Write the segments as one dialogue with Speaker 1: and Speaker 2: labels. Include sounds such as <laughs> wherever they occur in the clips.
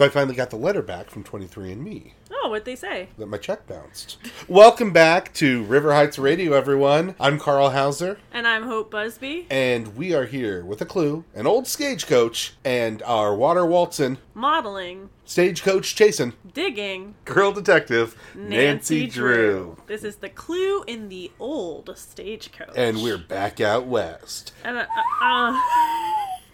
Speaker 1: So I finally got the letter back from 23andMe
Speaker 2: Oh, what'd they say?
Speaker 1: that my check bounced. Welcome back to River Heights Radio, everyone. I'm Carl Hauser,
Speaker 2: And I'm Hope Busby.
Speaker 1: and we are here with a clue, an old stagecoach, and our water waltzing
Speaker 2: Modeling,
Speaker 1: stagecoach chasing
Speaker 2: digging,
Speaker 1: girl detective Nancy, Drew.
Speaker 2: This is the clue in the old stagecoach.
Speaker 1: And we're back out west.
Speaker 2: And uh, uh,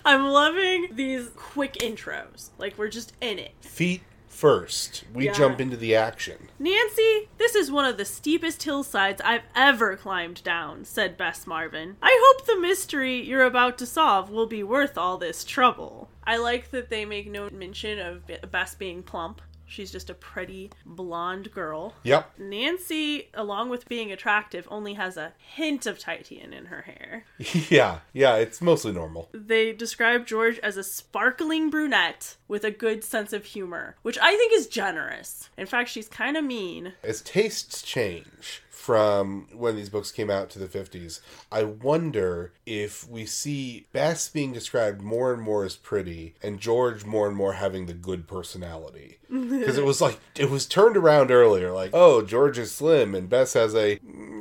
Speaker 2: I'm loving these quick intros. Like we're just in it.
Speaker 1: Feet first. We
Speaker 2: Yeah.
Speaker 1: jump into the action.
Speaker 2: Nancy, this is one of the steepest hillsides I've ever climbed down, said Bess Marvin. I hope the mystery you're about to solve will be worth all this trouble. I like that they make no mention of Bess being plump. She's just a pretty blonde girl.
Speaker 1: Yep.
Speaker 2: Nancy, along with being attractive, only has a hint of Titian in her hair. <laughs>
Speaker 1: Yeah, yeah, it's mostly normal.
Speaker 2: They describe George as a sparkling brunette with a good sense of humor, which I think is generous. In fact, she's kind of mean.
Speaker 1: As tastes change from when these books came out to the 50s, I wonder if we see Bess being described more and more as pretty and George more and more having the good personality. <laughs> Because it was like, it was turned around earlier, like, oh, George is slim and Bess has a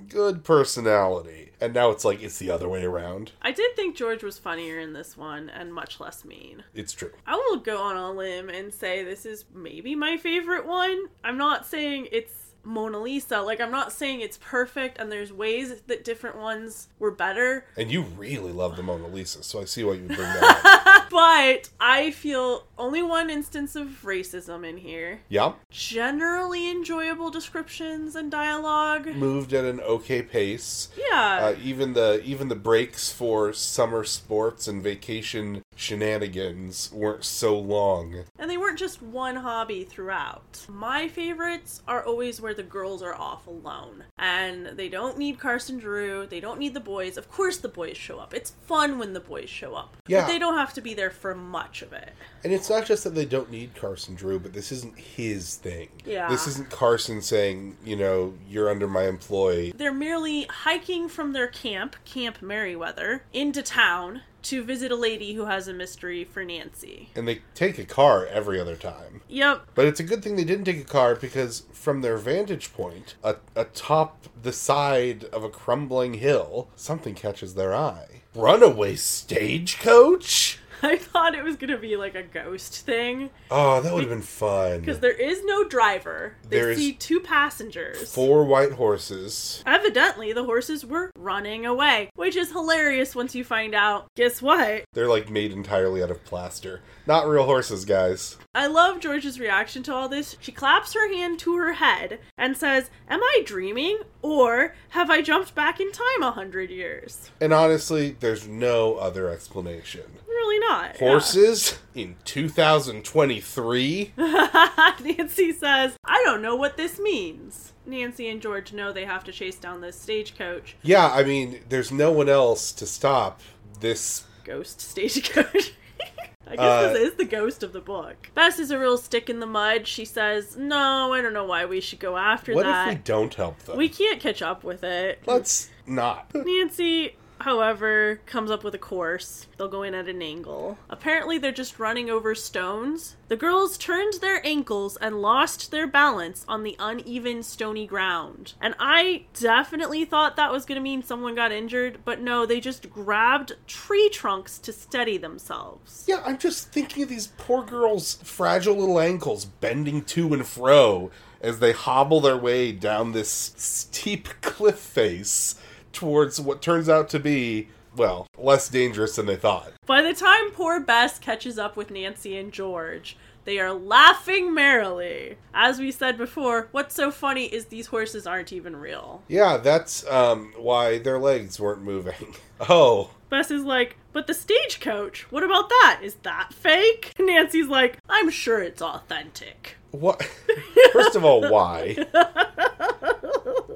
Speaker 1: good personality. And now it's like, it's the other way around.
Speaker 2: I did think George was funnier in this one and much less mean.
Speaker 1: It's true.
Speaker 2: I will go on a limb and say this is maybe my favorite one. I'm not saying it's Mona Lisa. Like, I'm not saying it's perfect, and there's ways that different ones were better.
Speaker 1: And you really love the Mona Lisa, so I see why you would bring that up. <laughs>
Speaker 2: But I feel only one instance of racism in here.
Speaker 1: Yep.
Speaker 2: Generally enjoyable descriptions and dialogue.
Speaker 1: Moved at an okay pace.
Speaker 2: Yeah.
Speaker 1: Uh, even the even the breaks for summer sports and vacation shenanigans weren't so long.
Speaker 2: And they weren't just one hobby throughout. My favorites are always where the girls are off alone. And they don't need Carson Drew, they don't need the boys. Of course, the boys show up. It's fun when the boys show up.
Speaker 1: Yeah.
Speaker 2: But they don't have to be there for much of it.
Speaker 1: And it's not just that they don't need Carson Drew, but this isn't his thing.
Speaker 2: Yeah.
Speaker 1: This isn't Carson saying, you know, you're under my employ.
Speaker 2: They're merely hiking from their camp, Camp Merriweather, into town to visit a lady who has a mystery for Nancy.
Speaker 1: And they take a car every other time.
Speaker 2: Yep.
Speaker 1: But it's a good thing they didn't take a car because, from their vantage point, a- atop the side of a crumbling hill, something catches their eye. Runaway stagecoach? <laughs>
Speaker 2: I thought it was gonna be like a ghost thing.
Speaker 1: Oh, that would have been fun.
Speaker 2: Because there is no driver. They
Speaker 1: There is
Speaker 2: see two passengers.
Speaker 1: Four white horses.
Speaker 2: Evidently, the horses were running away, which is hilarious once you find out. Guess what?
Speaker 1: They're like made entirely out of plaster. Not real horses, guys.
Speaker 2: I love George's reaction to all this. She claps her hand to her head and says, Am I dreaming? Or have I jumped back in time a hundred years?
Speaker 1: And honestly, there's no other explanation.
Speaker 2: Really not.
Speaker 1: Horses in 2023? <laughs>
Speaker 2: Nancy says, I don't know what this means. Nancy and George know they have to chase down this stagecoach.
Speaker 1: Yeah, I mean, there's no one else to stop this.
Speaker 2: Ghost stagecoach. <laughs> I guess
Speaker 1: Uh,
Speaker 2: this is the ghost of the book. Bess is a real stick in the mud. She says, No, I don't know why we should go after
Speaker 1: What
Speaker 2: that.
Speaker 1: if we don't help them?
Speaker 2: We can't catch up with it.
Speaker 1: Let's not.
Speaker 2: Nancy, however, comes up with a course. They'll go in at an angle. Apparently, they're just running over stones. The girls turned their ankles and lost their balance on the uneven, stony ground. And I definitely thought that was going to mean someone got injured, but no, they just grabbed tree trunks to steady themselves.
Speaker 1: Yeah, I'm just thinking of these poor girls' fragile little ankles bending to and fro as they hobble their way down this steep cliff face towards what turns out to be, well, less dangerous than they thought.
Speaker 2: By the time poor Bess catches up with Nancy and George, they are laughing merrily. As we said before, what's so funny is these horses aren't even real.
Speaker 1: Yeah, that's um, why their legs weren't moving. <laughs> Oh,
Speaker 2: Bess is like, but the stagecoach, what about that? Is that fake? <laughs> Nancy's like, I'm sure it's authentic.
Speaker 1: what? <laughs> First of all, why?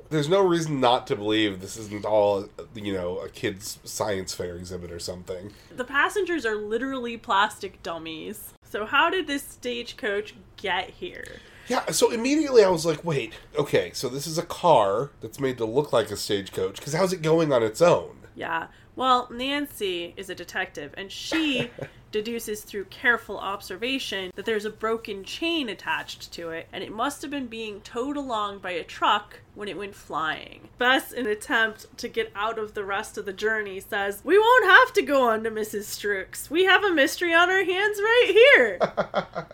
Speaker 1: There's no reason not to believe this isn't all, you know, a kid's science fair exhibit or something.
Speaker 2: The passengers are literally plastic dummies. So, how did this stagecoach get here?
Speaker 1: Yeah, so immediately I was like, wait, okay, so this is a car that's made to look like a stagecoach, because how's it going on its own?
Speaker 2: Yeah. Well, Nancy is a detective, and she <laughs> deduces through careful observation that there's a broken chain attached to it, and it must have been being towed along by a truck when it went flying. Bess, in an attempt to get out of the rest of the journey, says, We won't have to go on to Mrs. Strooks. We have a mystery on our hands right here.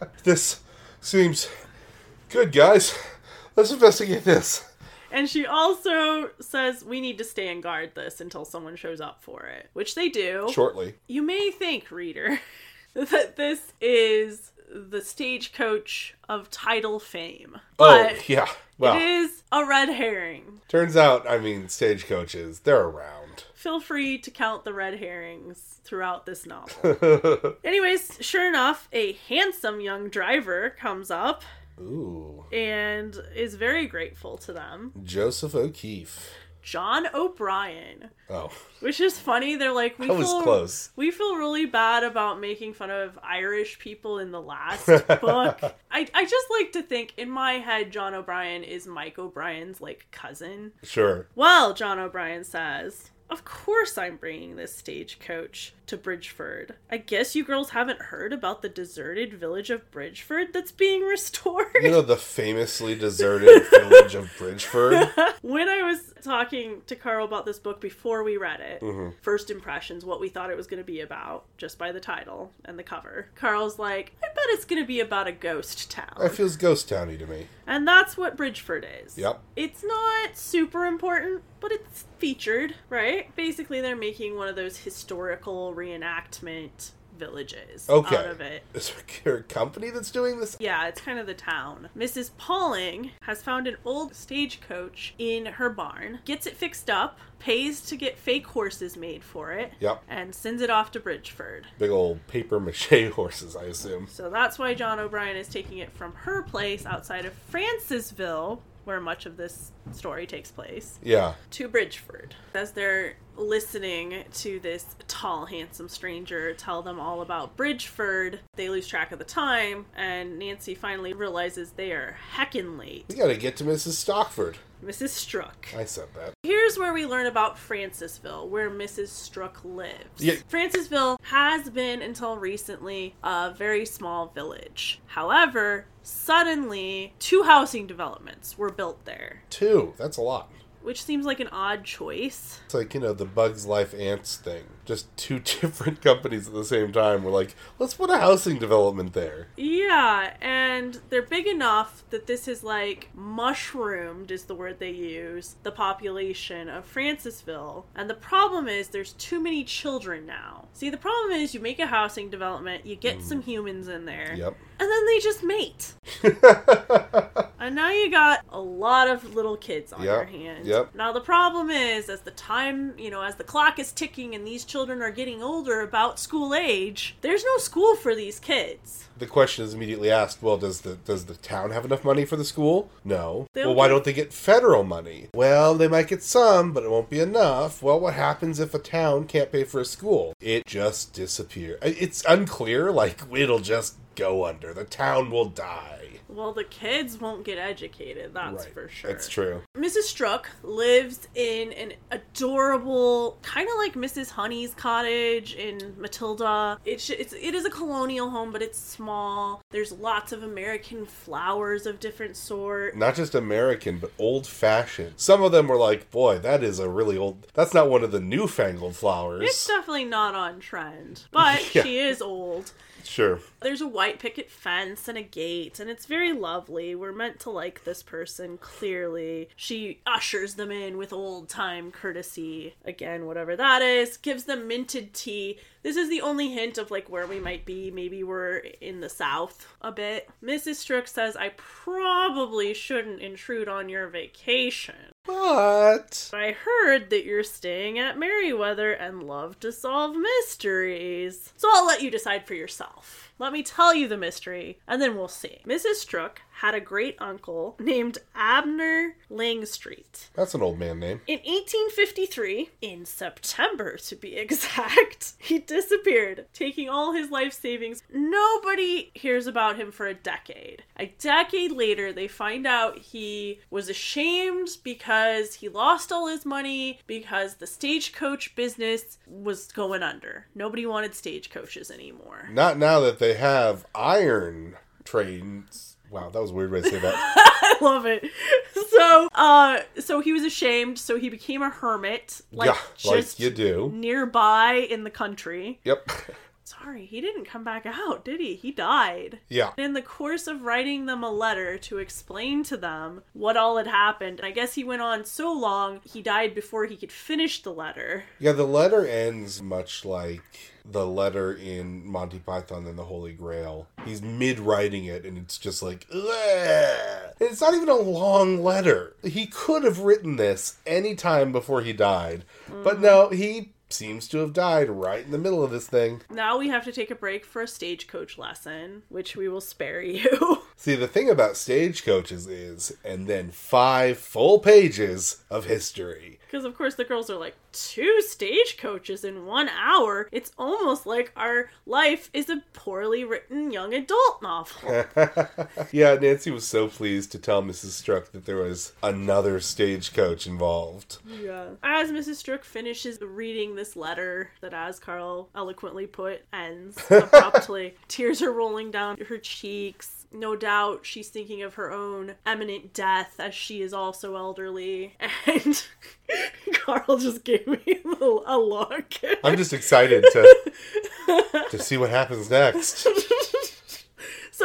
Speaker 2: <laughs>
Speaker 1: This seems good, guys. Let's investigate this.
Speaker 2: And she also says we need to stay and guard this until someone shows up for it, which they do.
Speaker 1: Shortly.
Speaker 2: You may think, reader, <laughs> that this is the stagecoach of title fame. Oh, but
Speaker 1: oh, yeah. Well,
Speaker 2: it is a red herring.
Speaker 1: turns out, I mean, stagecoaches, they're around.
Speaker 2: Feel free to count the red herrings throughout this novel. <laughs> Anyways, sure enough, a handsome young driver comes up
Speaker 1: Ooh.
Speaker 2: and is very grateful to them.
Speaker 1: Joseph O'Keefe.
Speaker 2: John O'Brien.
Speaker 1: Oh,
Speaker 2: Which is funny. They're like we
Speaker 1: that was
Speaker 2: feel
Speaker 1: close.
Speaker 2: we feel really bad about making fun of Irish people in the last <laughs> book. I, I just like to think in my head John O'Brien is Mike O'Brien's like cousin.
Speaker 1: Sure.
Speaker 2: Well, John O'Brien says, Of course I'm bringing this stagecoach to Bridgeford. I guess you girls haven't heard about the deserted village of Bridgeford that's being <laughs> restored.
Speaker 1: You know the famously deserted village of Bridgeford? <laughs>
Speaker 2: when I was talking to Carl about this book before we read it, mm-hmm. first impressions, what we thought it was going to be about, just by the title and the cover, Carl's like, I bet it's going to be about a ghost town.
Speaker 1: That feels ghost towny to me.
Speaker 2: And that's what Bridgeford is.
Speaker 1: Yep.
Speaker 2: It's not super important, but it's featured, right? Basically, they're making one of those historical reenactment villages
Speaker 1: Okay.
Speaker 2: out of it. <laughs>
Speaker 1: Is there a company that's doing this?
Speaker 2: Yeah, it's kind of the town. Mrs. Pauling has found an old stagecoach in her barn, gets it fixed up, pays to get fake horses made for it,
Speaker 1: Yep.
Speaker 2: and sends it off to Bridgeford.
Speaker 1: Big old paper mache <laughs> horses, I assume.
Speaker 2: So that's why John O'Brien is taking it from her place outside of Francisville, where much of this story takes place,
Speaker 1: Yeah.
Speaker 2: to Bridgeford. As they're listening to this tall, handsome stranger tell them all about Bridgeford, they lose track of the time, and Nancy finally realizes they are heckin' late.
Speaker 1: We gotta get to Mrs. Stockford.
Speaker 2: Mrs. Struck.
Speaker 1: I said that.
Speaker 2: Here's where we learn about Francisville, where Mrs. Struck lives.
Speaker 1: Yeah.
Speaker 2: Francisville has been, until recently, a very small village. However, suddenly, two housing developments were built there,
Speaker 1: Two. That's a lot.
Speaker 2: which seems like an odd choice.
Speaker 1: It's like, you know, the Bugs Life Ants thing. Just two <laughs> different companies at the same time were like, let's put a housing development there.
Speaker 2: Yeah, and they're big enough that this is like mushroomed, is the word they use, the population of Francisville. And the problem is there's too many children now. See, the problem is you make a housing development, you get mm. some humans in there,
Speaker 1: Yep.
Speaker 2: and then they just mate. <laughs> And now you got a lot of little kids on
Speaker 1: Yep,
Speaker 2: your hands.
Speaker 1: yep.
Speaker 2: Now the problem is, as the time, you know, as the clock is ticking and these children are getting older, about school age, there's no school for these kids.
Speaker 1: The question is immediately asked, well, does the does the town have enough money for the school? No.
Speaker 2: They
Speaker 1: well, why
Speaker 2: get-
Speaker 1: don't they get federal money? Well, they might get some, but it won't be enough. Well, what happens if a town can't pay for a school? It just disappears. It's unclear, like it'll just go under. The town will die.
Speaker 2: Well, the kids won't get educated, that's
Speaker 1: right.
Speaker 2: for sure.
Speaker 1: It's true.
Speaker 2: Mrs. Struck lives in an adorable, kind of like Mrs. Honey's cottage in Matilda. It's, it's it is a colonial home, but it's small. There's lots of American flowers of different sort.
Speaker 1: Not just American, but old fashioned. Some of them were like, boy, that is a really old. That's not one of the newfangled flowers.
Speaker 2: It's definitely not on trend, but <laughs>
Speaker 1: Yeah.
Speaker 2: she is old.
Speaker 1: Sure.
Speaker 2: There's a white picket fence and a gate, and it's very lovely. We're meant to like this person, clearly. She ushers them in with old time courtesy. Again, whatever that is. Gives them minted tea. This is the only hint of like where we might be. Maybe we're in the south a bit. Mrs. Strook says, I probably shouldn't intrude on your vacation.
Speaker 1: But.
Speaker 2: I heard that you're staying at Merriweather and love to solve mysteries. So I'll let you decide for yourself. Let me tell you the mystery, and then we'll see. Mrs. Strook had a great uncle named Abner Langstreet.
Speaker 1: That's an old man name.
Speaker 2: In 1853, in September to be <laughs> exact, he disappeared, taking all his life savings. Nobody hears about him for a decade. A decade later, they find out he was ashamed because he lost all his money because the stagecoach business was going under. Nobody wanted stagecoaches anymore.
Speaker 1: Not now that they have iron trains. Wow, that was a weird way to say that. <laughs>
Speaker 2: I love it. So, uh, so he was ashamed. So he became a hermit, like
Speaker 1: yeah,
Speaker 2: just
Speaker 1: like you do.
Speaker 2: nearby in the country.
Speaker 1: Yep. <laughs>
Speaker 2: Sorry, he didn't come back out, did he? He died.
Speaker 1: Yeah.
Speaker 2: In the course of writing them a letter to explain to them what all had happened, I guess he went on so long, he died before he could finish the letter.
Speaker 1: Yeah, the letter ends much like the letter in Monty Python and the Holy Grail. He's mid writing it and it's just like, it's not even a long letter. He could have written this any time before he died, but no, he seems to have died right in the middle of this thing.
Speaker 2: Now we have to take a break for a stagecoach lesson, which we will spare you. <laughs>
Speaker 1: See, the thing about stagecoaches is, and then five full pages of history.
Speaker 2: Because, of course, the girls are like, two stagecoaches in one hour? It's almost like our life is a poorly written young adult novel. <laughs>
Speaker 1: yeah, Nancy was so pleased to tell Mrs. Struck that there was another stagecoach involved.
Speaker 2: yeah. As Mrs. Strook finishes reading this letter that, as Carl eloquently put, ends <laughs> abruptly, tears are rolling down her cheeks. No doubt she's thinking of her own imminent death as she is also elderly. And <laughs> Carl just gave me a a look.
Speaker 1: I'm just excited to to see what happens next. <laughs>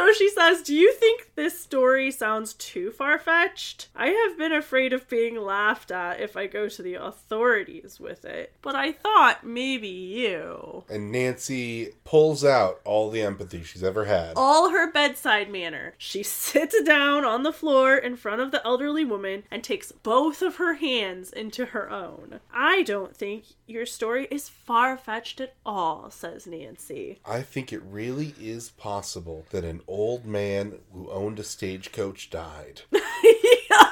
Speaker 2: So she says, Do you think this story sounds too far fetched? I have been afraid of being laughed at if I go to the authorities with it, but I thought maybe you.
Speaker 1: And Nancy pulls out all the empathy she's ever had.
Speaker 2: All her bedside manner. She <laughs> sits down on the floor in front of the elderly woman and takes both of her hands into her own. I don't think your story is far fetched at all, says Nancy.
Speaker 1: I think it really is possible that an old man who owned a stagecoach died. <laughs>
Speaker 2: yeah,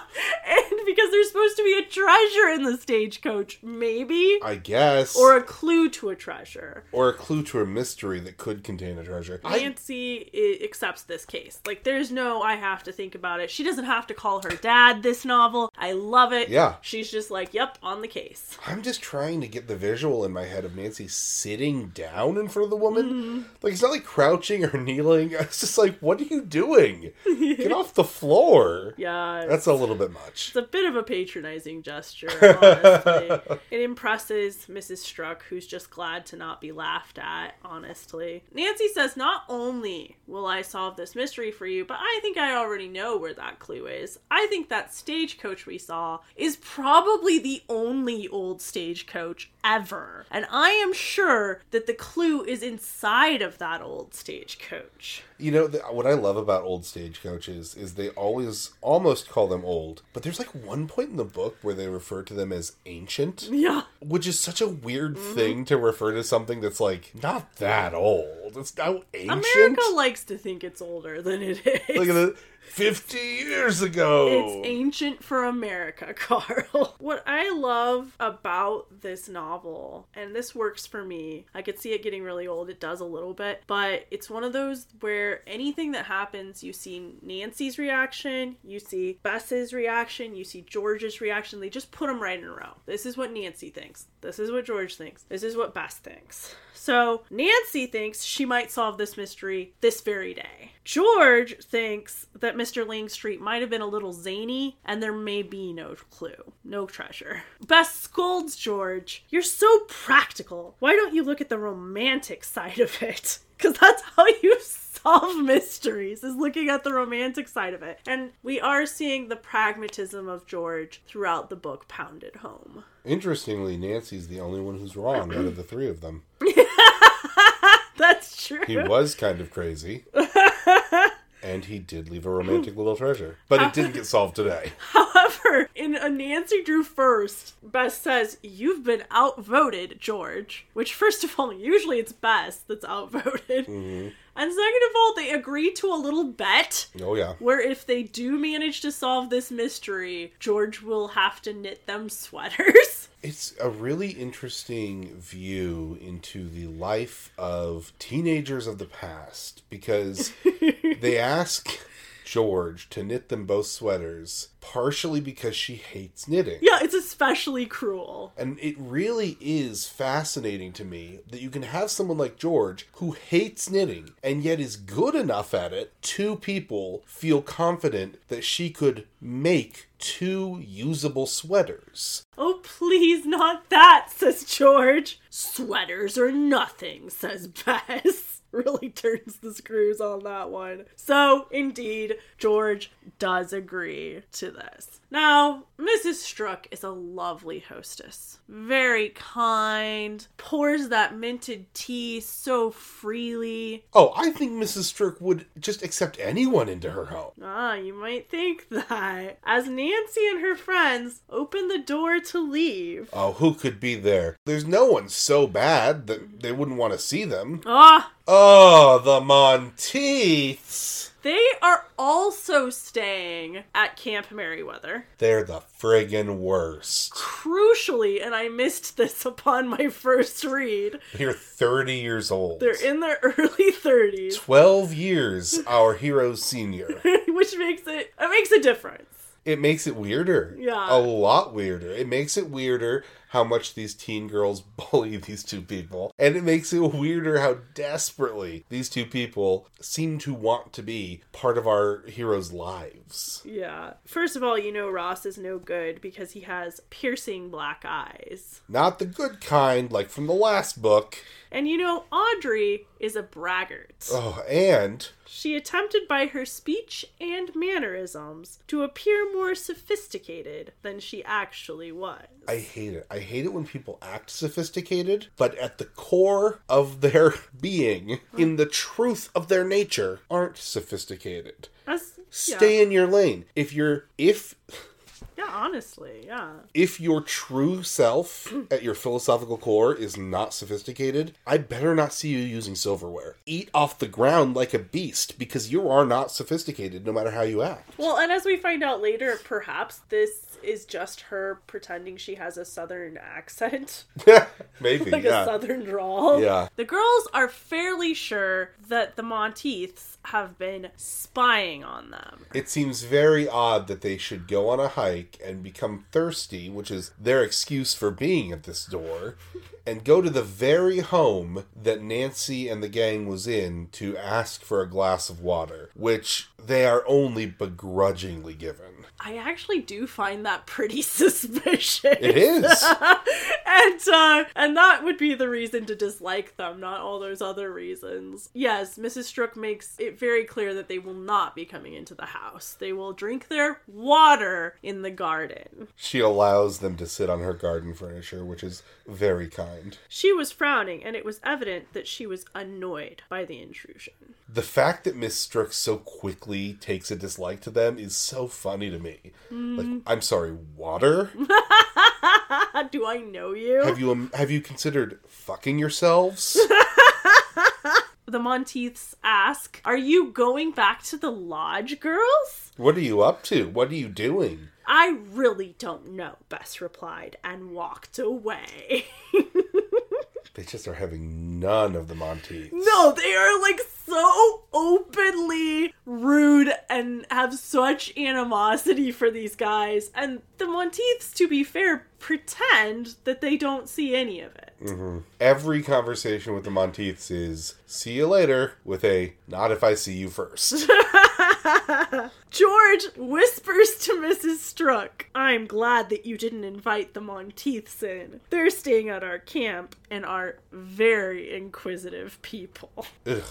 Speaker 2: because there's supposed to be a treasure in the stagecoach, maybe?
Speaker 1: I guess.
Speaker 2: Or a clue to a treasure.
Speaker 1: or a clue to a mystery that could contain a treasure.
Speaker 2: Nancy i- accepts this case. Like, there's no, I have to think about it. She doesn't have to call her dad this novel. I love it.
Speaker 1: Yeah.
Speaker 2: She's just like, yep, on the case.
Speaker 1: I'm just trying to get the visual in my head of Nancy sitting down in front of the woman.
Speaker 2: Mm-hmm.
Speaker 1: Like, it's not like crouching or <laughs> kneeling. It's just like, what are you doing? Get <laughs> off the floor.
Speaker 2: Yeah.
Speaker 1: That's a little bit much.
Speaker 2: It's a bit of a patronizing gesture, honestly. <laughs> it impresses Mrs. Struck, who's just glad to not be laughed at, honestly. Nancy says, Not only will I solve this mystery for you, but I think I already know where that clue is. I think that stagecoach we saw is probably the only old stagecoach ever. And I am sure that the clue is inside of that old stagecoach.
Speaker 1: You know, the, what I love about old stagecoaches is they always almost call them old, but there's like one point in the book where they refer to them as ancient,
Speaker 2: Yeah.
Speaker 1: which is such a weird
Speaker 2: Mm-hmm.
Speaker 1: thing to refer to something that's like not that old. It's now ancient.
Speaker 2: America likes to think it's older than it is.
Speaker 1: Look at it. 50 years ago.
Speaker 2: It's ancient for America, <laughs> Carl. What I love about this novel, and this works for me, I could see it getting really old, it does a little bit, but it's one of those where anything that happens, you see Nancy's reaction, you see Bess's reaction, you see George's reaction, they just put them right in a row. This is what Nancy thinks, this is what George thinks, this is what Bess thinks. So Nancy thinks she might solve this mystery this very day. George thinks that Mr. Langstreet might have been a little zany and there may be no clue, no treasure. Bess scolds George. You're so practical. Why don't you look at the romantic side of it? Because that's how you solve <laughs> mysteries, is looking at the romantic side of it. And we are seeing the pragmatism of George throughout the book pounded home.
Speaker 1: Interestingly, Nancy's the only one who's wrong out of the three of them. <laughs>
Speaker 2: That's true.
Speaker 1: He was kind of crazy. <laughs> and he did leave a romantic little treasure. But it didn't get solved today. <laughs>
Speaker 2: However, in uh, Nancy drew first, Bess says, You've been outvoted, George. Which, first of all, usually it's Bess that's outvoted.
Speaker 1: Mm-hmm.
Speaker 2: And second of all, they agree to a little bet
Speaker 1: Oh yeah.
Speaker 2: where if they do manage to solve this mystery, George will have to knit them sweaters. <laughs>
Speaker 1: It's a really interesting view into the life of teenagers of the past because <laughs> they ask George to knit them both sweaters, partially because she hates knitting.
Speaker 2: yeah, it's especially cruel.
Speaker 1: And it really is fascinating to me that you can have someone like George who hates knitting and yet is good enough at it. Two people feel confident that she could make two usable sweaters.
Speaker 2: Oh, please, not that, says George. Sweaters are nothing, says Bess. <laughs> Really turns the screws on that one. So, indeed, George does agree to this. Now, Mrs. Struck is a lovely hostess. Very kind, pours that minted tea so freely.
Speaker 1: Oh, I think Mrs. Strook would just accept anyone into her home.
Speaker 2: Ah, you might think that. As Nancy and her friends open the door to leave.
Speaker 1: Oh, who could be there? There's no one so bad that they wouldn't want to see them.
Speaker 2: Ah,
Speaker 1: Oh, the Monteiths!
Speaker 2: They are also staying at Camp Merriweather.
Speaker 1: They're the friggin' worst.
Speaker 2: Crucially, and I missed this <laughs> upon my first read,
Speaker 1: They're 30 years old.
Speaker 2: they're in their <laughs> early 30s,
Speaker 1: 12 years our hero's senior. <laughs>
Speaker 2: which makes it it makes a difference.
Speaker 1: It makes it weirder.
Speaker 2: Yeah.
Speaker 1: A lot weirder. It makes it weirder how much these teen girls <laughs> bully these two people. And it makes it weirder how desperately these two people seem to want to be part of our heroes' lives.
Speaker 2: Yeah. First of all, you know Ross is no good because he has piercing black eyes.
Speaker 1: Not the good kind, like from the last book.
Speaker 2: And you know Audrey is a braggart.
Speaker 1: Oh, and
Speaker 2: She attempted by her speech and mannerisms to appear more sophisticated than she actually was.
Speaker 1: I hate it. I hate it when people act sophisticated, but at the core of their <laughs> being, in the truth of their nature, aren't sophisticated.
Speaker 2: As- yeah.
Speaker 1: Stay in your lane. If you're if
Speaker 2: Yeah, honestly, yeah.
Speaker 1: if your true self <clears throat> at your philosophical core is not sophisticated, I better not see you using silverware. Eat off the ground like a beast because you are not sophisticated no matter how you act.
Speaker 2: Well, and as we find out later, perhaps this is just her pretending she has a southern accent, <laughs>
Speaker 1: Maybe, <laughs>
Speaker 2: like
Speaker 1: yeah.
Speaker 2: a southern drawl.
Speaker 1: Yeah.
Speaker 2: The girls are fairly sure that the Monteiths have been spying on them.
Speaker 1: It seems very odd that they should go on a hike and become thirsty, which is their excuse for being at this door, and go to the very home that Nancy and the gang was in to ask for a glass of water, which they are only begrudgingly given.
Speaker 2: I actually do find that pretty <laughs> suspicious.
Speaker 1: It is. <laughs>
Speaker 2: and uh, and that would be the reason to dislike them, not all those other reasons. Yes, Mrs. Strook makes it very clear that they will not be coming into the house. They will drink their water in the garden.
Speaker 1: She allows them to sit on her garden furniture, which is very kind.
Speaker 2: She was frowning, and it was evident that she was annoyed by the intrusion.
Speaker 1: The fact that Miss Strook so quickly takes a dislike to them is so funny to me. Like, I'm sorry, water? <laughs>
Speaker 2: Do I know you?
Speaker 1: have you um, have you considered fucking yourselves? <laughs>
Speaker 2: the Monteiths ask, Are you going back to the lodge, girls?
Speaker 1: what are you up to? What are you doing?
Speaker 2: I really don't know, Bess replied and walked away. <laughs>
Speaker 1: They just are having none of the Monteiths.
Speaker 2: no, they are like so openly rude and have such animosity for these guys. And the Monteiths, to be fair, pretend that they don't see any of it. Mm-hmm.
Speaker 1: Every conversation with the Monteiths is "see you later" with a "not if I see you first. <laughs>
Speaker 2: George whispers to Mrs. Struck, I'm glad that you didn't invite the Monteiths in. They're staying at our camp and are very inquisitive people.
Speaker 1: Ugh.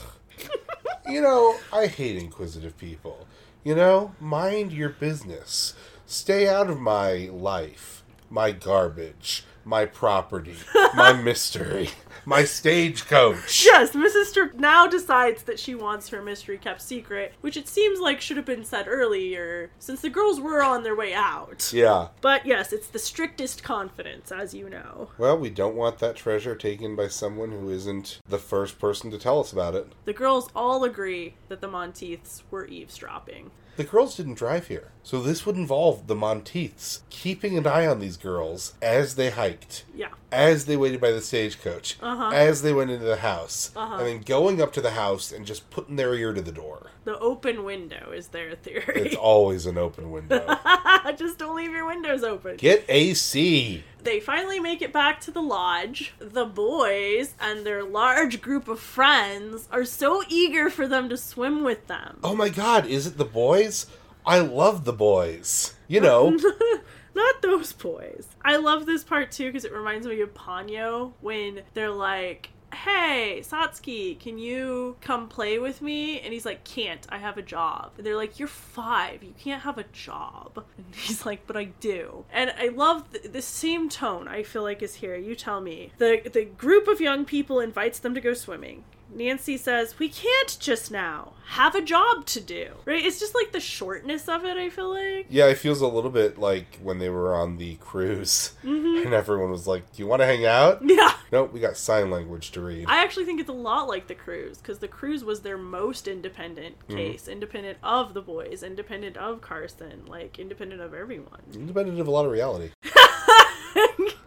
Speaker 1: you know, I hate inquisitive people. You know, mind your business. Stay out of my life, my garbage, my property, my <laughs> mystery, my stagecoach.
Speaker 2: Yes, Mrs. Strip now decides that she wants her mystery kept secret, which it seems like should have been said earlier, since the girls were on their way out.
Speaker 1: Yeah.
Speaker 2: But yes, it's the strictest confidence, as you know.
Speaker 1: Well, we don't want that treasure taken by someone who isn't the first person to tell us about it.
Speaker 2: The girls all agree that the Monteiths were eavesdropping.
Speaker 1: The girls didn't drive here, so this would involve the Monteiths keeping an eye on these girls as they hiked,
Speaker 2: Yeah.
Speaker 1: as they waited by the stagecoach,
Speaker 2: Uh-huh.
Speaker 1: as they went into the house,
Speaker 2: Uh-huh.
Speaker 1: and then going up to the house and just putting their ear to the door.
Speaker 2: The open window is their theory.
Speaker 1: It's always an open window. <laughs>
Speaker 2: Just don't leave your windows open.
Speaker 1: Get AC.
Speaker 2: They finally make it back to the lodge. The boys and their large group of friends are so eager for them to swim with them.
Speaker 1: Oh my god, is it the boys? I love the boys. You know, <laughs>
Speaker 2: Not those boys. I love this part too because it reminds me of Ponyo when they're like, Hey, Satsuki, can you come play with me? And he's like, Can't, I have a job. And they're like, You're five, you can't have a job. And <laughs> he's like, But I do. And I love th- the same tone I feel like is here. You tell me. The, the group of young people invites them to go swimming. Nancy says, We can't just now. Have a job to do. Right? It's just like the shortness of it, I feel like.
Speaker 1: yeah, it feels a little bit like when they were on the cruise mm-hmm. and everyone was like, Do you want to hang out?
Speaker 2: Yeah.
Speaker 1: Nope, we got sign language to read.
Speaker 2: I actually think it's a lot like the cruise because the cruise was their most independent mm-hmm. case, independent of the boys, independent of Carson, like independent of everyone.
Speaker 1: Independent of a lot of reality. <laughs>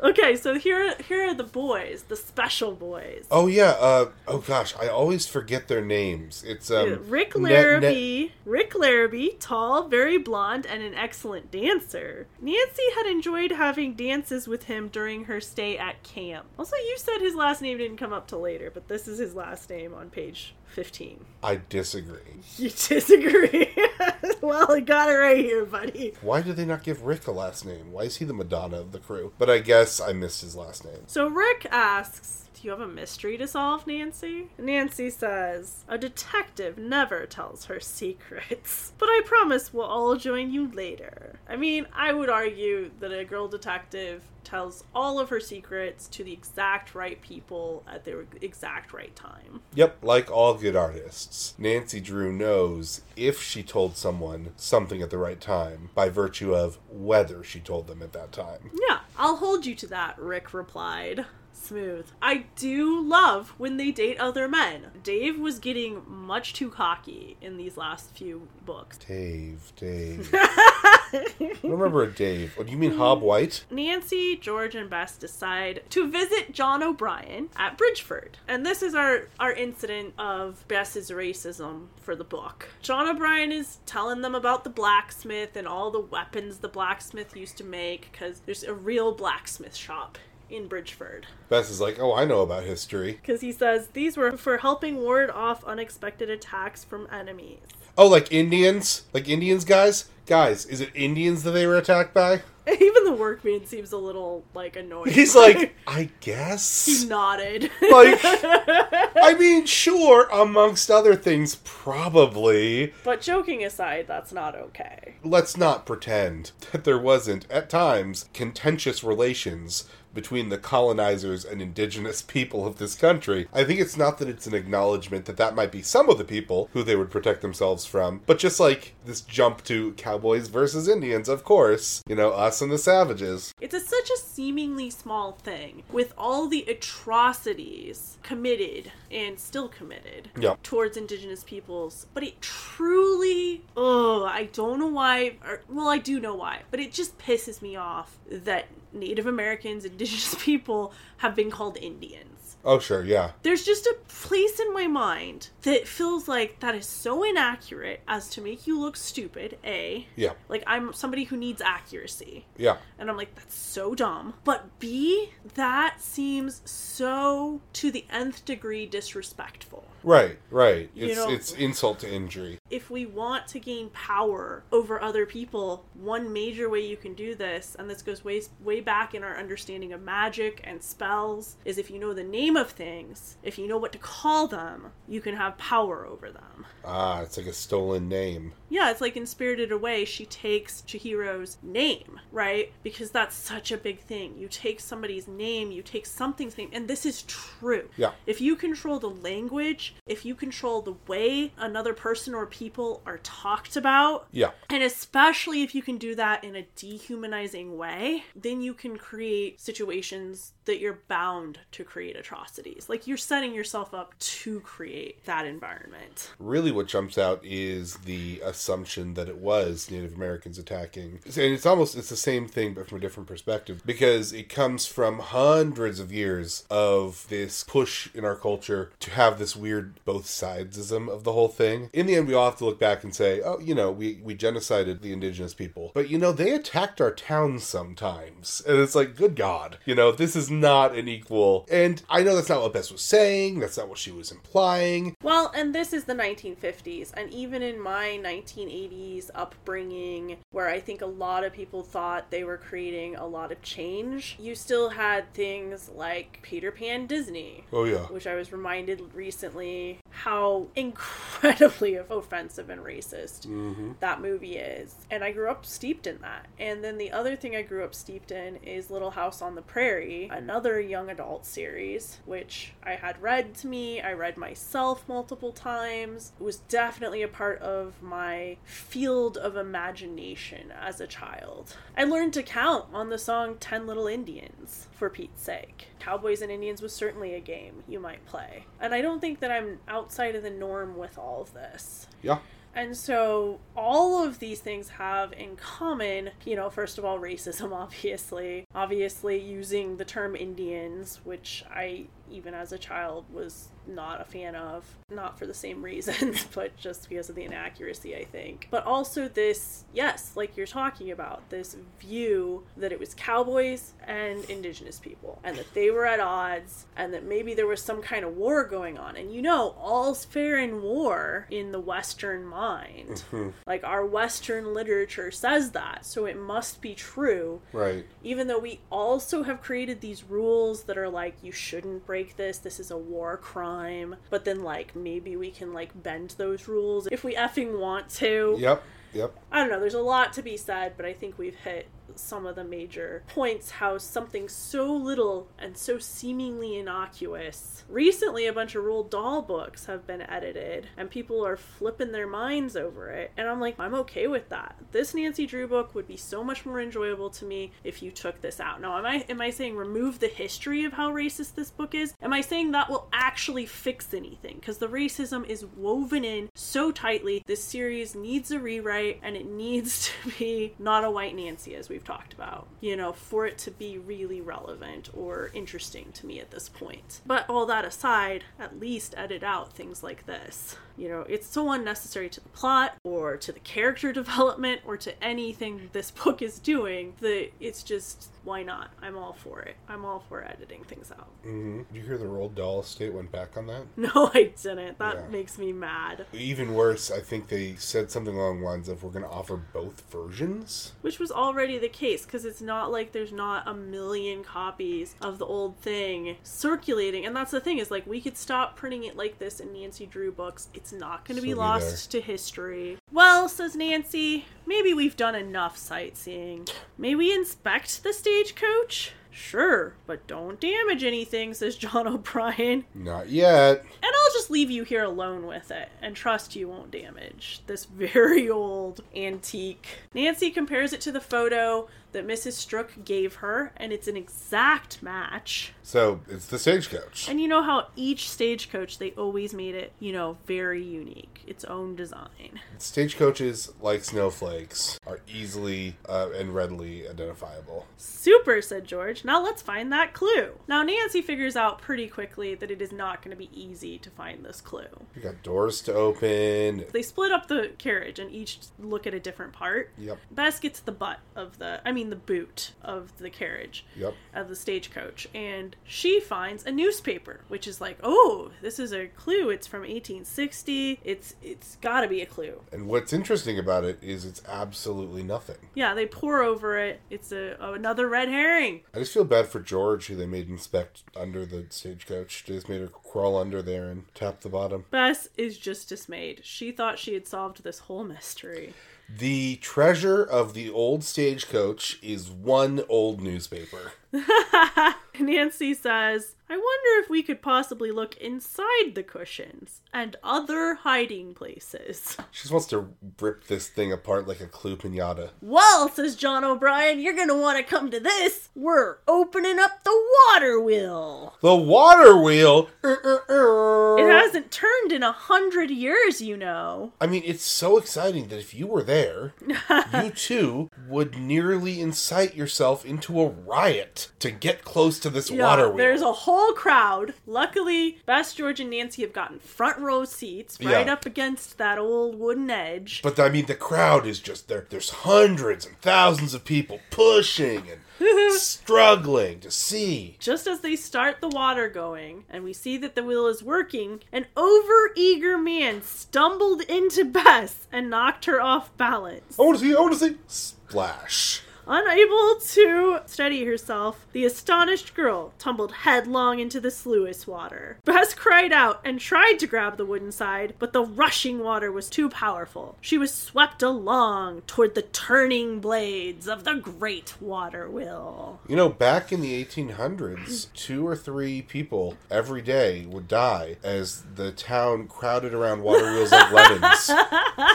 Speaker 2: okay, so here here are the boys, the special boys.
Speaker 1: Oh yeah, uh oh gosh, I always forget their names. It's um
Speaker 2: Rick
Speaker 1: Ne- Ne-
Speaker 2: Larrabee, Rick Larrabee, tall, very blonde, and an excellent dancer. Nancy had enjoyed having dances with him during her stay at camp. Also, you said his last name didn't come up till later, but this is his last name on page 15.
Speaker 1: I disagree.
Speaker 2: You disagree? <laughs> well, I got it right here, buddy.
Speaker 1: Why did they not give Rick a last name? Why is he the Madonna of the crew? But I guess I missed his last name.
Speaker 2: So Rick asks, Do you have a mystery to solve, Nancy? Nancy says, A detective never tells her secrets, <laughs> but I promise we'll all join you later. I mean, I would argue that a girl detective tells all of her secrets to the exact right people at the exact right time.
Speaker 1: Yep, like all good artists, Nancy Drew knows if she told someone something at the right time by virtue of whether she told them at that time.
Speaker 2: Yeah, I'll hold you to that, Rick replied. Smooth. I do love when they date other men. Dave was getting much too cocky in these last few books.
Speaker 1: Dave, Dave. <laughs> I <laughs> don't remember a Dave. What do you mean, Hob White?
Speaker 2: Nancy, George, and Bess decide to visit John O'Brien at Bridgeford. And this is our, our incident of Bess's racism for the book. John O'Brien is telling them about the blacksmith and all the weapons the blacksmith used to make because there's a real blacksmith shop in Bridgeford.
Speaker 1: Bess is like, oh, I know about history.
Speaker 2: Because he says these were for helping ward off unexpected attacks from enemies.
Speaker 1: Oh, like Indians? Like Indians, guys? Guys, is it Indians that they were attacked by? <laughs>
Speaker 2: Even the workman seems a little like annoyed.
Speaker 1: He's like, <laughs> I guess.
Speaker 2: he nodded.
Speaker 1: Like, <laughs> I mean, sure, amongst other things, probably.
Speaker 2: but joking aside, that's not okay.
Speaker 1: Let's not pretend that there wasn't, at times, contentious relations between the colonizers and indigenous <laughs> people of this country. I think it's not that it's an acknowledgement that that might be some of the people who they would protect themselves from, but just like this jump to cowboys versus Indians, of course. You know, us and the savages.
Speaker 2: It's a, such a seemingly small thing with all the atrocities committed and still committed
Speaker 1: Yeah.
Speaker 2: towards indigenous peoples. But it truly, oh, I don't know why, or, well, I do know why, but it just pisses me off that Native Americans, indigenous <laughs> people have been called Indians.
Speaker 1: Oh, sure, yeah.
Speaker 2: There's just a place in my mind that feels like that is so inaccurate as to make you look stupid, A.
Speaker 1: Yeah.
Speaker 2: Like, I'm somebody who needs accuracy.
Speaker 1: Yeah.
Speaker 2: And I'm like, that's so dumb. But B, that seems so to the nth degree disrespectful.
Speaker 1: Right, right.
Speaker 2: You
Speaker 1: It's
Speaker 2: know-
Speaker 1: it's insult to injury.
Speaker 2: If we want to gain power over other people, one major way you can do this, and this goes way way back in our understanding of magic and spells, is if you know the name name of things, if you know what to call them, you can have power over them.
Speaker 1: Ah, it's like a stolen name.
Speaker 2: Yeah, it's like in Spirited Away, she takes Chihiro's name, right? Because that's such a big thing. You take somebody's name, you take something's name, and this is true.
Speaker 1: Yeah.
Speaker 2: If you control the language, if you control the way another person or people are talked about,
Speaker 1: Yeah.
Speaker 2: and especially if you can do that in a dehumanizing way, then you can create situations that you're bound to create atrocities. Like you're setting yourself up to create that environment.
Speaker 1: Really, what jumps out is the assumption that it was Native Americans attacking, and it's almost it's the same thing but from a different perspective because it comes from hundreds of years of this push in our culture to have this weird both sidesism of the whole thing. In the end, we all have to look back and say, oh, you know, we we genocided the indigenous people, but you know they attacked our towns sometimes, and it's like, good God, you know, this is not an equal. And I know that's not what Bess was saying. That's not what she was implying.
Speaker 2: Well, and this is the 1950s, and even in my 1980s upbringing, where I think a lot of people thought they were creating a lot of change, you still had things like Peter Pan Disney,
Speaker 1: Oh yeah.
Speaker 2: which I was reminded recently how incredibly <laughs> offensive and racist mm-hmm. that movie is. And I grew up steeped in that. And then the other thing I grew up steeped in is Little House on the Prairie, another young adult series, which I had read to me, I read myself multiple times. It was definitely a part of my field of imagination as a child. I learned to count on the song 10 Little Indians, for Pete's sake. Cowboys and Indians was certainly a game you might play. And I don't think that I'm outside of the norm with all of this.
Speaker 1: Yeah.
Speaker 2: And so all of these things have in common, you know, first of all, racism, <laughs> obviously. Obviously, using the term Indians, which I, even as a child, was not a fan of. Not for the same <laughs> reasons, but just because of the inaccuracy, I think. But also, this, yes, like you're talking about, this view that it was cowboys and indigenous people, and that they were at odds, and that maybe there was some kind of war going on. And you know, all's fair in war in the Western mind. Mm-hmm. Like, our Western literature says that, so it must be true
Speaker 1: Right.
Speaker 2: even though we also have created these rules that are like you shouldn't break this this is a war crime but then like maybe we can like bend those rules if we effing want to
Speaker 1: Yep. Yep.
Speaker 2: i don't know there's a lot to be said but i think we've hit some of the major points how something so little and so seemingly innocuous. Recently a bunch of Roald Dahl books have been edited and people are flipping their minds over it. And i'm like i'm okay with that. This nancy drew book would be so much more enjoyable to me if you took this out. Now am i am i saying remove the history of how racist this book is? Am i saying that will actually fix anything? Because the racism is woven in so tightly. This series needs a rewrite and it needs <laughs> to be not a white nancy as we've talked about you know for it to be really relevant or interesting to me at this point. But all that aside at least edit out things like this you know it's so unnecessary to the plot or to the character <laughs> development or to anything this book is doing that it's just why not? I'm all for it. I'm all for editing things out.
Speaker 1: Hmm Did you hear the Roald Dahl estate went back on that? <laughs>
Speaker 2: no i didn't. That
Speaker 1: Yeah.
Speaker 2: makes me mad.
Speaker 1: Even worse, I think they said something along the lines of we're going to offer both versions.
Speaker 2: which was already the case because it's not like there's not a million copies of the old thing circulating. And that's the thing is like we could stop printing it like this in nancy drew books. It's not going to be lost to history. Well says nancy maybe we've done enough sightseeing. May we inspect the stagecoach? Sure but don't damage anything says john <laughs> o'brien.
Speaker 1: Not yet.
Speaker 2: and I'll just leave you here alone with it and trust you won't damage this <laughs> very old antique. Nancy compares it to the photo that Mrs. Strook gave her, and it's an exact match.
Speaker 1: So it's the stagecoach.
Speaker 2: And you know how each stagecoach, they always made it, you know, very unique, its own design.
Speaker 1: Stagecoaches, like snowflakes, are easily uh, and readily identifiable.
Speaker 2: Super, said George. Now let's find that clue. Now, Nancy figures out pretty quickly that it is not going to be easy to find this clue.
Speaker 1: You got doors to open.
Speaker 2: They split up the carriage and each look at a different part.
Speaker 1: Yep.
Speaker 2: Bess gets the butt of the. I mean, mean the boot of the carriage
Speaker 1: Yep.
Speaker 2: of the stagecoach and she finds a newspaper which is like oh this is a clue it's from 1860 it's it's got to be a clue
Speaker 1: And what's interesting about it is it's absolutely nothing.
Speaker 2: yeah they pour over it it's a another red herring
Speaker 1: I just feel bad for George, who they made inspect under the stagecoach. They just made her crawl under there and tap the bottom.
Speaker 2: bess is just dismayed she thought she had solved this whole mystery
Speaker 1: The treasure of the old stagecoach is one old newspaper. <laughs>
Speaker 2: Nancy says, I wonder if we could possibly look inside the cushions and other hiding places. <laughs>
Speaker 1: She just wants to rip this thing apart like a clue pinata.
Speaker 2: Well, says John O'Brien, you're gonna want to come to this. We're opening up the water wheel.
Speaker 1: The water wheel. Er, er, er.
Speaker 2: It hasn't turned in a hundred years, you know.
Speaker 1: I mean, it's so exciting that if you were there, <laughs> you too would nearly incite yourself into a riot to get close to this water wheel.
Speaker 2: there's a whole crowd. Luckily, Bess, George, and Nancy have gotten front row seats right
Speaker 1: Yeah.
Speaker 2: up against that old wooden edge.
Speaker 1: But I mean, the crowd is just there. There's hundreds and thousands of people pushing and <laughs> struggling to see.
Speaker 2: Just as they start the water going, and we see that the wheel is working, an overeager man stumbled into Bess and knocked her off balance.
Speaker 1: I want to see. I want to see. Splash.
Speaker 2: Unable to steady herself, the astonished girl tumbled headlong into the sluice water. Bess cried out and tried to grab the wooden side, but the rushing water was too powerful. She was swept along toward the turning blades of the great water wheel.
Speaker 1: You know, back in the 1800s, two or three people every day would die as the town crowded around water wheels like <laughs> lemons,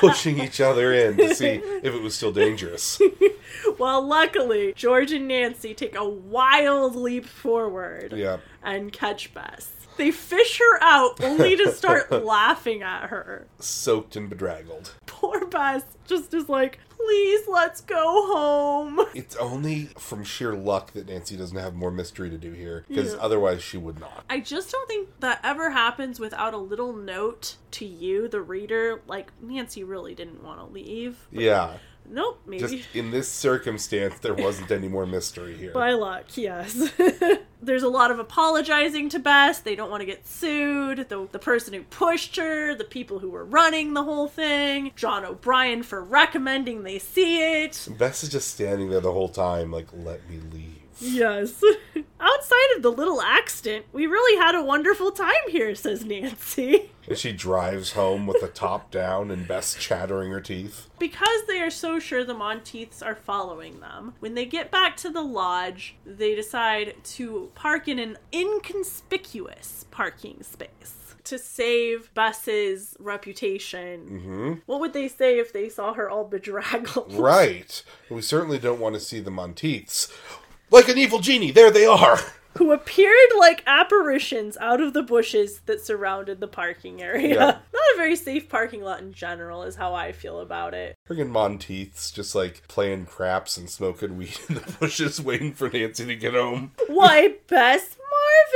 Speaker 1: pushing each other in to see if it was still dangerous.
Speaker 2: Well, luckily, George and Nancy take a wild leap forward
Speaker 1: Yeah.
Speaker 2: and catch Bess. They fish her out only to start <laughs> laughing at her.
Speaker 1: Soaked and bedraggled.
Speaker 2: Poor Bess just is like, please let's go home. <laughs>
Speaker 1: It's only from sheer luck that Nancy doesn't have more mystery to do here, because
Speaker 2: Yeah.
Speaker 1: otherwise she would not.
Speaker 2: I just don't think that ever happens without a little note to you, the reader. Like, Nancy really didn't want to leave.
Speaker 1: Yeah.
Speaker 2: Nope, maybe.
Speaker 1: Just in this circumstance, there wasn't any more mystery here.
Speaker 2: By luck, yes. <laughs> There's a lot of apologizing to Bess. They don't want to get sued. The, the person who pushed her, the people who were running the whole thing, John O'Brien for recommending they see it.
Speaker 1: Bess is just standing there the whole time, like, let me leave.
Speaker 2: Yes. <laughs> Outside of the little accident, we really had a wonderful time here, says Nancy. <laughs>
Speaker 1: And she drives home with the top down and Bess chattering her teeth.
Speaker 2: Because they are so sure the Monteiths are following them, when they get back to the lodge, they decide to park in an inconspicuous parking space to save Bess's reputation.
Speaker 1: hmm
Speaker 2: What would they say if they saw her all bedraggled?
Speaker 1: Right. <laughs> We certainly don't want to see the Monteiths. Like an evil genie, there they are! <laughs>
Speaker 2: Who appeared like apparitions out of the bushes that surrounded the parking area.
Speaker 1: Yeah. <laughs>
Speaker 2: Not a very safe parking lot in general, is how I feel about it.
Speaker 1: Friggin' Monteiths just like playing craps and smoking weed in the <laughs> bushes waiting for Nancy to get home.
Speaker 2: Why, Bess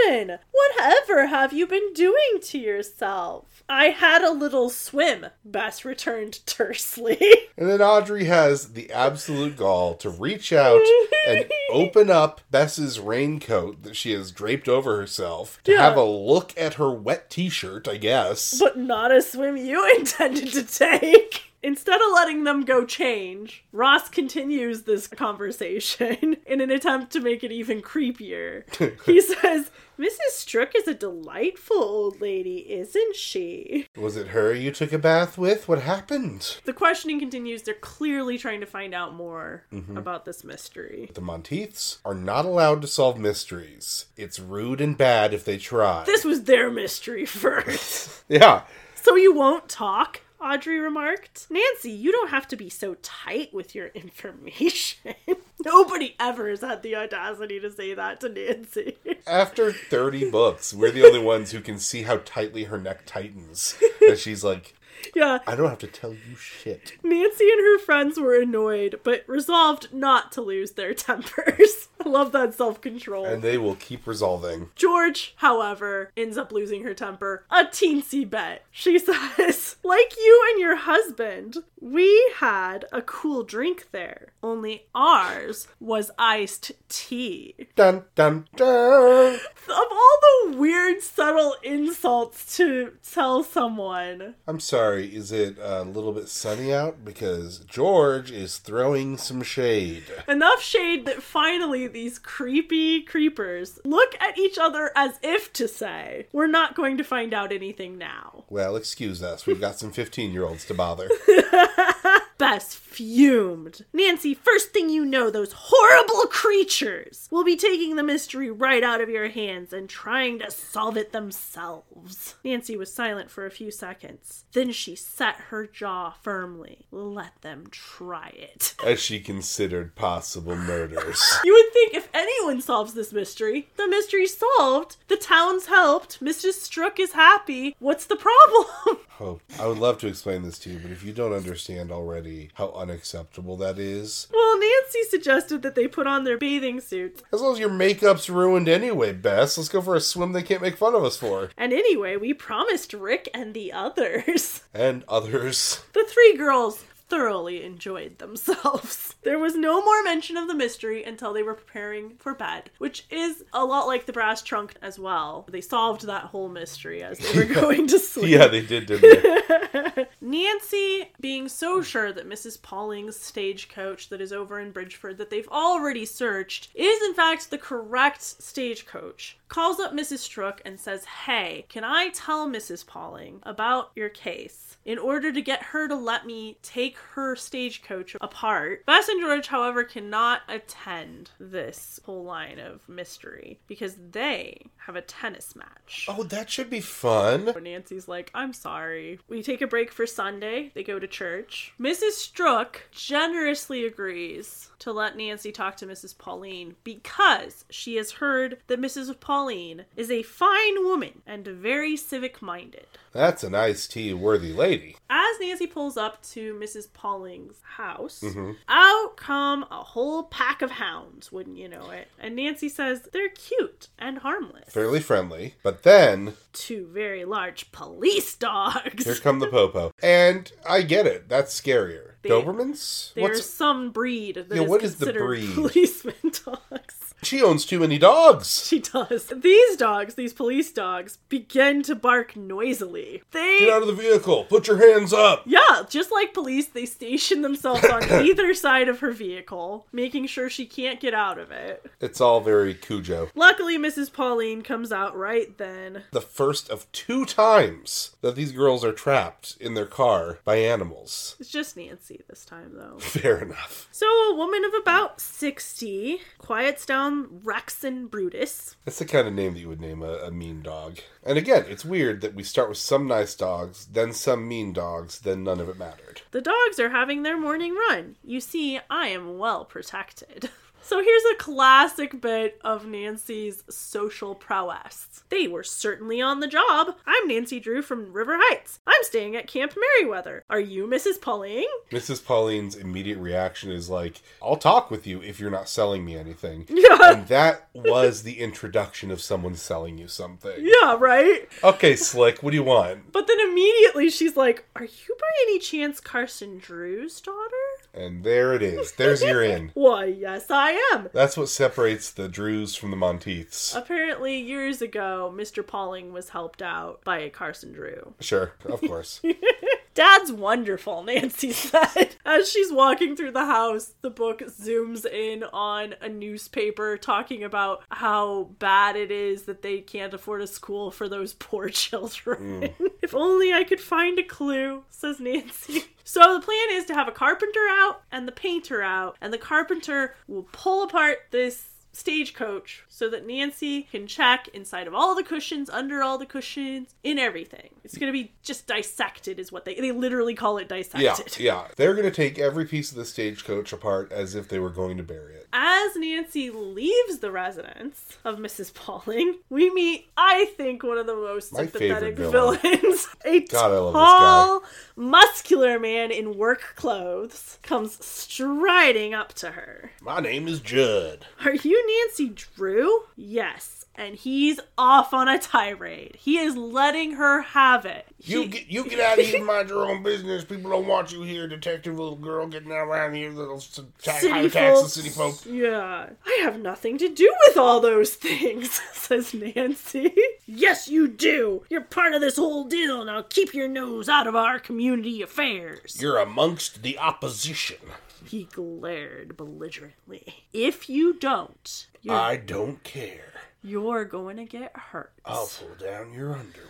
Speaker 2: Marvin, whatever have you been doing to yourself? I had a little swim, Bess returned tersely. <laughs>
Speaker 1: And then Audrey has the absolute gall to reach out and <laughs> open up Bess's raincoat that she has draped over herself to
Speaker 2: Yeah.
Speaker 1: have a look at her wet t shirt, I guess.
Speaker 2: but not a swim you <laughs> intended to take. Instead of letting them go change, Ross continues this conversation in an attempt to make it even creepier. he says, Mrs. Strook is a delightful old lady, isn't she?
Speaker 1: Was it her you took a bath with? What happened?
Speaker 2: The questioning continues. They're clearly trying to find out more mm-hmm. about this mystery.
Speaker 1: The Monteiths are not allowed to solve mysteries. It's rude and bad if they try.
Speaker 2: This was their mystery <laughs> first. <laughs>
Speaker 1: yeah.
Speaker 2: so you won't talk? Audrey remarked. Nancy, you don't have to be so tight with your information. <laughs> Nobody ever has had the audacity to say that to Nancy.
Speaker 1: After 30 books, we're the only ones who can see how tightly her neck tightens. And she's like,
Speaker 2: yeah,
Speaker 1: I don't have to tell you shit.
Speaker 2: Nancy and her friends were annoyed, but resolved not to lose their tempers. <laughs> Love that self control.
Speaker 1: And they will keep resolving.
Speaker 2: George, however, ends up losing her temper a teensy bit. She <laughs> says, Like you and your husband, We had a cool drink there, only ours was iced tea.
Speaker 1: Dun dun dun.
Speaker 2: Of all the weird, subtle insults to tell someone,
Speaker 1: I'm sorry, is it a little bit sunny out? Because George is throwing some shade.
Speaker 2: enough shade that finally these creepy creepers look at each other as if to say, We're not going to find out anything now.
Speaker 1: Well, excuse us, we've got some 15 year olds to bother. <laughs>
Speaker 2: Bess fumed. Nancy, first thing you know, those horrible creatures will be taking the mystery right out of your hands and trying to solve it themselves. Nancy was silent for a few seconds. Then she set her jaw firmly. Let them try it. <laughs>
Speaker 1: As she considered possible murders. <laughs>
Speaker 2: You would think if anyone solves this mystery, the mystery's solved. The town's helped. Mrs. Strook is happy. What's the problem? <laughs>
Speaker 1: Oh, I would love to explain this to you, but if you don't understand already how unacceptable that is,
Speaker 2: well, Nancy suggested that they put on their bathing suits.
Speaker 1: as long as your makeup's ruined anyway, Bess, let's go for a swim they can't make fun of us for.
Speaker 2: And anyway, we promised Rick and the others.
Speaker 1: And others.
Speaker 2: The three girls thoroughly enjoyed themselves. <laughs> There was no more mention of the mystery until they were preparing for bed, which is a lot like the brass trunk as well. They solved that whole mystery as they were <laughs> going to sleep.
Speaker 1: Yeah, they did, didn't they? <laughs>
Speaker 2: Nancy, being so sure that Mrs. Pauling's stagecoach that is over in Bridgeford that they've already searched is in fact the correct stagecoach, calls up Mrs. Strook and says, Hey, can I tell Mrs. Pauling about your case? In order to get her to let me take her stagecoach apart. Bess and George, however, cannot attend this whole line of mystery because they have a tennis match.
Speaker 1: Oh, that should be fun.
Speaker 2: Nancy's like, I'm sorry. We take a break for Sunday. They go to church. Mrs. Strook generously agrees to let Nancy talk to Mrs. Pauling because she has heard that Mrs. Pauling is a fine woman and very civic minded.
Speaker 1: That's a nice tea worthy lady.
Speaker 2: As Nancy pulls up to Mrs. Pauling's house, mm-hmm. out come a whole pack of hounds, wouldn't you know it? And Nancy says they're cute and harmless.
Speaker 1: Fairly friendly. But then,
Speaker 2: Two very large police dogs.
Speaker 1: here come the Popo. And I get it. That's scarier.
Speaker 2: They-
Speaker 1: Dobermans?
Speaker 2: There's some breed that is
Speaker 1: Yeah, what is the breed? <laughs>
Speaker 2: policeman dogs.
Speaker 1: She owns too many dogs.
Speaker 2: She does. These dogs, these police dogs, begin to bark noisily. They
Speaker 1: Get out of the vehicle. Put your hands up.
Speaker 2: Yeah, just like police, they station themselves on <coughs> either side of her vehicle, making sure she can't get out of it.
Speaker 1: It's all very Cujo.
Speaker 2: Luckily, Mrs. Pauling comes out right then.
Speaker 1: The first of two times that these girls are trapped in their car by animals.
Speaker 2: It's just Nancy this time, though. <laughs>
Speaker 1: Fair enough.
Speaker 2: So, a woman of about 60 quiets down And Brutus.
Speaker 1: That's the kind of name that you would name a, a mean dog. And again, it's weird that we start with some nice dogs, then some mean dogs, then none of it mattered.
Speaker 2: The dogs are having their morning run. You see, I am well protected. <laughs> So here's a classic bit of Nancy's social prowess. They were certainly on the job. I'm Nancy Drew from River Heights. I'm staying at Camp Merriweather. Are you Mrs. Pauling?
Speaker 1: Mrs. Pauling's immediate reaction is like, I'll talk with you if you're not selling me anything. <laughs>
Speaker 2: Yeah.
Speaker 1: And that was the introduction of someone selling you something.
Speaker 2: Yeah, right?
Speaker 1: Okay, Slick, what do you want?
Speaker 2: But then immediately she's like, Are you by any chance Carson Drew's daughter?
Speaker 1: And there it is. There's your in. <laughs>
Speaker 2: Why, yes, I am.
Speaker 1: That's what separates the Drews from the Monteiths.
Speaker 2: Apparently, years ago, Mr. Pauling was helped out by Carson Drew.
Speaker 1: Sure, of course. <laughs>
Speaker 2: Dad's wonderful, <laughs> Nancy said. As she's walking through the house, the book zooms in on a newspaper talking about how bad it is that they can't afford a school for those <laughs> poor children. Hmm. <laughs> if only I could find a clue, says Nancy. So the plan is to have a carpenter out and the painter out, and the carpenter will pull apart this stagecoach so that Nancy can check inside of all the cushions, under all the cushions, in everything. It's gonna be just dissected, is what they they literally call it dissected.
Speaker 1: yeah. yeah. They're going to take every piece of the stagecoach apart as if they were going to bury it.
Speaker 2: As Nancy leaves the residence of Mrs. Pauling, we meet, I think, one of the most
Speaker 1: My
Speaker 2: sympathetic
Speaker 1: villain.
Speaker 2: villains. <laughs> A
Speaker 1: God, I love this
Speaker 2: tall, muscular man in work clothes comes striding up to her.
Speaker 1: My name is Judd.
Speaker 2: Are you Nancy Drew? Yes, and he's off on a tirade. He is letting her have it.
Speaker 1: You
Speaker 2: He-
Speaker 1: get you <laughs> get out of here and mind your own business. People don't want you here, detective little girl getting around here, little ta- high
Speaker 2: city
Speaker 1: taxes,
Speaker 2: folks.
Speaker 1: city folk.
Speaker 2: Yeah. I have nothing to do with all those things, <laughs> says Nancy. yes, you do. You're part of this whole deal. Now keep your nose out of our community affairs.
Speaker 1: You're amongst the opposition.
Speaker 2: He glared belligerently. If you don't,
Speaker 1: I don't care.
Speaker 2: you're going to get hurt.
Speaker 1: I'll pull down your underwear.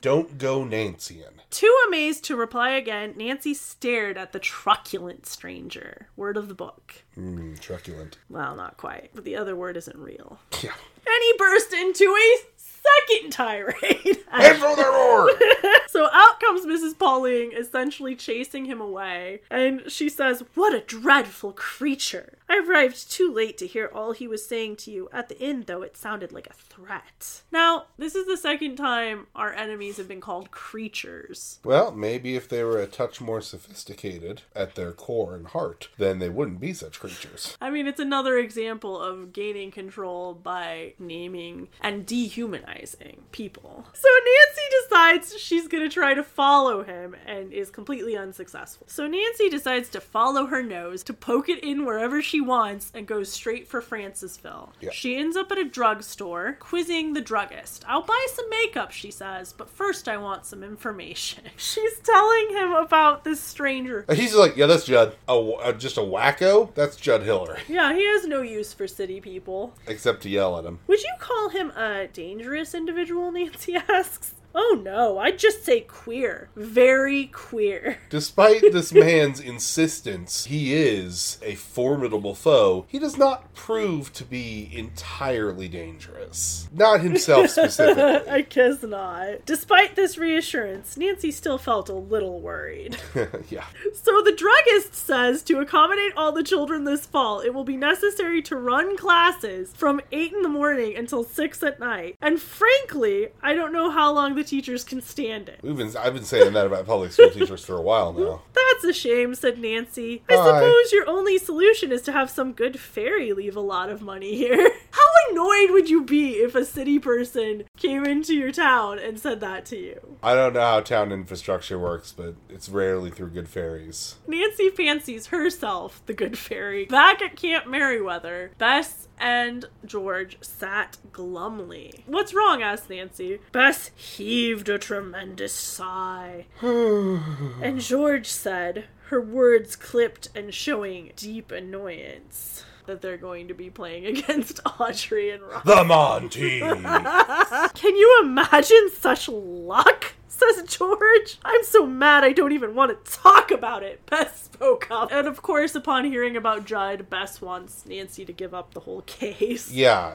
Speaker 1: Don't go Nancyan.
Speaker 2: Too amazed to reply again, Nancy stared at the truculent stranger. Word of the book.
Speaker 1: Mmm, truculent.
Speaker 2: Well, not quite, but the other word isn't real.
Speaker 1: Yeah.
Speaker 2: And he burst into a second tirade.
Speaker 1: Head for the roar! <laughs>
Speaker 2: so out comes Mrs. Pauling, essentially chasing him away. And she says, What a dreadful creature. I arrived too late to hear all he was saying to you. At the end, though, it sounded like a threat. Now, this is the second time our enemies have been called creatures.
Speaker 1: well, maybe if they were a touch more sophisticated at their core and heart, then they wouldn't be such creatures.
Speaker 2: I mean, it's another example of gaining control by naming and dehumanizing people. So Nancy decides she's gonna try to follow him and is completely unsuccessful. So Nancy decides to follow her nose, to poke it in wherever she wants, and goes straight for Francisville.
Speaker 1: Yeah.
Speaker 2: She ends up at a drugstore, quizzing the druggist. I'll buy some makeup, she says, but first I want some information. <laughs> She's telling him about this stranger
Speaker 1: he's like, yeah, that's Judd. A, uh, just a wacko? That's Judd Hillary. <laughs>
Speaker 2: yeah, he has no use for city people.
Speaker 1: Except to yell at him.
Speaker 2: Would you call him a dangerous individual? Nancy <laughs> asks. Oh no, I'd just say queer. Very queer. <laughs>
Speaker 1: Despite this man's insistence, he is a formidable foe. He does not prove to be entirely dangerous. Not himself <laughs> specifically.
Speaker 2: I guess not. Despite this reassurance, Nancy still felt a little worried. <laughs>
Speaker 1: yeah.
Speaker 2: So the druggist says to accommodate all the children this fall, it will be necessary to run classes from 8 in the morning until 6 at night. And frankly, I don't know how long the teachers can stand it.
Speaker 1: We've been I've been saying that about public school teachers for a while <laughs> now.
Speaker 2: That's a shame, said Nancy. I
Speaker 1: Bye.
Speaker 2: suppose your only solution is to have some good fairy leave a lot of money here. <laughs> How annoyed would you be if a city person came into your town and said that to you?
Speaker 1: I don't know how town infrastructure works, but it's rarely through good fairies.
Speaker 2: Nancy fancies herself the good fairy. Back at Camp Merriweather, Bess and George sat glumly. What's wrong? asked Nancy. Bess heaved a tremendous sigh. <sighs> and George said, her words clipped and showing deep annoyance. That they're going to be playing <laughs> against Audrey and Rob.
Speaker 1: The Monty! <laughs>
Speaker 2: Can you imagine such luck? Says George. I'm so mad I don't even want to talk about it. Bess spoke up. And of course, upon hearing about Judd, Bess wants Nancy to give up the whole case.
Speaker 1: yeah.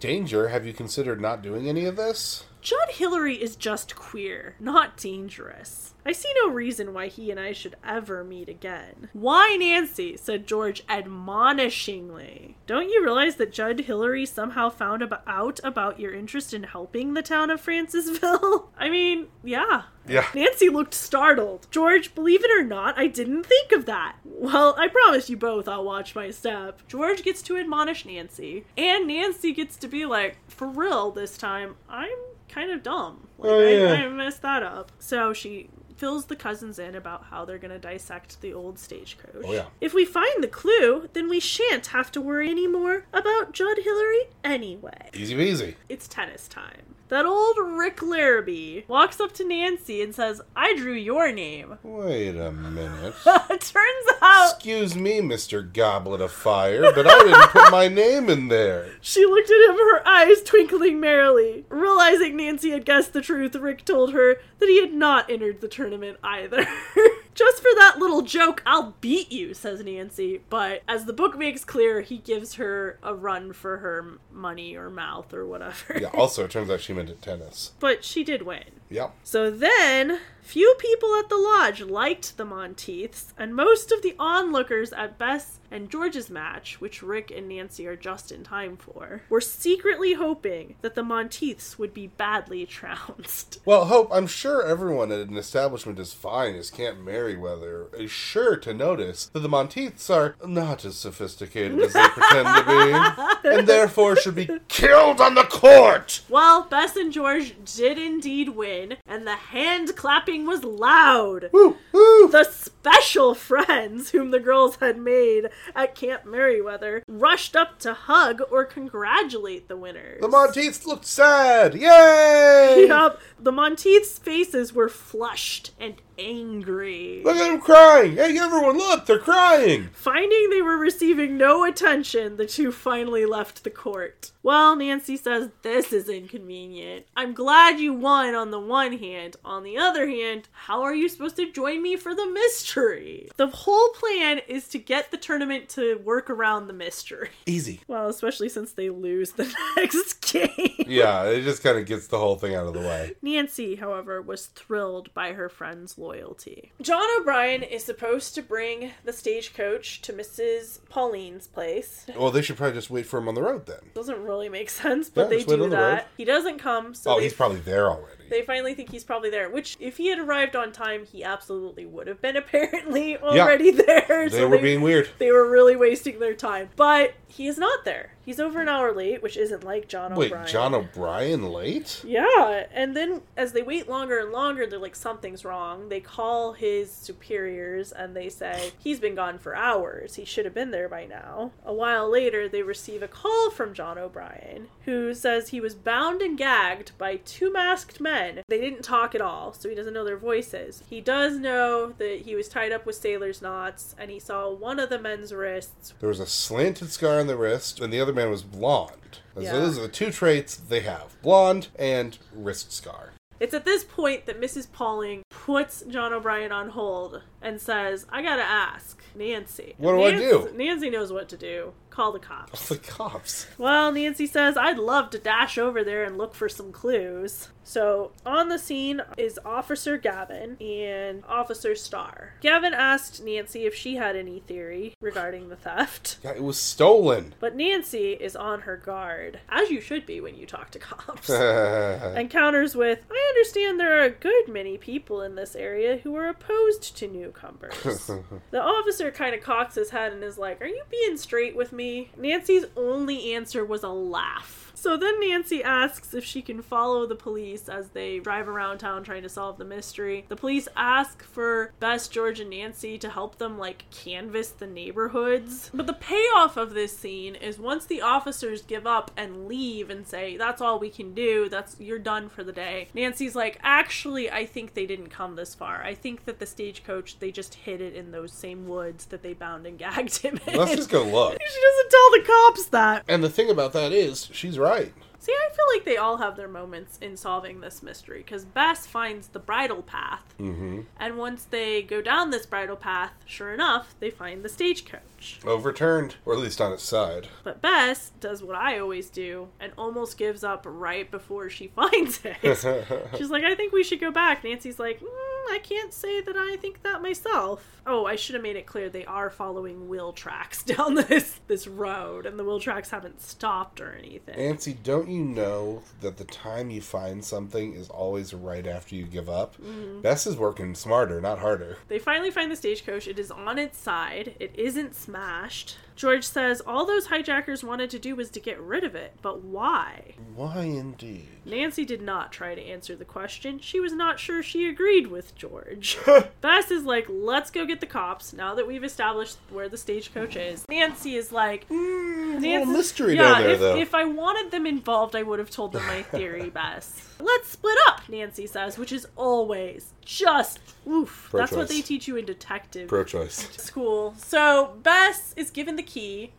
Speaker 1: Danger, have you considered not doing any of this?
Speaker 2: Judd Hillary is just queer, not dangerous. I see no reason why he and I should ever meet again. Why, Nancy? said George admonishingly. Don't you realize that Judd Hillary somehow found ab- out about your interest in helping the town of Francisville? <laughs> I mean, yeah.
Speaker 1: Yeah.
Speaker 2: Nancy looked startled. George, believe it or not, I didn't think of that. Well, I promise you both I'll watch my step. George gets to admonish Nancy, and Nancy gets to be like, for real this time, I'm kind of dumb. Like,
Speaker 1: Oh, yeah.
Speaker 2: I, I messed that up. So she fills the cousins in about how they're going to dissect the old stagecoach.
Speaker 1: Oh, yeah.
Speaker 2: If we find the clue, then we shan't have to worry anymore about Judd Hillary anyway.
Speaker 1: Easy peasy.
Speaker 2: It's tennis time. That old Rick Larrabee walks up to Nancy and says, I drew your name.
Speaker 1: Wait a minute. <laughs>
Speaker 2: Turns out
Speaker 1: Excuse me, Mr. Goblet of Fire, but I didn't put my name in there. <laughs>
Speaker 2: she looked at him, her eyes twinkling merrily. Realizing Nancy had guessed the truth, Rick told her that he had not entered the tournament either. <laughs> Just for that little joke, I'll beat you, says Nancy. But as the book makes clear, he gives her a run for her money or mouth or whatever.
Speaker 1: Yeah, also, it turns out she meant at tennis.
Speaker 2: But she did win.
Speaker 1: Yep.
Speaker 2: So then, few people at the lodge liked the Monteiths, and most of the onlookers at Bess and George's match, which Rick and Nancy are just in time for, were secretly hoping that the Monteiths would be badly <laughs> trounced.
Speaker 1: Well, Hope, I'm sure everyone at an establishment as fine as Camp Merriweather is sure to notice that the Monteiths are not as sophisticated as they pretend to be, <laughs> and therefore should be killed on the court!
Speaker 2: Well, Bess and George did indeed win, and the hand clapping was loud.
Speaker 1: Woo! Woo!
Speaker 2: The special friends whom the girls had made at Camp Merriweather rushed up to hug or congratulate the winners.
Speaker 1: The Monteiths looked sad! Yay!
Speaker 2: Yup, the Monteiths' faces were flushed and angry.
Speaker 1: Look at them crying! Hey, everyone, look! They're crying!
Speaker 2: Finding they were receiving no attention, the two finally left the court. Well, Nancy says this is inconvenient. I'm glad you won on the one hand. On the other hand, how are you supposed to join me for the mystery? The whole plan is to get the tournament to work around the mystery.
Speaker 1: Easy.
Speaker 2: Well, especially since they lose the <laughs> next game.
Speaker 1: Yeah, it just kind of gets the whole thing out of the way.
Speaker 2: Nancy, however, was thrilled by her friend's loyalty. John O'Brien is supposed to bring the stagecoach to Mrs. Pauling's place.
Speaker 1: Well, they should probably just wait for him on the road then.
Speaker 2: Doesn't really make sense, but
Speaker 1: Yeah,
Speaker 2: they do
Speaker 1: the road.
Speaker 2: that. He doesn't come, so
Speaker 1: Oh,
Speaker 2: they,
Speaker 1: he's probably there already.
Speaker 2: They finally think he's probably there. Which, if he had arrived on time, he absolutely would have been <laughs> apparently already there.
Speaker 1: They
Speaker 2: so
Speaker 1: were being weird.
Speaker 2: they were really wasting their time. But he is not there. He's over an hour late, which isn't like John
Speaker 1: Wait,
Speaker 2: O'Brien.
Speaker 1: John O'Brien late?
Speaker 2: Yeah, and then as they wait longer and longer, they're like, something's wrong. They call his superiors and they say, he's been gone for hours. He should have been there by now. A while later, they receive a call from John O'Brien, who says he was bound and gagged by two masked men. They didn't talk at all, so he doesn't know their voices. He does know that he was tied up with sailor's knots, and he saw one of the men's wrists.
Speaker 1: There was a slanted scar on the wrist, and the other man was blonde.
Speaker 2: Yeah.
Speaker 1: So those are the two traits they have blonde and wrist scar.
Speaker 2: It's at this point that Mrs. Pauling puts John O'Brien on hold and says, I gotta ask Nancy.
Speaker 1: What do I
Speaker 2: Nancy-
Speaker 1: do?
Speaker 2: Nancy knows what to do. Call the cops.
Speaker 1: The cops.
Speaker 2: Well, Nancy says, I'd love to dash over there and look for some clues. So, on the scene is Officer Gavin and Officer Starr. Gavin asked Nancy if she had any theory regarding the theft. <laughs>
Speaker 1: Yeah, it was stolen.
Speaker 2: But Nancy is on her guard, as you should be when you talk to cops. <laughs> Encounters with, I understand there are a good many people in this area who are opposed to newcomers. <laughs> the officer kind of cocks his head and is like, Are you being straight with me? Nancy's only answer was a laugh. So then Nancy asks if she can follow the police as they drive around town trying to solve the mystery. The police ask for Bess, George, and Nancy to help them, like, canvass the neighborhoods. But the payoff of this scene is once the officers give up and leave and say, That's all we can do, that's you're done for the day. Nancy's like, Actually, I think they didn't come this far. I think that the stagecoach, they just hid it in those same woods that they bound and gagged him in.
Speaker 1: Let's just go look. <laughs>
Speaker 2: She doesn't tell the cops that.
Speaker 1: And the thing about that is, she's right.
Speaker 2: See, I feel like they all have their moments in solving this mystery because Bess finds the bridle path,
Speaker 1: Mm-hmm.
Speaker 2: and once they go down this bridle path, sure enough, they find the stagecoach.
Speaker 1: Overturned, or at least on its side.
Speaker 2: But Bess does what I always do and almost gives up right before she <laughs> finds it. <laughs> She's like, I think we should go back. Nancy's like, mm, I can't say that I think that myself. Oh, I should have made it clear they are following wheel tracks <laughs> down this this road, and the wheel tracks haven't stopped or anything.
Speaker 1: Nancy, don't you know that the time you find something is always right after you give up?
Speaker 2: Mm-hmm.
Speaker 1: Bess is working smarter, not harder.
Speaker 2: They finally find the stagecoach. It is on its side. It isn't smashed. George says all those hijackers wanted to do was to get rid of it, but why?
Speaker 1: Why indeed?
Speaker 2: Nancy did not try to answer the question. She was not sure she agreed with George. <laughs> Bess is like, let's go get the cops now that we've established where the stagecoach is. Nancy is like,
Speaker 1: Mm,
Speaker 2: Nancy-
Speaker 1: little mystery
Speaker 2: yeah,
Speaker 1: down there,
Speaker 2: if,
Speaker 1: though.
Speaker 2: if I wanted them involved, I would have told them my <laughs> theory, Bess. Let's split up, Nancy says, which is always just oof. That's what they teach you in detective
Speaker 1: Pro choice.
Speaker 2: school. So Bess is given the key.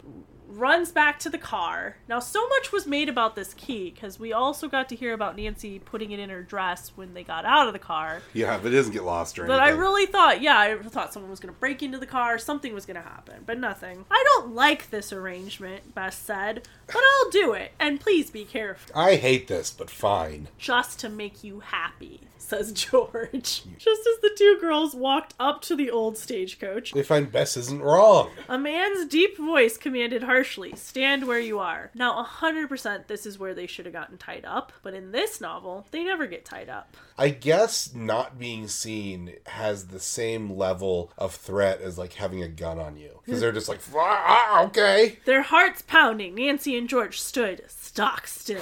Speaker 2: Runs back to the car. Now, so much was made about this key because we also got to hear about Nancy putting it in her dress when they got out of the car.
Speaker 1: Yeah, if it doesn't get lost or
Speaker 2: But I really thought, yeah, I thought someone was going to break into the car, something was going to happen, but nothing. I don't like this arrangement, Bess said, but I'll do it. And please be careful.
Speaker 1: I hate this, but fine.
Speaker 2: Just to make you happy, says <laughs> George. Just as the two girls walked up to the old stagecoach,
Speaker 1: They find Bess isn't wrong.
Speaker 2: a man's deep voice commanded harshly, Stand where you are. Now, 100% this is where they should have gotten tied up, but in this novel, they never get tied up.
Speaker 1: I guess not being seen has the same level of threat as like having a gun on you because they're just like, "Ah, ah, okay.
Speaker 2: Their hearts pounding, Nancy and George stood stock still.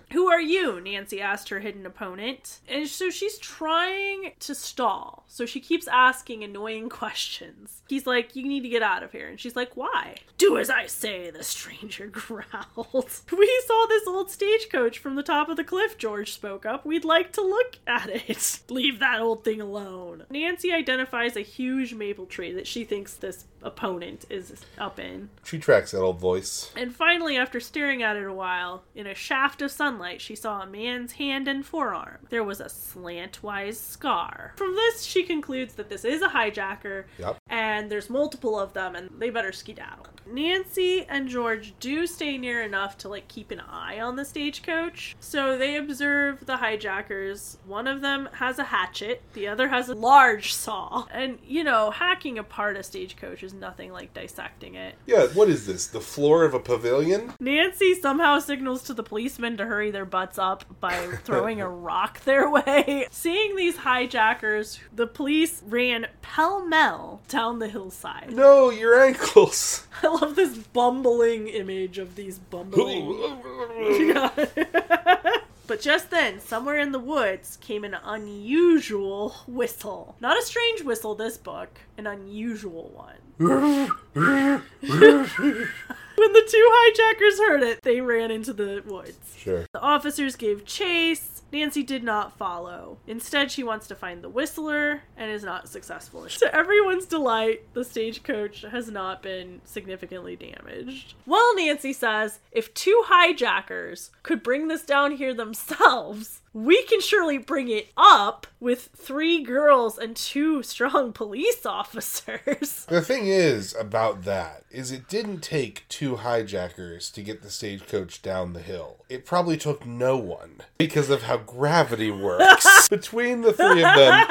Speaker 2: <laughs> Who are you? Nancy asked her hidden opponent. And so she's trying to stall. So she keeps asking annoying <laughs> questions. He's like, You need to get out of here. And she's like, Why? Do as I say, the stranger <laughs> growled. we saw this old stagecoach from the top of the cliff, George spoke up. We'd like to look at it. <laughs> Leave that old thing alone. Nancy identifies a huge maple tree that she thinks this opponent is up in.
Speaker 1: She tracks that old voice.
Speaker 2: And finally, after staring at it a while, in a shaft of sunlight, she saw a man's hand and forearm. There was a slantwise scar. From this, she concludes that this is a hijacker,
Speaker 1: Yep.
Speaker 2: and there's multiple of them, and they better skedaddle. Nancy and George do stay near enough to like keep an eye on the stagecoach. So they observe the hijackers. One of them has a hatchet, the other has a large saw. And you know, hacking apart a stagecoach is nothing like dissecting it.
Speaker 1: Yeah, what is this? The floor of a pavilion?
Speaker 2: Nancy somehow signals to the policemen to hurry their butts up by throwing a <laughs> rock their way. Seeing these hijackers, the police ran pell mell down the hillside.
Speaker 1: No, your ankles. <laughs>
Speaker 2: I love this bumbling image of these bumbling. <laughs> But just then, somewhere in the woods came an unusual whistle. Not a strange whistle, this book, an unusual one. When the two hijackers heard it, they ran into the woods.
Speaker 1: sure.
Speaker 2: The officers gave chase. Nancy did not follow. Instead, she wants to find the whistler and is not successful. To everyone's delight, the stagecoach has not been significantly damaged. Well, Nancy says, if two hijackers could bring this down here themselves, we can surely bring it up with three girls and two strong <laughs> police officers. <laughs>
Speaker 1: The thing is about that is it didn't take two hijackers to get the stagecoach down the hill. It probably took no one because of how gravity works <laughs> between the three of them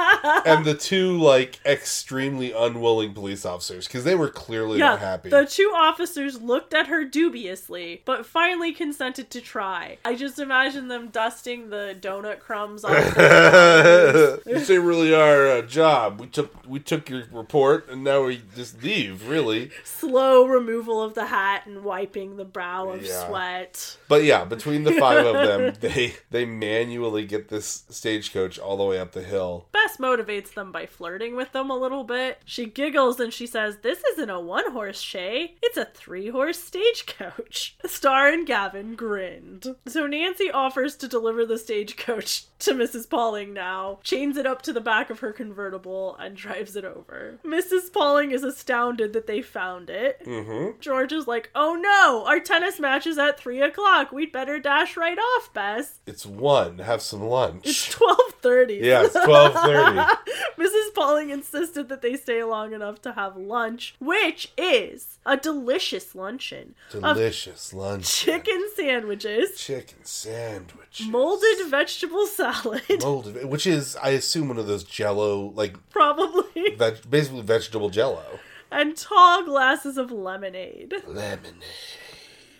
Speaker 1: and the two like extremely unwilling police officers because they were clearly
Speaker 2: Yeah,
Speaker 1: not happy.
Speaker 2: the two officers looked at her dubiously, but finally consented to try. I just imagine them dusting the donut crumbs off their
Speaker 1: this ain't really our uh, job. We took we took your report and now we just leave. Really,
Speaker 2: slow removal of the hat and wiping the brow of
Speaker 1: Yeah.
Speaker 2: sweat.
Speaker 1: but yeah, between the five of them, <laughs> they they manually get this stagecoach all the way up the hill.
Speaker 2: Bess motivates them by flirting with them a little bit. She giggles and she says, This isn't a one horse shay, it's a three horse stagecoach. <laughs> Star and Gavin grinned. So Nancy offers to deliver the stagecoach to Mrs. Pauling now, chains it up to the back of her convertible, and drives it over. Mrs. Pauling is astounded that they found it.
Speaker 1: Mm-hmm.
Speaker 2: George is like, Oh no, our tennis match is at three o'clock. We'd better dash right off, Bess.
Speaker 1: It's one. Have some lunch.
Speaker 2: It's 12.30.
Speaker 1: Yeah, it's 12.30 clarity. <laughs>
Speaker 2: Mrs. Pauling insisted that they stay long enough to have lunch, which is a delicious luncheon.
Speaker 1: Delicious lunch.
Speaker 2: Chicken sandwiches.
Speaker 1: Chicken sandwiches.
Speaker 2: Molded vegetable salad. <laughs>
Speaker 1: Molded, which is, I assume, one of those jello, like.
Speaker 2: Probably.
Speaker 1: Veg- basically vegetable jello.
Speaker 2: And tall glasses of lemonade.
Speaker 1: Lemonade.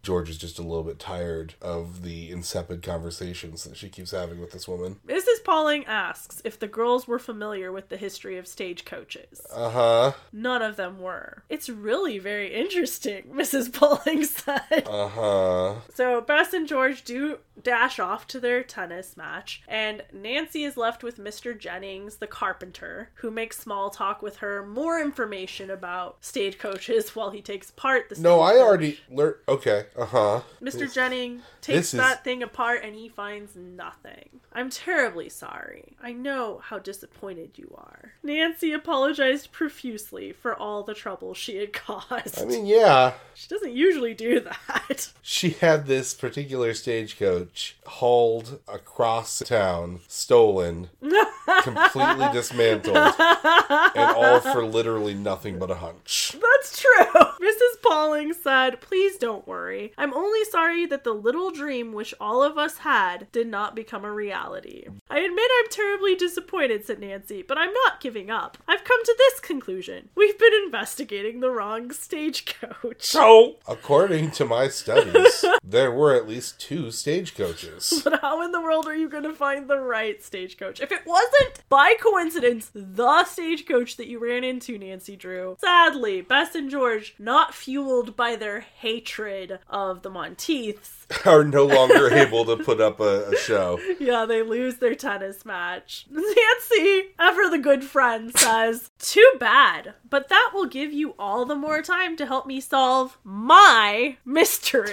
Speaker 1: George is just a little bit tired of the insipid conversations that she keeps having with this woman.
Speaker 2: Mrs. Pauling asks if the girls were familiar with the history of stagecoaches.
Speaker 1: Uh huh.
Speaker 2: None of them were. It's really very interesting, <laughs> Mrs. Pauling said.
Speaker 1: Uh huh.
Speaker 2: So Bess and George do dash off to their tennis match, and Nancy is left with Mr. Jennings, the carpenter, who makes small talk with her, more information about stagecoaches <laughs> while he takes apart the
Speaker 1: No, I already learned. Okay, uh huh.
Speaker 2: Mr. Jennings takes
Speaker 1: is-
Speaker 2: that thing apart and he finds nothing. I'm terribly sorry. I know how disappointed you are. Nancy apologized profusely for all the trouble she had <laughs> caused.
Speaker 1: I mean, yeah,
Speaker 2: she doesn't usually do that.
Speaker 1: she had this particular stagecoach hauled across town, stolen, <laughs> completely dismantled, and all for literally nothing but a hunch.
Speaker 2: That's true. <laughs> Mrs. Pauling said, Please don't worry. I'm only sorry that the little dream which all of us had did not become a reality. I admit I'm terribly disappointed, said Nancy, but I'm not giving up. I've come to this conclusion. We've been investigating the wrong stagecoach.
Speaker 1: So, according to my studies, <laughs> there were at least two stagecoaches. <laughs>
Speaker 2: But how in the world are you going to find the right stagecoach? If it wasn't, by coincidence, the stagecoach that you ran into, Nancy Drew, sadly, Bess and George, not fueled by their hatred of the Monteiths, <laughs>
Speaker 1: Are no longer <laughs> able to put up a, a show.
Speaker 2: yeah, they lose their tennis match. Nancy, ever the good friend, says, Too bad, but that will give you all the more time to help me solve my mystery.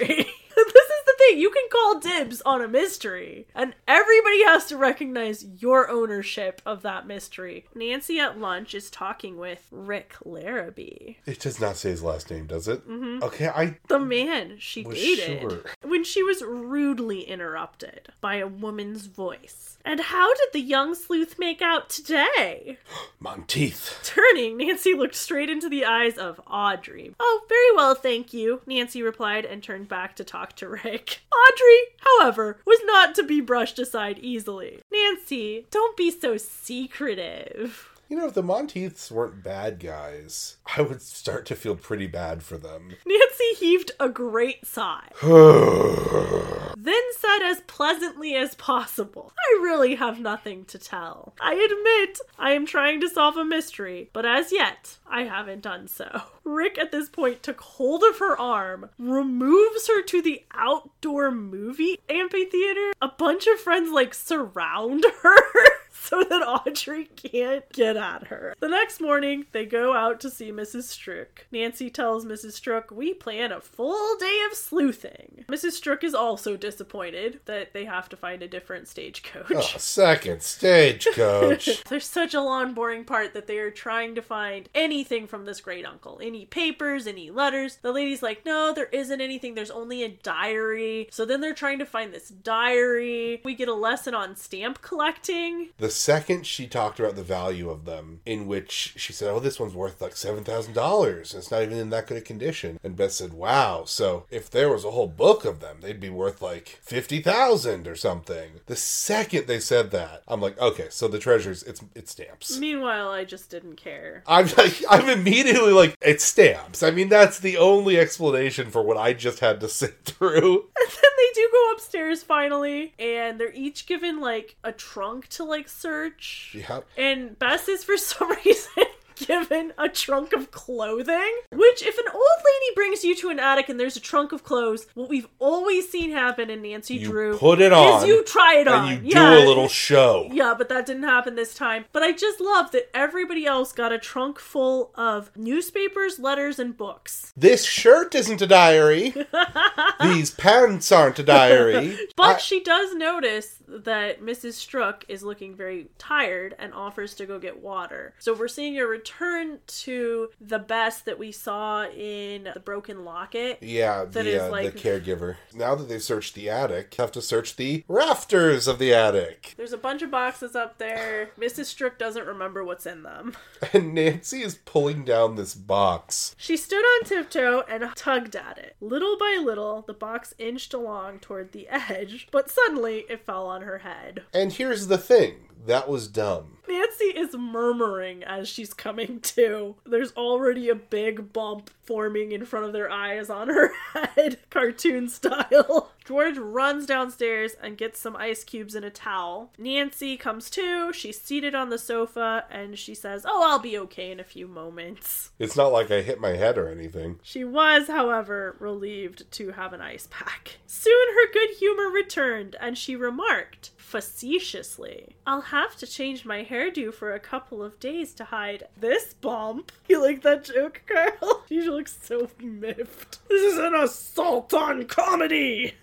Speaker 2: this is the thing, you can call dibs on a mystery, and everybody has to recognize your ownership of that mystery. Nancy at lunch is talking with Rick Larrabee,
Speaker 1: It does not say his last name, does it? Mm-hmm. Okay, I
Speaker 2: the man she dated,
Speaker 1: sure.
Speaker 2: when she was rudely interrupted by a woman's voice. And how did the young sleuth make out today? <gasps>
Speaker 1: Monteith.
Speaker 2: Turning, Nancy looked straight into the eyes of Audrey. Oh, very well, thank you, Nancy replied and turned back to talk to Rick. Audrey, however, was not to be brushed aside easily. Nancy, don't be so secretive.
Speaker 1: You know, if the Monteiths weren't bad guys, I would start to feel pretty bad for them. <laughs>
Speaker 2: Nancy heaved a great sigh, <sighs> then said as pleasantly as possible, I really have nothing to tell. I admit I am trying to solve a mystery, but as yet I haven't done so. Rick at this point took hold of her arm, removes her to the outdoor movie amphitheater. A bunch of friends like surround her. <laughs> <laughs> So that Audrey can't get at her. The next morning, they go out to see Mrs. Strook. Nancy tells Mrs. Strook, We plan a full day of sleuthing. Mrs. Strook is also disappointed that they have to find a different stagecoach.
Speaker 1: Oh, second stagecoach. <laughs>
Speaker 2: There's such a long, boring part that they are trying to find anything from this great uncle. Any papers, any letters. The lady's like, no, there isn't anything. There's only a diary. So then they're trying to find this diary. We get a lesson on stamp collecting.
Speaker 1: the second she talked about the value of them, in which she said, Oh, this one's worth like $7,000. It's not even in that good a condition. And Beth said, Wow. So if there was a whole book of them, they'd be worth like 50000 or something. The second they said that, I'm like, Okay, so the treasures, it's, it's stamps.
Speaker 2: Meanwhile, I just didn't care.
Speaker 1: I'm like, <laughs> I'm immediately like, it's stamps. I mean, that's the only explanation for what I just had to <laughs> sit through. <laughs>
Speaker 2: And then they do go upstairs finally, and they're each given like a trunk to like search.
Speaker 1: Yep.
Speaker 2: And Bess is for some reason given a trunk of clothing. Which, if an old lady brings you to an attic and there's a trunk of clothes, what we've always seen happen in Nancy
Speaker 1: You
Speaker 2: Drew
Speaker 1: put it on
Speaker 2: is you try it on.
Speaker 1: you
Speaker 2: yeah.
Speaker 1: do a little show. <laughs>
Speaker 2: Yeah, but that didn't happen this time. But I just love that everybody else got a trunk full of newspapers, letters, and books.
Speaker 1: This shirt isn't a diary. <laughs> These pants aren't a diary. <laughs>
Speaker 2: But
Speaker 1: I-
Speaker 2: she does notice that Mrs. Strook is looking very tired and offers to go get water. So we're seeing a return to the best that we saw in the broken locket.
Speaker 1: yeah,
Speaker 2: that
Speaker 1: the,
Speaker 2: is
Speaker 1: uh,
Speaker 2: like-
Speaker 1: the caregiver. Now that they've searched the attic, have to search the rafters of the attic.
Speaker 2: There's a bunch of boxes up there. Mrs. Strook doesn't remember what's in them. <laughs>
Speaker 1: And Nancy is pulling down this box.
Speaker 2: She stood on tiptoe and tugged at it. Little by little, the box inched along toward the edge, but suddenly it fell on her head.
Speaker 1: And here's the thing That was dumb.
Speaker 2: Nancy is murmuring as she's coming to. There's already a big bump forming in front of their eyes on her <laughs> head, cartoon style. George runs downstairs and gets some ice cubes and a towel. Nancy comes to. She's seated on the sofa and she says, Oh, I'll be okay in a few moments.
Speaker 1: It's not like I hit my head or anything.
Speaker 2: She was, however, relieved to have an ice pack. Soon her good humor returned and she remarked, facetiously, I'll have to change my hairdo for a couple of days to hide this bump. <laughs> You like that joke, Carl? <laughs> She looks so miffed. <laughs> This is an assault on comedy!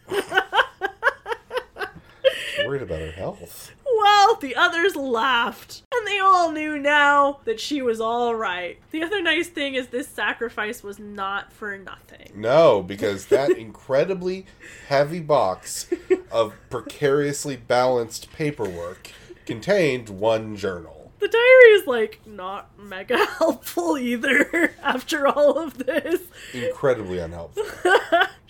Speaker 1: Worried about her health.
Speaker 2: Well, the others laughed, and they all knew now that she was all right. The other nice thing is this sacrifice was not for nothing.
Speaker 1: No, because that <laughs> incredibly heavy box of precariously balanced paperwork contained one journal.
Speaker 2: The diary is like not mega <laughs> helpful either after all of this.
Speaker 1: Incredibly unhelpful. <laughs>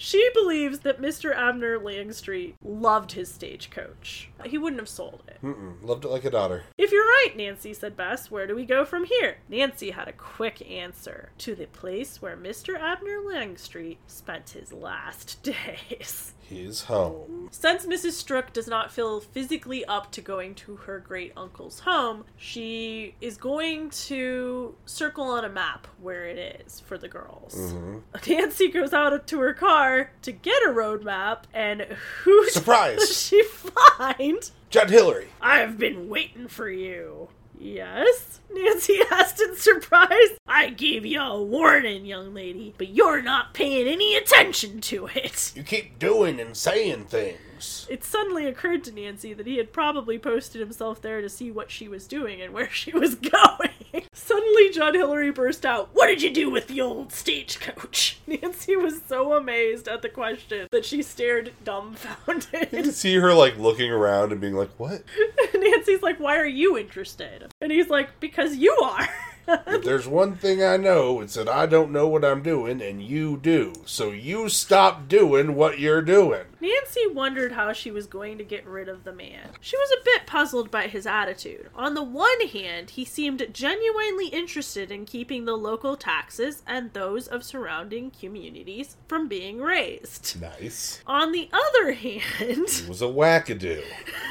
Speaker 2: She believes that Mr. Abner Langstreet loved his stagecoach. He wouldn't have sold it.
Speaker 1: Mm-mm, loved it like a daughter.
Speaker 2: If you're right, Nancy, said Bess, where do we go from here? Nancy had a quick answer to the place where Mr. Abner Langstreet spent his last <laughs> days.
Speaker 1: His home.
Speaker 2: Since Mrs. Strook does not feel physically up to going to her great uncle's home, she is going to circle on a map where it is for the girls.
Speaker 1: hmm <laughs>
Speaker 2: Nancy goes out to her car to get a road map, and who does
Speaker 1: Surprise! <laughs>
Speaker 2: she find?
Speaker 1: Judd Hillary.
Speaker 2: I've been waiting for you. Yes? Nancy <laughs> asked in surprise. I gave you a warning, young lady, but you're not paying any attention to it.
Speaker 1: You keep doing and saying things.
Speaker 2: It suddenly occurred to Nancy that he had probably posted himself there to see what she was doing and where <laughs> she was going. <laughs> Suddenly, John Hillary burst out, What did you do with the old stagecoach? <laughs> Nancy was so amazed at the question that she stared dumbfounded.
Speaker 1: You can see her like looking around and being like, "What?
Speaker 2: Nancy's like, Why are you interested? And he's like, Because you are.
Speaker 1: If there's one thing I know, it's that I don't know what I'm doing, and you do. So you stop doing what you're doing."
Speaker 2: Nancy wondered how she was going to get rid of the man. She was a bit puzzled by his attitude. On the one hand, he seemed genuinely interested in keeping the local taxes and those of surrounding communities from being raised.
Speaker 1: Nice.
Speaker 2: On the other hand,
Speaker 1: he was a wackadoo.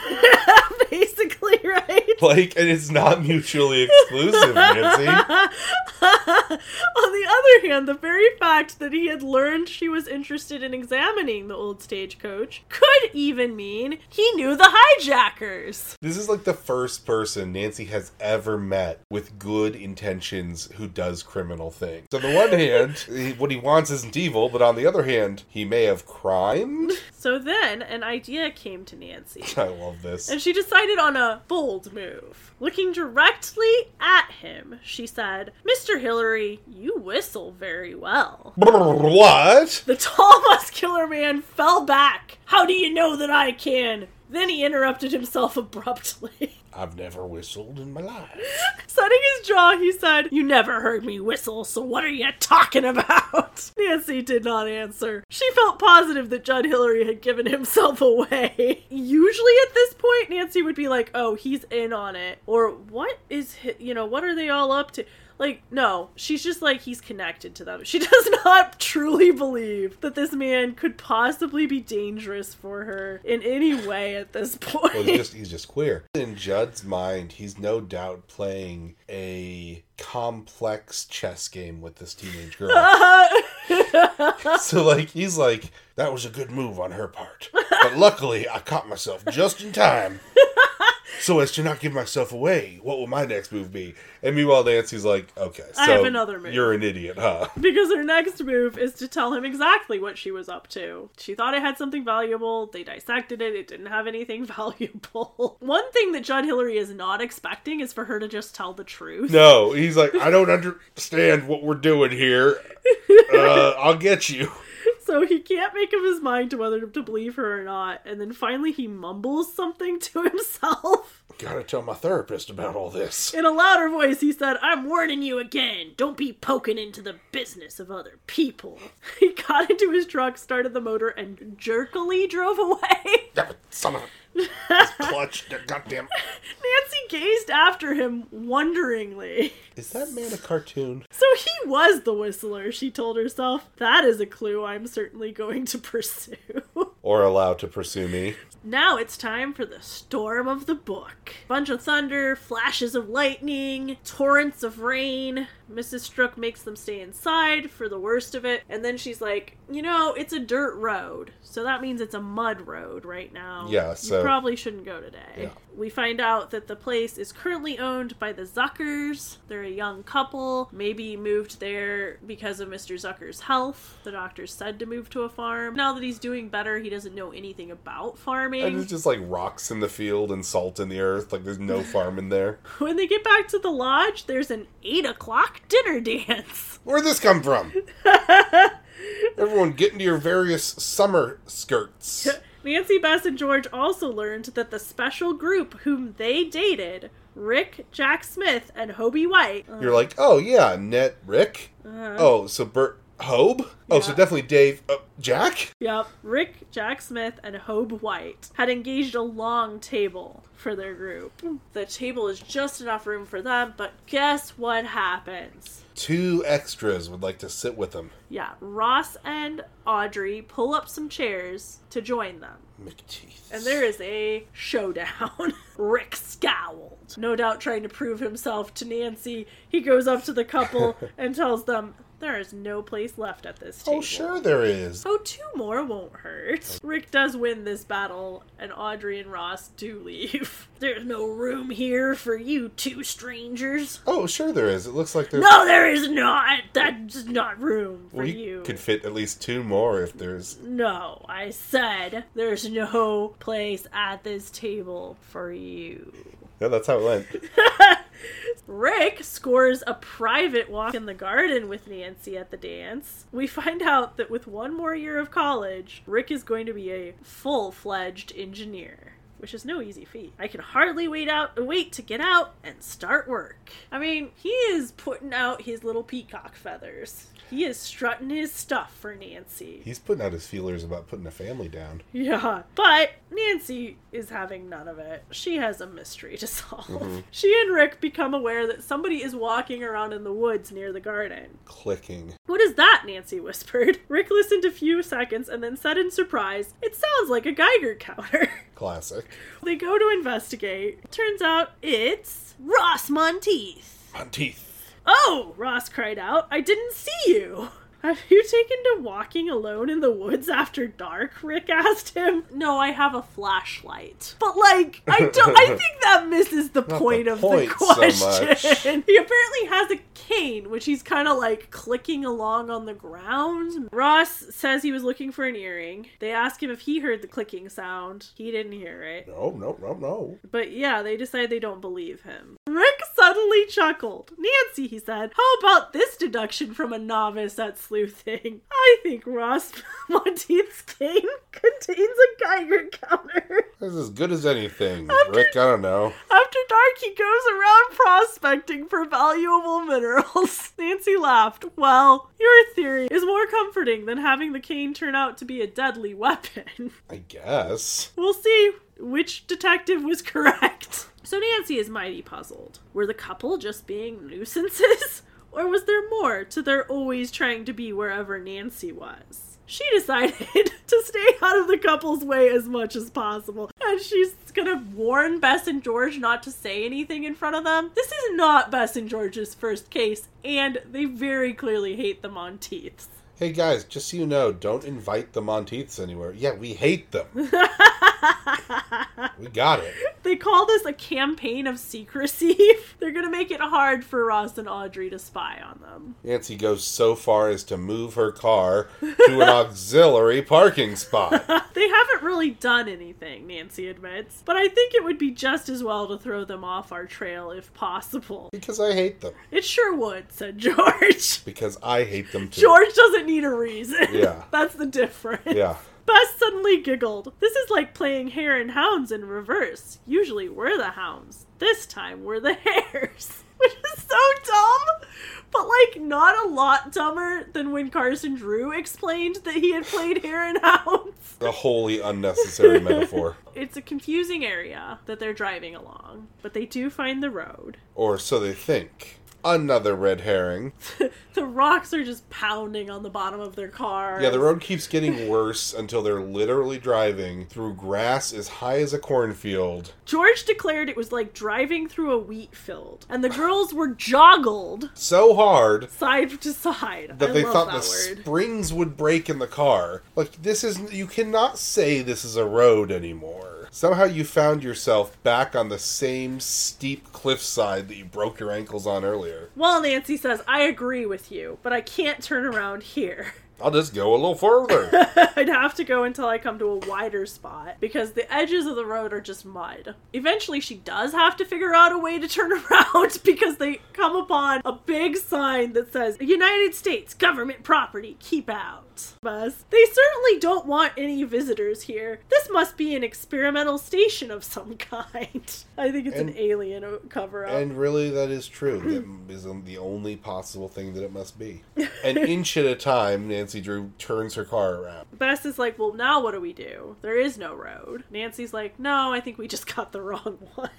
Speaker 1: <laughs>
Speaker 2: basically, right?
Speaker 1: Like, and it's not mutually exclusive, Nancy. <laughs>
Speaker 2: On the other hand, the very fact that he had learned she was interested in examining the old stagecoach could even mean he knew the hijackers.
Speaker 1: This is like the first person Nancy has ever met with good intentions who does criminal things. On the one <laughs> hand, what he wants isn't evil, but on the other hand, he may have crimed.
Speaker 2: So then an idea came to Nancy. <laughs>
Speaker 1: I love this.
Speaker 2: And she decided on a bold move. Looking directly at him, she said, Mr. Hillary, you whistle very well. <laughs>
Speaker 1: What?
Speaker 2: The tall, muscular man fell back. How do you know that I can? Then he interrupted himself abruptly. <laughs>
Speaker 1: I've never whistled in my life. <laughs>
Speaker 2: Setting his jaw, he said, You never heard me whistle, so what are you talking about? <laughs> Nancy did not answer. She felt positive that Judd Hillary had given himself away. Usually at this point, Nancy would be like, Oh, he's in on it. Or what is, you know, what are they all up to? Like, no, she's just like, he's connected to them. She <laughs> does not truly believe that this man could possibly be dangerous for her in any way at this point. <laughs>
Speaker 1: Well, he's just he's just queer. In Judd's mind, he's no doubt playing a complex chess game with this teenage girl. <laughs> so like he's like, that was a good move on her part. But luckily I caught myself just in time. So as to not give myself away, what will my next move be? And meanwhile Nancy's like, okay, so
Speaker 2: I have another move.
Speaker 1: You're an idiot, huh? <laughs>
Speaker 2: Because her next move is to tell him exactly what she was up to. She thought it had something valuable, they dissected it, it didn't have anything <laughs> valuable. One thing that Judd Hillary is not expecting is for her to just tell the truth.
Speaker 1: No, he's like, I don't understand what we're doing here. Uh, I'll get you. <laughs>
Speaker 2: So he can't make up his mind to whether to believe her or not, and then finally he mumbles something <laughs> to himself.
Speaker 1: Gotta tell my therapist about all this.
Speaker 2: In a louder voice, he said, I'm warning you again. Don't be poking into the business of other people. <laughs> He got into his truck, started the motor, and jerkily drove away.
Speaker 1: Yeah, but son of a <laughs> clutch. Goddamn.
Speaker 2: Nancy gazed after him wonderingly.
Speaker 1: Is that man a cartoon?
Speaker 2: So he was the whistler, she told herself. That is a clue I'm certainly going to pursue. <laughs>
Speaker 1: Or allowed to pursue me?
Speaker 2: Now it's time for the storm of the book. Bunch of thunder, flashes of lightning, torrents of rain. Mrs. Strook makes them stay inside for the worst of it, and then she's like, "You know, it's a dirt road, so that means it's a mud road right now.
Speaker 1: Yeah, so-
Speaker 2: you probably shouldn't go today."
Speaker 1: Yeah.
Speaker 2: We find out that the place is currently owned by the Zuckers. They're a young couple, maybe moved there because of Mr. Zucker's health. The doctor said to move to a farm. Now that he's doing better, he doesn't know anything about farming.
Speaker 1: And it's just like rocks in the field and salt in the earth. Like there's no farm in there. <laughs>
Speaker 2: When they get back to the lodge, there's an 8 o'clock dinner dance. <laughs>
Speaker 1: Where'd this come from? Everyone get into your various summer skirts.
Speaker 2: Nancy, Bess, and George also learned that the special group whom they dated, Rick, Jack Smith, and Hobie White,
Speaker 1: You're like, oh yeah, Net Rick. Uh-huh. Oh, so Bert Hobe? Oh, so definitely Dave uh, Jack?
Speaker 2: Yep, Rick, Jack Smith, and Hobe White had engaged a long table for their group. The table is just enough room for them, but guess what happens?
Speaker 1: Two extras would like to sit with them.
Speaker 2: Yeah, Ross and Audrey pull up some chairs to join them.
Speaker 1: McTeeth.
Speaker 2: And there is a showdown. <laughs> Rick scowled, no doubt trying to prove himself to Nancy. He goes up to the couple <laughs> and tells them there is no place left at this oh, table.
Speaker 1: Oh, sure there is.
Speaker 2: Oh, two more won't hurt. Rick does win this battle, and Audrey and Ross do leave. <laughs> There's no room here for you two strangers.
Speaker 1: Oh, sure there is. It looks like there's.
Speaker 2: No, there is not. That's not room for
Speaker 1: we
Speaker 2: you.
Speaker 1: could fit at least two more if there's.
Speaker 2: No, I said there's no place at this table for you.
Speaker 1: Yeah, that's how it went. <laughs>
Speaker 2: Rick scores a private walk in the garden with Nancy at the dance. We find out that with one more year of college, Rick is going to be a full fledged engineer. Which is no easy feat. I can hardly wait out wait to get out and start work. I mean, he is putting out his little peacock feathers. He is strutting his stuff for Nancy.
Speaker 1: He's putting out his feelers about putting a family down.
Speaker 2: Yeah, but Nancy is having none of it. She has a mystery to <laughs> solve.
Speaker 1: Mm-hmm.
Speaker 2: She and Rick become aware that somebody is walking around in the woods near the garden.
Speaker 1: Clicking.
Speaker 2: What is that? Nancy whispered. <laughs> Rick listened a few seconds and then said in surprise, It sounds like a Geiger counter. <laughs>
Speaker 1: Classic.
Speaker 2: they go to investigate. Turns out it's Ross Monteith.
Speaker 1: On teeth.
Speaker 2: Oh! Ross cried out. I didn't see you. Have you taken to walking alone in the woods after dark? Rick asked him. No, I have a flashlight. But like, I don't. I <laughs> think that misses the point
Speaker 1: the
Speaker 2: of
Speaker 1: point
Speaker 2: the <laughs> question.
Speaker 1: much.
Speaker 2: he apparently has a cane, which he's kind of like clicking along on the ground. Ross says he was looking for an earring. They ask him if he heard the clicking sound. He didn't hear it.
Speaker 1: No, no, no, no.
Speaker 2: But yeah, they decide they don't believe him. Rick suddenly chuckled. Nancy, he said, how about this deduction from a novice at sleuthing? I think Ross <laughs> Monteith's cane <laughs> contains a Geiger counter.
Speaker 1: That's as good as anything. Rick, I don't know.
Speaker 2: After dark, he goes around prospecting for valuable minerals. <laughs> Nancy laughed. Well, your theory is more comforting than having the cane turn out to be a deadly weapon.
Speaker 1: I guess.
Speaker 2: We'll see which detective was correct. So Nancy is mighty puzzled. Were the couple just being nuisances? Or was there more to their always trying to be wherever Nancy was? She <laughs> decided to stay out of the couple's way as much as possible. And she's gonna warn Bess and George not to say anything in front of them. This is not Bess and George's first case, and they very clearly hate the Monteiths.
Speaker 1: Hey guys, just so you know, don't invite the Monteiths anywhere. Yeah, we hate them. <laughs> we got it.
Speaker 2: They call this a campaign of secrecy. <laughs> They're gonna make it hard for Ross and Audrey to spy on them.
Speaker 1: Nancy goes so far as to move her car to an <laughs> auxiliary parking spot.
Speaker 2: They haven't really done anything, Nancy admits, but I think it would be just as well to throw them off our trail if possible.
Speaker 1: Because I hate them.
Speaker 2: It sure would, said George.
Speaker 1: Because I hate them too.
Speaker 2: George doesn't need a reason. <laughs>
Speaker 1: Yeah.
Speaker 2: That's the difference.
Speaker 1: Yeah.
Speaker 2: Bess suddenly giggled. This is like playing hare and hounds in reverse. Usually we're the hounds. This time we're the <laughs> hares. <laughs> Which is so dumb, but like not a lot dumber than when Carson Drew explained that he had played hare and hounds.
Speaker 1: A wholly unnecessary metaphor.
Speaker 2: It's a confusing area that they're driving along, but they do find the road.
Speaker 1: Or so they think. Another red herring. <laughs>
Speaker 2: the rocks are just pounding on the bottom of their car.
Speaker 1: Yeah, the road keeps getting worse until they're literally driving through grass as high as a cornfield.
Speaker 2: George declared it was like driving through a wheat field, and the girls were joggled
Speaker 1: So hard
Speaker 2: side to side.
Speaker 1: that
Speaker 2: I
Speaker 1: they thought
Speaker 2: that
Speaker 1: the
Speaker 2: word.
Speaker 1: springs would break in the car. Like, this is. You cannot say this is a road anymore. Somehow you found yourself back on the same steep cliffside that you broke your ankles on earlier.
Speaker 2: Well, Nancy says, I agree with you, but I can't turn around here. <laughs>
Speaker 1: I'll just go a little further. <laughs>
Speaker 2: I'd have to go until I come to a wider spot because the edges of the road are just mud. Eventually, she does have to figure out a way to turn <laughs> around because they come upon a big sign that says United States government property, keep out. Bus. They certainly don't want any visitors here. This must be an experimental station of some <laughs> kind. I think it's
Speaker 1: And-
Speaker 2: an alien cover up.
Speaker 1: And really, that is true. <clears throat> That is the only possible thing that it must be. <laughs> An inch at a time, Nancy Drew turns her car around.
Speaker 2: Bess is like, well, now what do we do? There is no road. Nancy's like, no, I think we just got the <laughs> wrong one.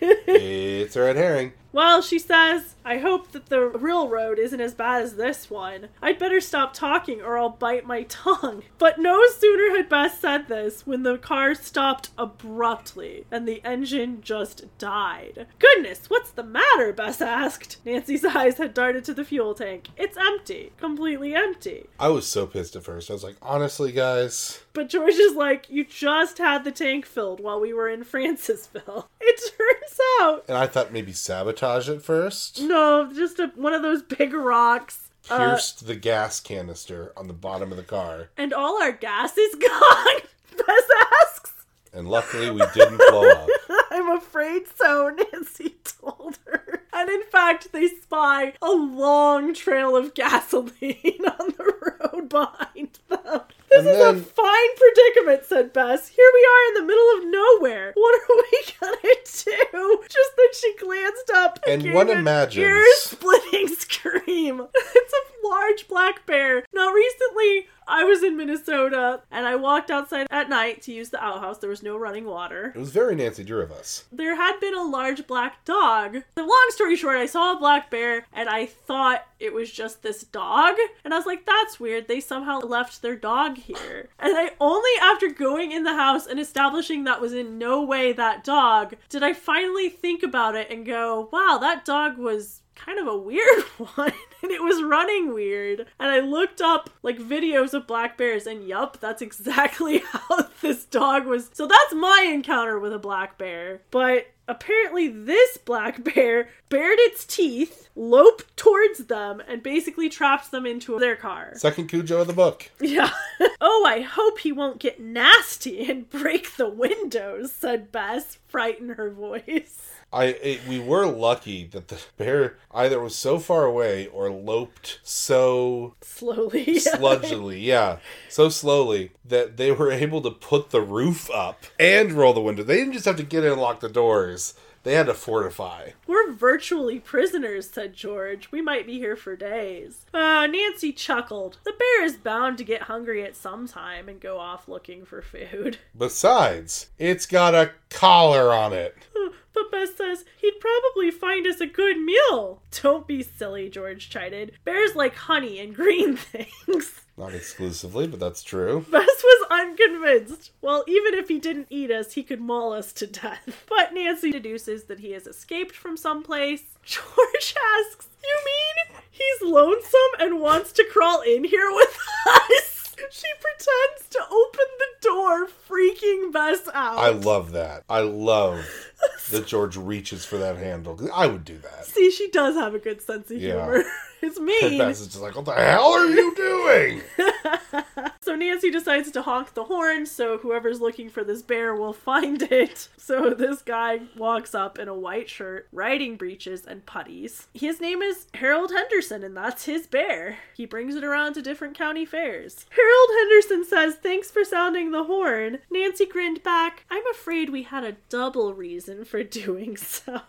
Speaker 1: It's a red herring.
Speaker 2: Well, she says, I hope that the real road isn't as bad as this one. I'd better stop talking or I'll bite my <laughs> tongue. But no sooner had Bess said this when the car stopped abruptly and the engine just died. Goodness, what's the matter? Bess asked. Nancy's <laughs> eyes had darted to the fuel tank. It's empty. Completely empty.
Speaker 1: I was so pissed at first. I was like, honestly, guys,
Speaker 2: But George is like, you just had the tank filled while we were in Francisville. <laughs> It turns out,
Speaker 1: and I thought maybe sabotage at first.
Speaker 2: no, just a, one of those big rocks. Uh,
Speaker 1: Pierced the gas canister on the bottom of the car.
Speaker 2: and all our gas is <laughs> gone. Bess asks.
Speaker 1: And luckily, we didn't blow up. <laughs>
Speaker 2: I'm afraid so, Nancy told her. And in fact, they spy a long trail of gasoline on the road behind them. This
Speaker 1: And
Speaker 2: is a fine predicament, said Bess. Here we are in the middle of nowhere. What are we <laughs> gonna do? Just then she glanced up and,
Speaker 1: And one imagines-
Speaker 2: ear-splitting <laughs> scream. It's a large black bear. Now, recently, I was in Minnesota and I walked outside at night to use the outhouse. There was no running water
Speaker 1: It was very Nancy Drew of us.
Speaker 2: there had been a large black dog. The long story short, I saw a black bear and I thought it was just this dog. And I was like, that's weird. They somehow left their dog here. And I only after going in the house and establishing that was in no way that dog did I finally think about it and go, wow, that dog was kind of a weird <laughs> one and it was running weird and i looked up like videos of black bears and yup that's exactly <laughs> how this dog was so that's my encounter with a black bear but apparently this black bear bared its teeth loped towards them and basically trapped them into their car
Speaker 1: Second Cujo of the book.
Speaker 2: yeah. <laughs> oh, I hope he won't get nasty and break the windows, said Bess, frighten her voice.
Speaker 1: I it, we were lucky that the <laughs> bear either was so far away or loped so
Speaker 2: Slowly. <laughs>
Speaker 1: sludgily, yeah, so slowly that they were able to put the roof up and roll the window. They didn't just have to get in and lock the doors; they had to fortify.
Speaker 2: We're virtually prisoners, said George. We might be here for days. Uh, Nancy chuckled. The bear is bound to get hungry at some time and go off looking for food.
Speaker 1: Besides, it's got a collar on it. <laughs>
Speaker 2: But Bess says he'd probably find us a good meal. Don't be silly, George chided. Bears like honey and green <laughs> things.
Speaker 1: Not exclusively, but that's true.
Speaker 2: Bess was unconvinced. Well, even if he didn't eat us, he could maul us to death. <laughs> But Nancy deduces that he has escaped from someplace. <laughs> George asks, You mean he's lonesome and wants to crawl in here with us? She pretends to open the door, freaking Bess out.
Speaker 1: I love that. I love <laughs> that George reaches for that handle. I would do that.
Speaker 2: See, she does have a good sense of
Speaker 1: Yeah.
Speaker 2: humor. <laughs> It's mean.
Speaker 1: Bess is just like, what the hell are you doing? <laughs>
Speaker 2: So Nancy decides to honk the horn so whoever's looking for this bear will find it. So this guy walks up in a white shirt, riding breeches, and puttees. His name is Harold Henderson, and that's his bear. He brings it around to different county fairs. Harold Henderson says, Thanks for sounding the horn. Nancy grinned back, I'm afraid we had a double reason for <laughs> doing so.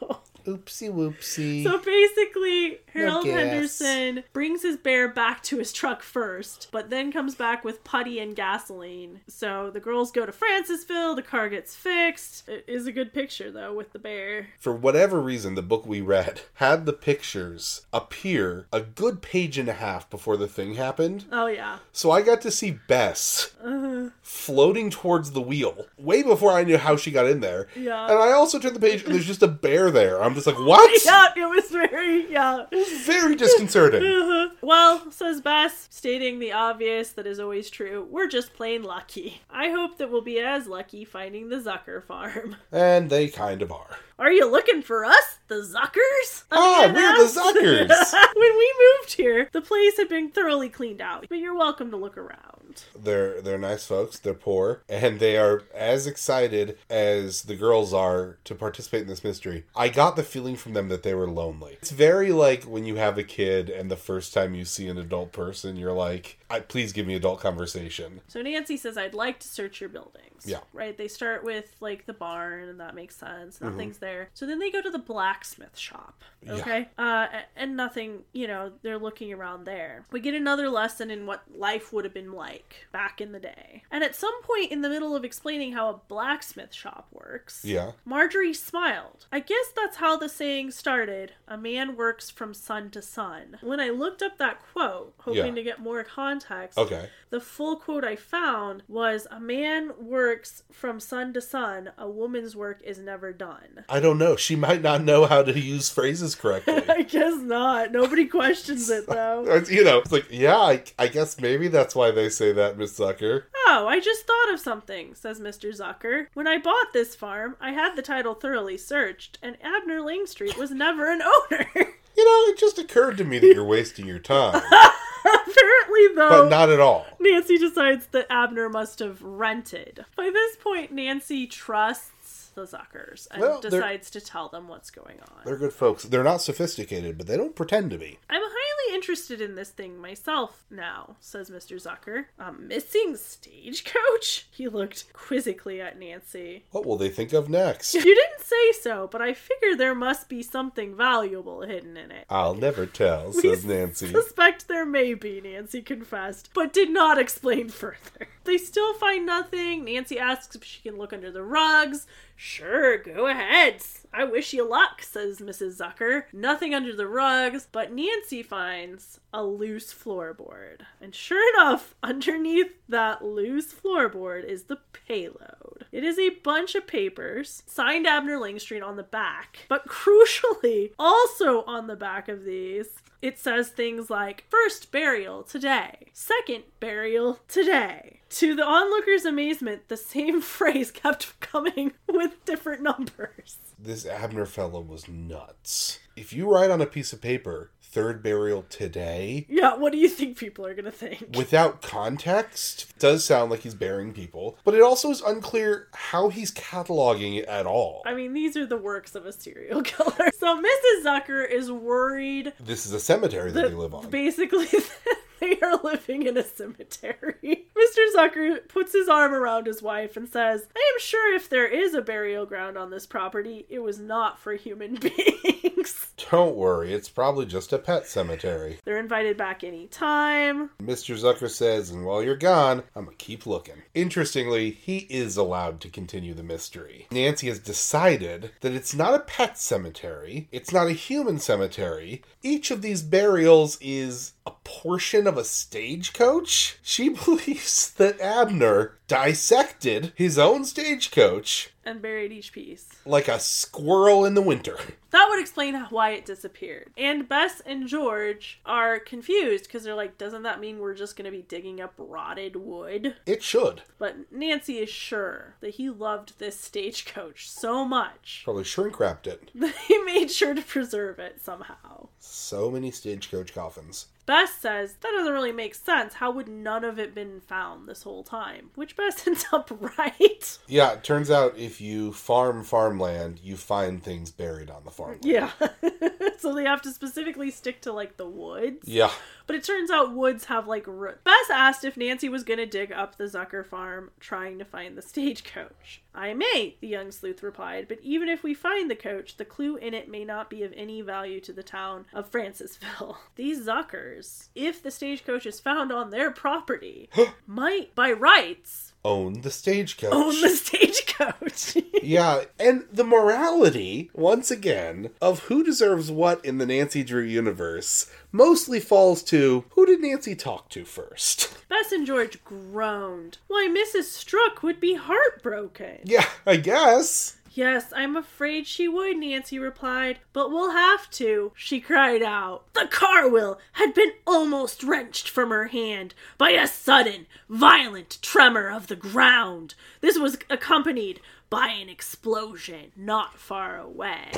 Speaker 1: Oopsie whoopsie.
Speaker 2: So basically, Harold
Speaker 1: gas.
Speaker 2: Henderson brings his bear back to his truck first, but then comes back with putty and gasoline. So the girls go to Francisville, the car gets fixed. It is a good picture, though, with the bear.
Speaker 1: for whatever reason, the book we read had the pictures appear a good page and a half before the thing happened.
Speaker 2: Oh, yeah.
Speaker 1: So I got to see Bess floating towards the wheel way before I knew how she got in there.
Speaker 2: Yeah.
Speaker 1: And I also turned the page and there's just a bear there. I'm just like, what? <laughs>
Speaker 2: Yeah, it was very, yeah.
Speaker 1: It was Very disconcerting. <laughs>
Speaker 2: Uh-huh. Well, says Bess, stating the obvious that is always true, we're just plain lucky. I hope that we'll be as lucky finding the Zucker farm. <laughs>
Speaker 1: and they kind of are.
Speaker 2: Are you looking for us, the Zuckers?
Speaker 1: Ah, we're the. Zuckers.
Speaker 2: when we moved here, the place had been thoroughly cleaned out, but you're welcome to look around.
Speaker 1: They're they're nice folks. They're poor, and they are as excited as the girls are to participate in this mystery. I got the feeling from them that they were lonely. It's very like when you have a kid, and the first time you see an adult person, you're like, I, "Please give me adult conversation."
Speaker 2: So Nancy says, I'd like to search your buildings.
Speaker 1: Yeah.
Speaker 2: Right? They start with, like, the barn, and that makes sense.
Speaker 1: Mm-hmm.
Speaker 2: Nothing's there. So then they go to the blacksmith shop.
Speaker 1: Yeah.
Speaker 2: Okay? Uh, and nothing, you know, they're looking around there. We get another lesson in what life would have been like back in the day. And at some point in the middle of explaining how a blacksmith shop works,
Speaker 1: Yeah.
Speaker 2: Marjorie smiled. I guess that's how the saying started a man works from sun to sun. When I looked up that quote, hoping
Speaker 1: Yeah.
Speaker 2: to get more context,
Speaker 1: Okay.
Speaker 2: the full quote I found was a man works from sun to sun, a woman's work is never done.
Speaker 1: I don't know. She might not know how to use phrases correctly. <laughs>
Speaker 2: I guess not. Nobody questions it though. <laughs>
Speaker 1: You know, it's like, yeah, I, I guess maybe that's why they say that, Miss Zucker.
Speaker 2: Oh, I just thought of something, says Mr. Zucker. When I bought this farm, I had the title thoroughly searched, and Abner Langstreet was never an owner. <laughs>
Speaker 1: You know, it just occurred to me that you're wasting your time, <laughs>
Speaker 2: Apparently, though.
Speaker 1: but not at all.
Speaker 2: Nancy decides that Abner must have rented. By this point, Nancy trusts the Zuckers and
Speaker 1: Well,
Speaker 2: decides to tell them what's going on.
Speaker 1: They're good folks. They're not sophisticated, but they don't pretend to be.
Speaker 2: I'm highly interested in this thing myself now, says Mr. Zucker. A missing stagecoach? <laughs> He looked quizzically at Nancy.
Speaker 1: What will they think of next?
Speaker 2: You didn't say so, but I figure there must be something valuable hidden in it.
Speaker 1: I'll never tell, says Nancy.
Speaker 2: Suspect there may be, Nancy confessed, but did not explain further. They still find nothing. Nancy asks if she can look under the rugs. Sure, go ahead. I wish you luck, says Mrs. Zucker. Nothing under the rugs, but Nancy finds a loose floorboard. And sure enough, underneath that loose floorboard is the payload. It is a bunch of papers, signed Abner Langstreet on the back, but crucially, also on the back of these, it says things like first burial today, second burial today. To the onlookers' amazement, the same <laughs> phrase kept coming with different numbers.
Speaker 1: This Abner fellow was nuts. If you write on a piece of paper, third burial today,
Speaker 2: Yeah, what do you think people are gonna think?
Speaker 1: without context, it does sound like he's burying people, but it also is unclear how he's cataloging it at all.
Speaker 2: I mean, these are the works of a serial <laughs> killer. So Mrs. Zucker is worried
Speaker 1: This is a cemetery that
Speaker 2: that
Speaker 1: they live on.
Speaker 2: basically <laughs> they are living in a cemetery. <laughs> Mr. Zucker puts his arm around his wife and says, I am sure if there is a burial ground on this property, it was not for human beings.
Speaker 1: Don't worry, it's probably just a pet cemetery.
Speaker 2: They're invited back anytime.
Speaker 1: Mr. Zucker says, and while you're gone, I'm gonna keep looking. Interestingly, he is allowed to continue the mystery. Nancy has decided that it's not a pet cemetery, it's not a human cemetery. Each of these burials is a portion of a stagecoach. She <laughs> believes that Abner dissected his own stagecoach
Speaker 2: and buried each piece.
Speaker 1: Like a squirrel in the winter.
Speaker 2: That would explain why it disappeared. And Bess and George are confused because they're like, doesn't that mean we're just going to be digging up rotted wood?
Speaker 1: It should.
Speaker 2: But Nancy is sure that he loved this stagecoach so much <laughs>
Speaker 1: Probably shrink wrapped it.
Speaker 2: he made sure to preserve it somehow.
Speaker 1: So many stagecoach coffins.
Speaker 2: Bess says that doesn't really make sense. How would none of it been found this whole time? Which Bess <laughs> ends up right.
Speaker 1: Yeah, it turns out if you farm farmland, you find things buried on the farm.
Speaker 2: Yeah. <laughs> so they have to specifically stick to like the woods.
Speaker 1: Yeah.
Speaker 2: But it turns out woods have like roots. Bess asked if Nancy was going to dig up the Zucker farm trying to find the stagecoach. I may, the young sleuth replied, but even if we find the coach, the clue in it may not be of any value to the town of Francisville. <laughs> These Zuckers, if the stagecoach is found on their property, <gasps> might, by rights,
Speaker 1: Own the stagecoach.
Speaker 2: own the stagecoach. <laughs>
Speaker 1: Yeah, and the morality, once again, of who deserves what in the Nancy Drew universe mostly falls to who did Nancy talk to first? <laughs>
Speaker 2: Bess and George groaned. Why, Mrs. Strook would be heartbroken.
Speaker 1: Yeah, I guess.
Speaker 2: Yes, I'm afraid she would, Nancy replied. But we'll have to, she cried out. The car wheel had been almost wrenched from her hand by a sudden, violent tremor of the ground. This was accompanied by an explosion not far away.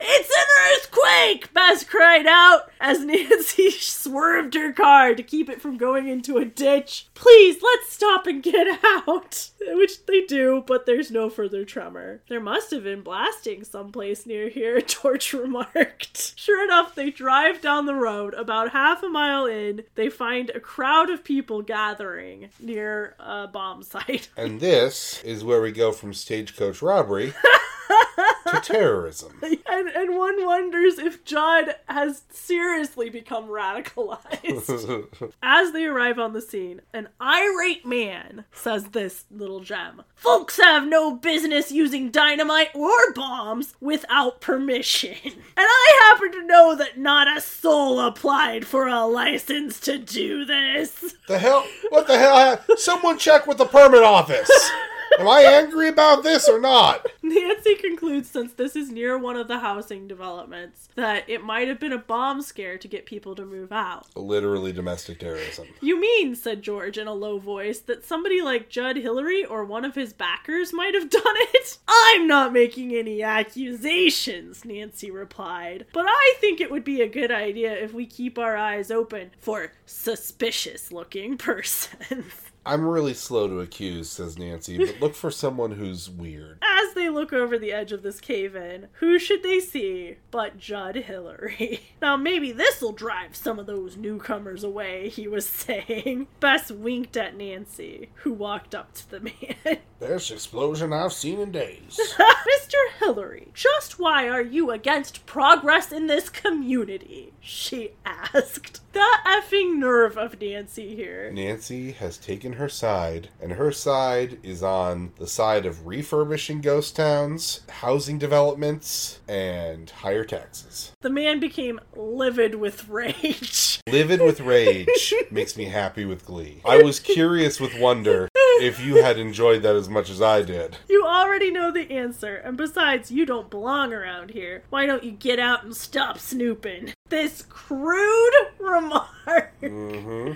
Speaker 2: It's an earthquake! Bess cried out as <laughs> Nancy swerved her car to keep it from going into a ditch. Please, let's stop and get <laughs> out! Which they do, but there's no further tremor. There must have been blasting someplace near here, <laughs> George remarked. Sure enough, they drive down the road. About half a mile in, they find a crowd of people gathering near a bomb site.
Speaker 1: And this is where we go from stagecoach robbery to terrorism. <laughs>
Speaker 2: And, and one wonders if Judd has seriously become radicalized. <laughs> As they arrive on the scene, an irate man says this little gem Folks have no business using dynamite or bombs without permission. And I happen to know that not a soul applied for a license to do this.
Speaker 1: The hell? What the hell? Someone check with the permit office. <laughs> Am I angry about this or not? <laughs>
Speaker 2: Nancy concludes, since this is near one of the housing developments, that it might have been a bomb scare to get people to move out.
Speaker 1: Literally domestic terrorism.
Speaker 2: You mean, said George in a low voice, that somebody like Judd Hillary or one of his backers might have done it? <laughs> I'm not making any accusations, Nancy replied, but I think it would be a good idea if we keep our eyes open for suspicious looking <laughs> persons.
Speaker 1: I'm really slow to accuse, says Nancy, but look for someone who's weird. <laughs>
Speaker 2: As they look over the edge of this cave in, who should they see but Judd Hillary? <laughs> Now, maybe this'll drive some of those newcomers away, he was <laughs> saying. Bess winked at Nancy, who walked up to the man.
Speaker 1: Best explosion I've seen in days.
Speaker 2: Mr. Hillary, just why are you against progress in this community? She asked. The effing nerve of Nancy here.
Speaker 1: Nancy has taken her side, and her side is on the side of refurbishing ghost towns, housing developments, and higher taxes.
Speaker 2: The man became livid with rage. <laughs>
Speaker 1: Livid with rage makes me happy with glee. I was curious with wonder if you had enjoyed that as much as I did.
Speaker 2: You already know the answer, and besides, you don't belong around here. Why don't you get out and stop snooping? This crude <laughs> remark
Speaker 1: hmm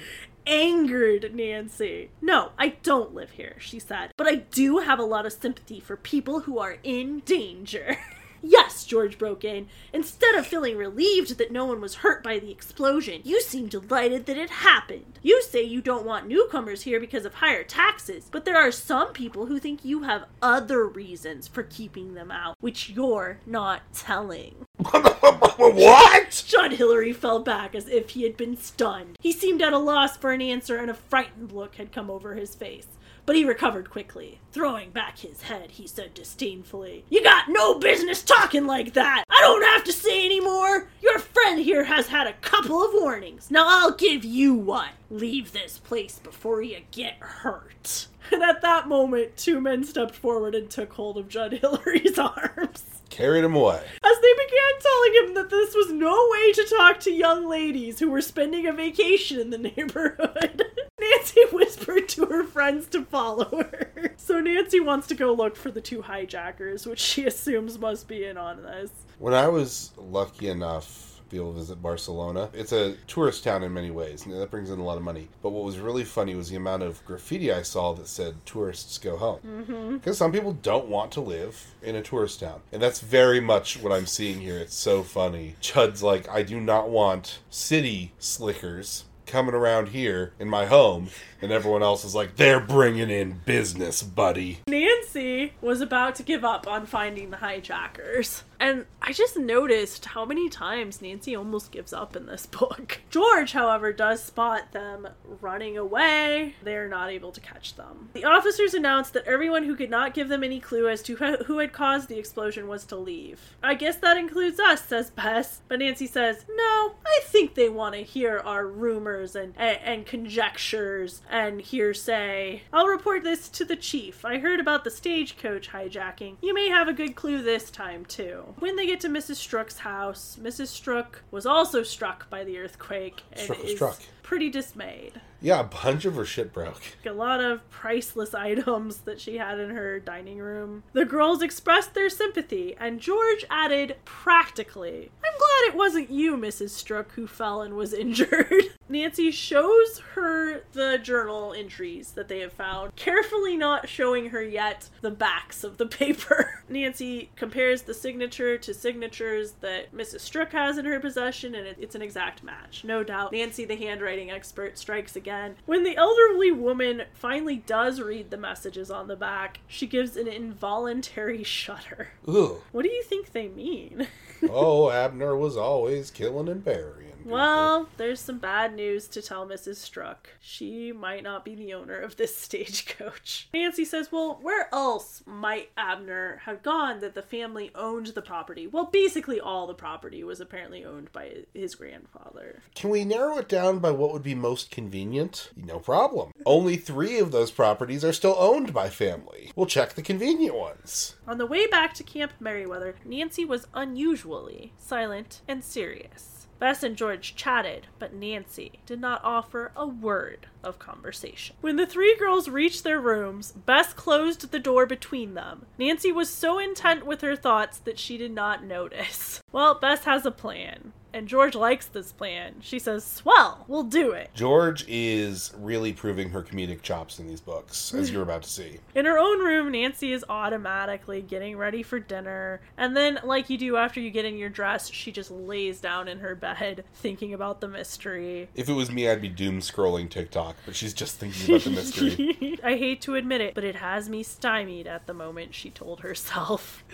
Speaker 2: angered Nancy. No, I don't live here, she said, but I do have a lot of sympathy for people who are in danger. <laughs> Yes, George broke in. Instead of feeling relieved that no one was hurt by the explosion, you seem delighted that it happened. You say you don't want newcomers here because of higher taxes, but there are some people who think you have other reasons for keeping them out, which you're not telling. <laughs> <laughs>
Speaker 1: what?
Speaker 2: Judd Hillary fell back as if he had been stunned. He seemed at a loss for an answer, and a frightened look had come over his face. But he recovered quickly. Throwing back his head, he said disdainfully, You got no business talking like that! I don't have to say any more! Your friend here has had a couple of warnings. Now I'll give you one. Leave this place before you get hurt. <laughs> And at that moment, two men stepped forward and took hold of Judd Hillary's <laughs> arms.
Speaker 1: Carried him away.
Speaker 2: As they began telling him that this was no way to talk to young ladies who were spending a vacation in the neighborhood. <laughs> Nancy whispered to her friends to follow her. <laughs> So Nancy wants to go look for the two hijackers, which she assumes must be in on this.
Speaker 1: When I was lucky enough to be able to visit Barcelona, it's a tourist town in many ways, and that brings in a lot of money. But what was really funny was the amount of graffiti I saw that said "tourists go home," mm-hmm. because some people don't want to live in a tourist town, and that's very much what I'm seeing here. It's so funny. Chud's like, I do not want city slickers coming around here in my home, and everyone else is like, they're bringing in business, buddy.
Speaker 2: Nancy was about to give up on finding the hijackers. And I just noticed how many times Nancy almost gives up in this <laughs> book. George, however, does spot them running away. They're not able to catch them. The officers announced that everyone who could not give them any clue as to who had caused the explosion was to leave. I guess that includes us, says <laughs> Bess. But Nancy says, No, I think they want to hear our rumors and, and, and conjectures and hearsay. I'll report this to the chief. I heard about the stagecoach hijacking. You may have a good clue this time, too. When they get to Mrs. Strook's house, Mrs. Strook was also struck by the earthquake and
Speaker 1: Struck
Speaker 2: is
Speaker 1: struck.
Speaker 2: Pretty dismayed.
Speaker 1: Yeah, a bunch of her shit broke.
Speaker 2: A lot of priceless <laughs> items that she had in her dining room. The girls expressed their sympathy, and George added practically, I'm glad it wasn't you, Mrs. Strook, who fell and was <laughs> injured. Nancy shows her the journal entries that they have found, carefully not showing her yet the backs of the <laughs> paper. Nancy compares the signature to signatures that Mrs. Strook has in her possession, and it's an exact match. No doubt. Nancy, the handwriting expert, strikes again. When the elderly woman finally does read the messages on the back, she gives an involuntary <laughs> shudder.
Speaker 1: Ugh.
Speaker 2: What do you think they mean? <laughs>
Speaker 1: oh, Abner was always killing and burying.
Speaker 2: Well, there's some bad news to tell Mrs. Strook. She might not be the owner of this <laughs> stagecoach. Nancy says, Well, where else might Abner have gone that the family owned the property? Well, basically, all the property was apparently owned by his grandfather.
Speaker 1: Can we narrow it down by what would be most convenient? No problem. Only three of those properties are still owned by family. We'll check the convenient ones.
Speaker 2: On the way back to Camp Merriweather, Nancy was unusually silent and serious. Bess and George chatted, but Nancy did not offer a word of conversation. When the three girls reached their rooms, Bess closed the door between them. Nancy was so intent with her thoughts that she did not notice. <laughs> Well, Bess has a plan, and George likes this plan. She says, Swell, we'll do it.
Speaker 1: George is really proving her comedic chops in these books, as you're about to see. <laughs>
Speaker 2: In her own room, Nancy is automatically getting ready for dinner. And then, like you do after you get in your dress, she just lays down in her bed thinking about the mystery.
Speaker 1: If it was me, I'd be doom scrolling TikTok, but she's just thinking about the mystery. <laughs> <laughs>
Speaker 2: I hate to admit it, but it has me stymied at the moment, she told herself.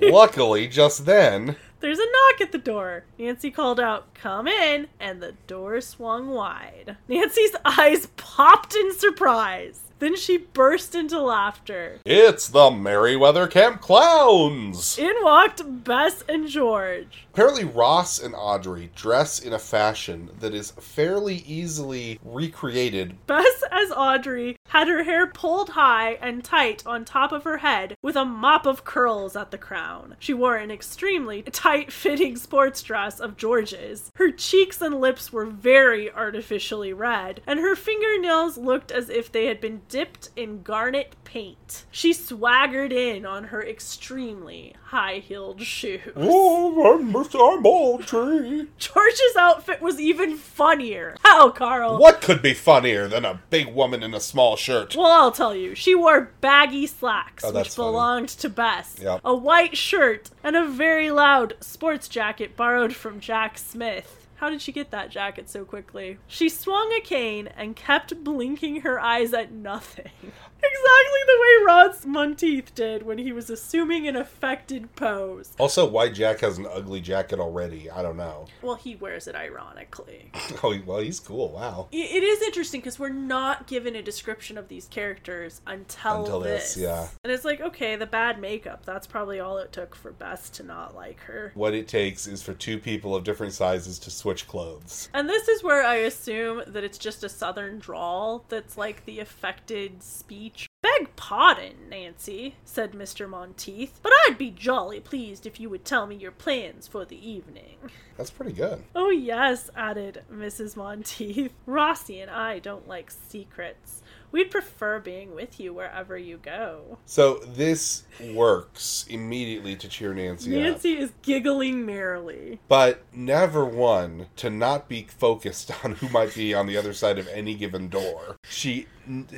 Speaker 1: Luckily, just then,
Speaker 2: There's a knock at the door. Nancy called out, Come in, and the door swung wide. Nancy's <laughs> eyes popped in surprise. Then she burst into laughter.
Speaker 1: it's the Merriweather Camp Clowns!
Speaker 2: In walked Bess and George.
Speaker 1: Apparently, Ross and Audrey dress in a fashion that is fairly easily recreated.
Speaker 2: Bess, as Audrey, had her hair pulled high and tight on top of her head with a mop of curls at the crown. She wore an extremely tight fitting sports dress of George's. Her cheeks and lips were very artificially red, and her fingernails looked as if they had been dipped in garnet paint. She swaggered in on her extremely high heeled shoes.
Speaker 1: Oh, I'm Mr. Moultrie.
Speaker 2: George's outfit was even funnier. How, Carl?
Speaker 1: What could be funnier than a big woman in a small shirt?
Speaker 2: Well, I'll tell you. She wore baggy slacks,
Speaker 1: Oh,
Speaker 2: which
Speaker 1: funny.
Speaker 2: belonged to Bess,
Speaker 1: Yep.
Speaker 2: a white shirt, and a very loud sports jacket borrowed from Jack Smith. How did she get that jacket so quickly? She swung a cane and kept blinking her eyes at nothing. <laughs> Exactly the way Ross Monteith did when he was assuming an affected pose.
Speaker 1: Also, why Jack has an ugly jacket already? I don't know.
Speaker 2: Well, he wears it ironically. <laughs>
Speaker 1: Oh, well, he's cool. Wow.
Speaker 2: I- It is interesting because we're not given a description of these characters until,
Speaker 1: Until this,
Speaker 2: this.
Speaker 1: yeah.
Speaker 2: And it's like, okay, the bad makeup, that's probably all it took for Bess to not like her.
Speaker 1: What it takes is for two people of different sizes to switch clothes.
Speaker 2: And this is where I assume that it's just a southern drawl that's like the affected speech. Beg pardon, Nancy, said Mr. Monteith, but I'd be jolly pleased if you would tell me your plans for the evening.
Speaker 1: That's pretty good.
Speaker 2: Oh, yes, added Mrs. Monteith. <laughs> Rossi and I don't like secrets. We'd prefer being with you wherever you go.
Speaker 1: So this works immediately to cheer Nancy, up.
Speaker 2: Nancy is giggling merrily.
Speaker 1: But never one to not be focused <laughs> on who might be on the other side of any given door. She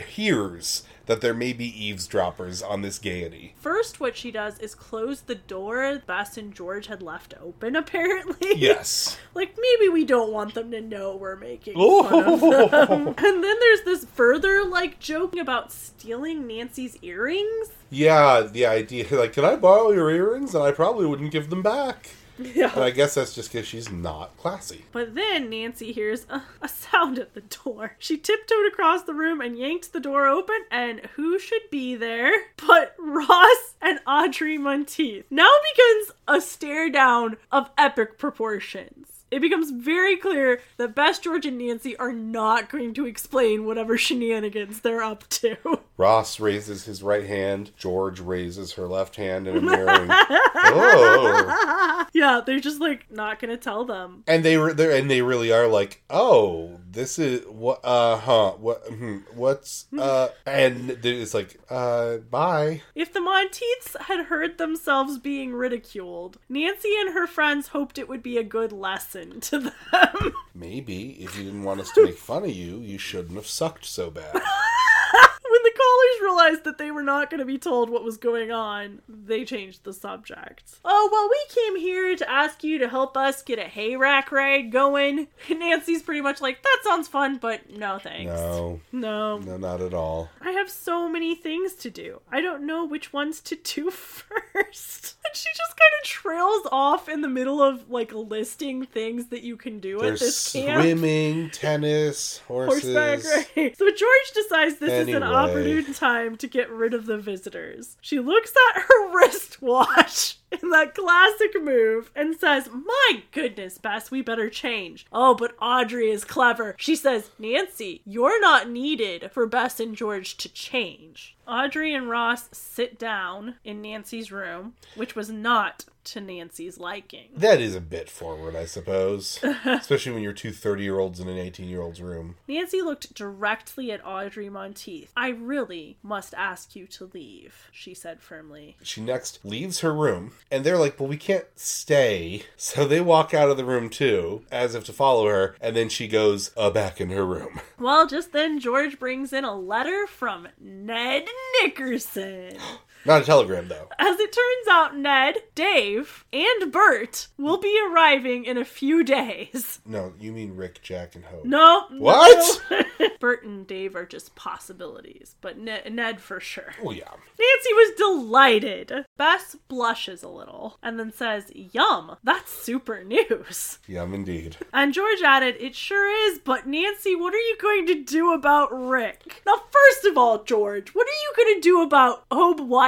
Speaker 1: hears that there may be eavesdroppers on this gaiety.
Speaker 2: First, what she does is close the door Bess and George had left open, <laughs> apparently.
Speaker 1: Yes. <laughs>
Speaker 2: like, maybe we don't want them to know we're making fun of <laughs> them. And then there's this further, like, joke about stealing Nancy's earrings.
Speaker 1: Yeah, the idea like, can I borrow your earrings? And I probably wouldn't give them back. <laughs>
Speaker 2: Yeah.
Speaker 1: And I guess that's just because she's not classy.
Speaker 2: But then Nancy hears a, a sound at the door. She tiptoed across the room and yanked the door open, and who should be there but Ross and Audrey Monteith? Now begins a stare down of epic proportions. It becomes very clear that Bess George, and Nancy are not going to explain whatever shenanigans they're up to. <laughs>
Speaker 1: Ross raises his right hand. George raises her left hand in a mirroring. oh, <laughs>
Speaker 2: yeah, they're just like not going to tell them.
Speaker 1: and they were there, and they really are like, oh, this is what, uh, huh, what, hmm, what's, uh, and it's like, uh, bye.
Speaker 2: If the Monteiths had heard themselves being ridiculed, Nancy and her friends hoped it would be a good lesson to them.
Speaker 1: Maybe if you didn't want us to make fun of you, you shouldn't have sucked so bad. <laughs>
Speaker 2: when the callers realized that they were not going to be told what was going on, they changed the subject. Oh, well, we came here to ask you to help us get a hay rack ride going. <laughs> Nancy's pretty much like, that sounds fun, but no thanks.
Speaker 1: No,
Speaker 2: No.
Speaker 1: no, not at all.
Speaker 2: I have so many things to do. I don't know which ones to do <laughs> first. <laughs> And she just kind of trails off in the middle of like listing things that you can do at
Speaker 1: There's
Speaker 2: this camp.
Speaker 1: swimming, tennis, horses.
Speaker 2: Horseback riding. So George decides this is an. Opportune time to get rid of the visitors. She looks at her <laughs> wristwatch <laughs> in that classic move and says, My goodness, Bess, we better change. Oh, but Audrey is clever. She says, Nancy, you're not needed for Bess and George to change. Audrey and Ross sit down in Nancy's room, which was not to Nancy's liking.
Speaker 1: That is a bit forward, I suppose. <laughs> Especially when you're two 30 year olds in an 18 year old's room.
Speaker 2: Nancy looked directly at Audrey Monteith. I really must ask you to leave, she said firmly.
Speaker 1: She next leaves her room, and they're like, Well, we can't stay. <laughs> So they walk out of the room too, as if to follow her, and then she goes uh, back in her room. <laughs>
Speaker 2: Well, just then George brings in a letter from Ned Nickerson. <gasps> <gasps> <gasps>
Speaker 1: Not a telegram, though.
Speaker 2: As it turns out, Ned, Dave, and Bert will be arriving in a few days.
Speaker 1: No, you mean Rick, Jack, and Hobe.
Speaker 2: No.
Speaker 1: What?
Speaker 2: no. <laughs> Bert and Dave are just possibilities, but Ned, Ned for sure.
Speaker 1: Oh, yeah.
Speaker 2: Nancy was delighted. Bess blushes a little and then says, Yum, that's super news.
Speaker 1: Yum, indeed.
Speaker 2: And George added, It sure is, but Nancy, what are you going to do about Rick? Now, first of all, George, what are you going to do about Hobe White?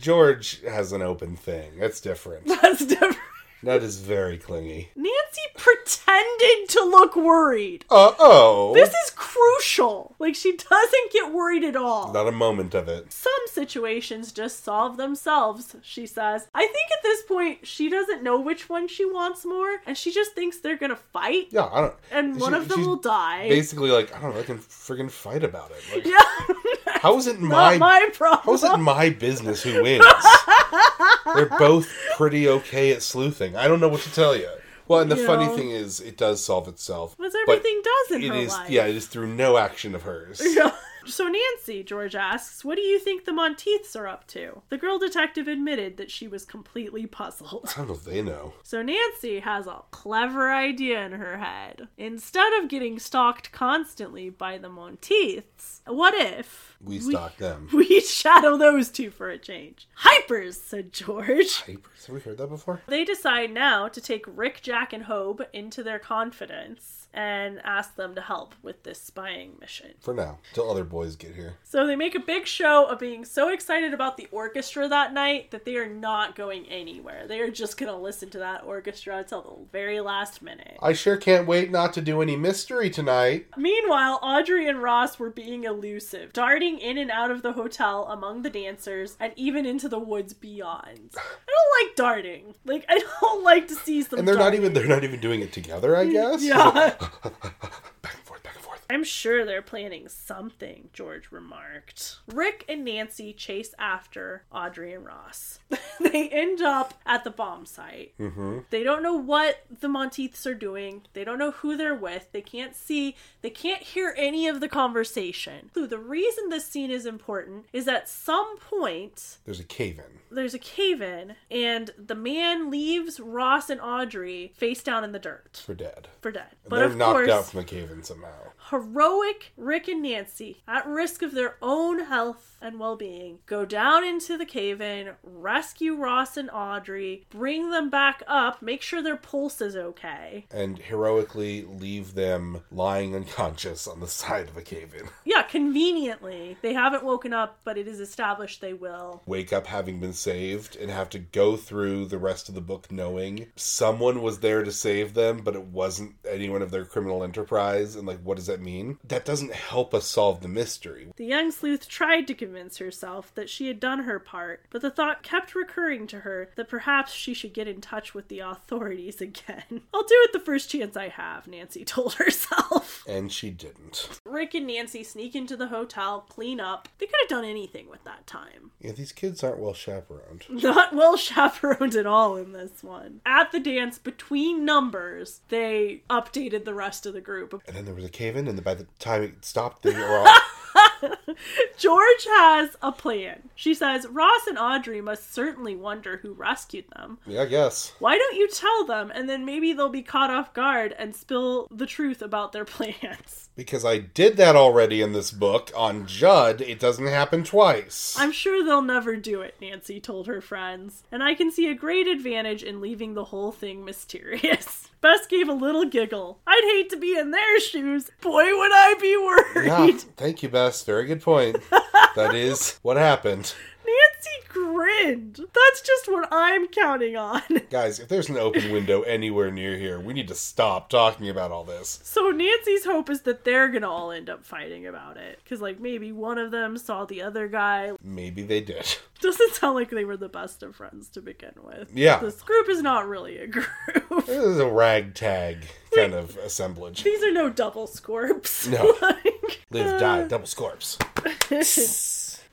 Speaker 1: George has an open thing. That's different. <laughs>
Speaker 2: That's different.
Speaker 1: Ned is very clingy.
Speaker 2: Nancy pretended to look worried.
Speaker 1: Uh oh.
Speaker 2: This is crucial. Like, she doesn't get worried at all.
Speaker 1: Not a moment of it.
Speaker 2: Some situations just solve themselves, she says. I think at this point, she doesn't know which one she wants more, and she just thinks they're gonna fight,
Speaker 1: Yeah, I don't.
Speaker 2: and one of them will die.
Speaker 1: Basically, like, I don't know, I can friggin' fight about it. Like,
Speaker 2: yeah. <laughs>
Speaker 1: how is it my,
Speaker 2: my problem.
Speaker 1: how is it my business who wins? <laughs> They're both pretty okay at sleuthing. I don't know what to tell you. Well, and the
Speaker 2: You
Speaker 1: funny
Speaker 2: know.
Speaker 1: thing is, it does solve itself. But
Speaker 2: everything does in
Speaker 1: It
Speaker 2: her
Speaker 1: is,
Speaker 2: life.
Speaker 1: yeah, it is through no action of hers. <laughs>
Speaker 2: So, Nancy, George asks, what do you think the Monteiths are up to? The girl detective admitted that she was completely puzzled.
Speaker 1: I don't know if they know.
Speaker 2: So, Nancy has a clever idea in her head. Instead of getting stalked constantly by the Monteiths, what if
Speaker 1: We stalk them. <laughs>
Speaker 2: we shadow those two for a change? Hypers, said George.
Speaker 1: Papers? Have we heard that before?
Speaker 2: They decide now to take Rick, Jack, and Hobe into their confidence and ask them to help with this spying mission.
Speaker 1: For now, till other boys get here.
Speaker 2: So they make a big show of being so excited about the orchestra that night that they are not going anywhere. They are just going to listen to that orchestra until the very last minute.
Speaker 1: I sure can't wait not to do any mystery tonight.
Speaker 2: Meanwhile, Audrey and Ross were being elusive, darting darting in and out of the hotel among the dancers and even into the woods beyond. I don't like darting. Like I don't <laughs> like to see them.
Speaker 1: And they're not even they're not even doing it together, I <laughs> guess.
Speaker 2: Yeah.
Speaker 1: バ <laughs> ン
Speaker 2: I'm sure they're planning something, George remarked. Rick and Nancy chase after Audrey and Ross. <laughs> they end up at the bomb site.
Speaker 1: Mm-hmm.
Speaker 2: They don't know what the Monteiths are doing. They don't know who they're with. They can't see, they can't hear any of the conversation. So the reason this scene is important is at some point
Speaker 1: There's a cave in.
Speaker 2: there's a cave in and the man leaves Ross and Audrey face down in the dirt
Speaker 1: for dead.
Speaker 2: for dead.
Speaker 1: And
Speaker 2: But
Speaker 1: they're
Speaker 2: of
Speaker 1: knocked
Speaker 2: course,
Speaker 1: out from the cave in somehow.
Speaker 2: Heroic Rick and Nancy, at risk of their own health and well being, go down into the cave in, rescue Ross and Audrey, bring them back up, make sure their pulse is okay.
Speaker 1: And heroically leave them lying unconscious on the <laughs> side of a cave in.
Speaker 2: Yeah, conveniently. They haven't woken up, but it is established they will.
Speaker 1: Wake up having been saved and have to go through the rest of the book knowing someone was there to save them, but it wasn't anyone of their criminal enterprise. And, like, what does that mean? That doesn't help us solve the mystery.
Speaker 2: The young sleuth tried to convince herself that she had done her part, but the thought kept recurring to her that perhaps she should get in touch with the authorities <laughs> again. I'll do it the first chance I have, Nancy <laughs> told herself.
Speaker 1: And she didn't.
Speaker 2: Rick and Nancy sneak into the hotel, clean up. They could have done anything with that time.
Speaker 1: Yeah, these kids aren't well chaperoned. <laughs>
Speaker 2: Not well chaperoned at all in this one. At the dance between numbers, they updated the rest of the group.
Speaker 1: And then there was a cave in, and by the time it stopped, they were all. <laughs>
Speaker 2: George has a plan. She says Ross and Audrey must certainly wonder who rescued them.
Speaker 1: yeah, I guess.
Speaker 2: Why don't you tell them and then maybe they'll be caught off guard and spill the truth about their <laughs> plans?
Speaker 1: Because I did that already in this book on Judd, it doesn't happen twice.
Speaker 2: I'm sure they'll never do it, Nancy told her friends, and I can see a great advantage in leaving the whole thing mysterious. <laughs> Bess gave a little giggle. I'd hate to be in their shoes. Boy, would I be worried.
Speaker 1: Yeah, thank you, Bess. Very good point. <laughs> that is what happened.
Speaker 2: Nancy grinned. That's just what I'm counting on. <laughs>
Speaker 1: Guys, if there's an open window anywhere near here, we need to stop talking about all this.
Speaker 2: So Nancy's hope is that they're gonna all end up fighting about it. Cause like maybe one of them saw the other guy.
Speaker 1: Maybe they did. <laughs>
Speaker 2: Doesn't sound like they were the best of friends to begin with.
Speaker 1: Yeah.
Speaker 2: This group is not really a <laughs> group.
Speaker 1: This is a ragtag kind of assemblage.
Speaker 2: These are no double scorps.
Speaker 1: No.
Speaker 2: Like,
Speaker 1: Live,
Speaker 2: uh,
Speaker 1: die, double scorps.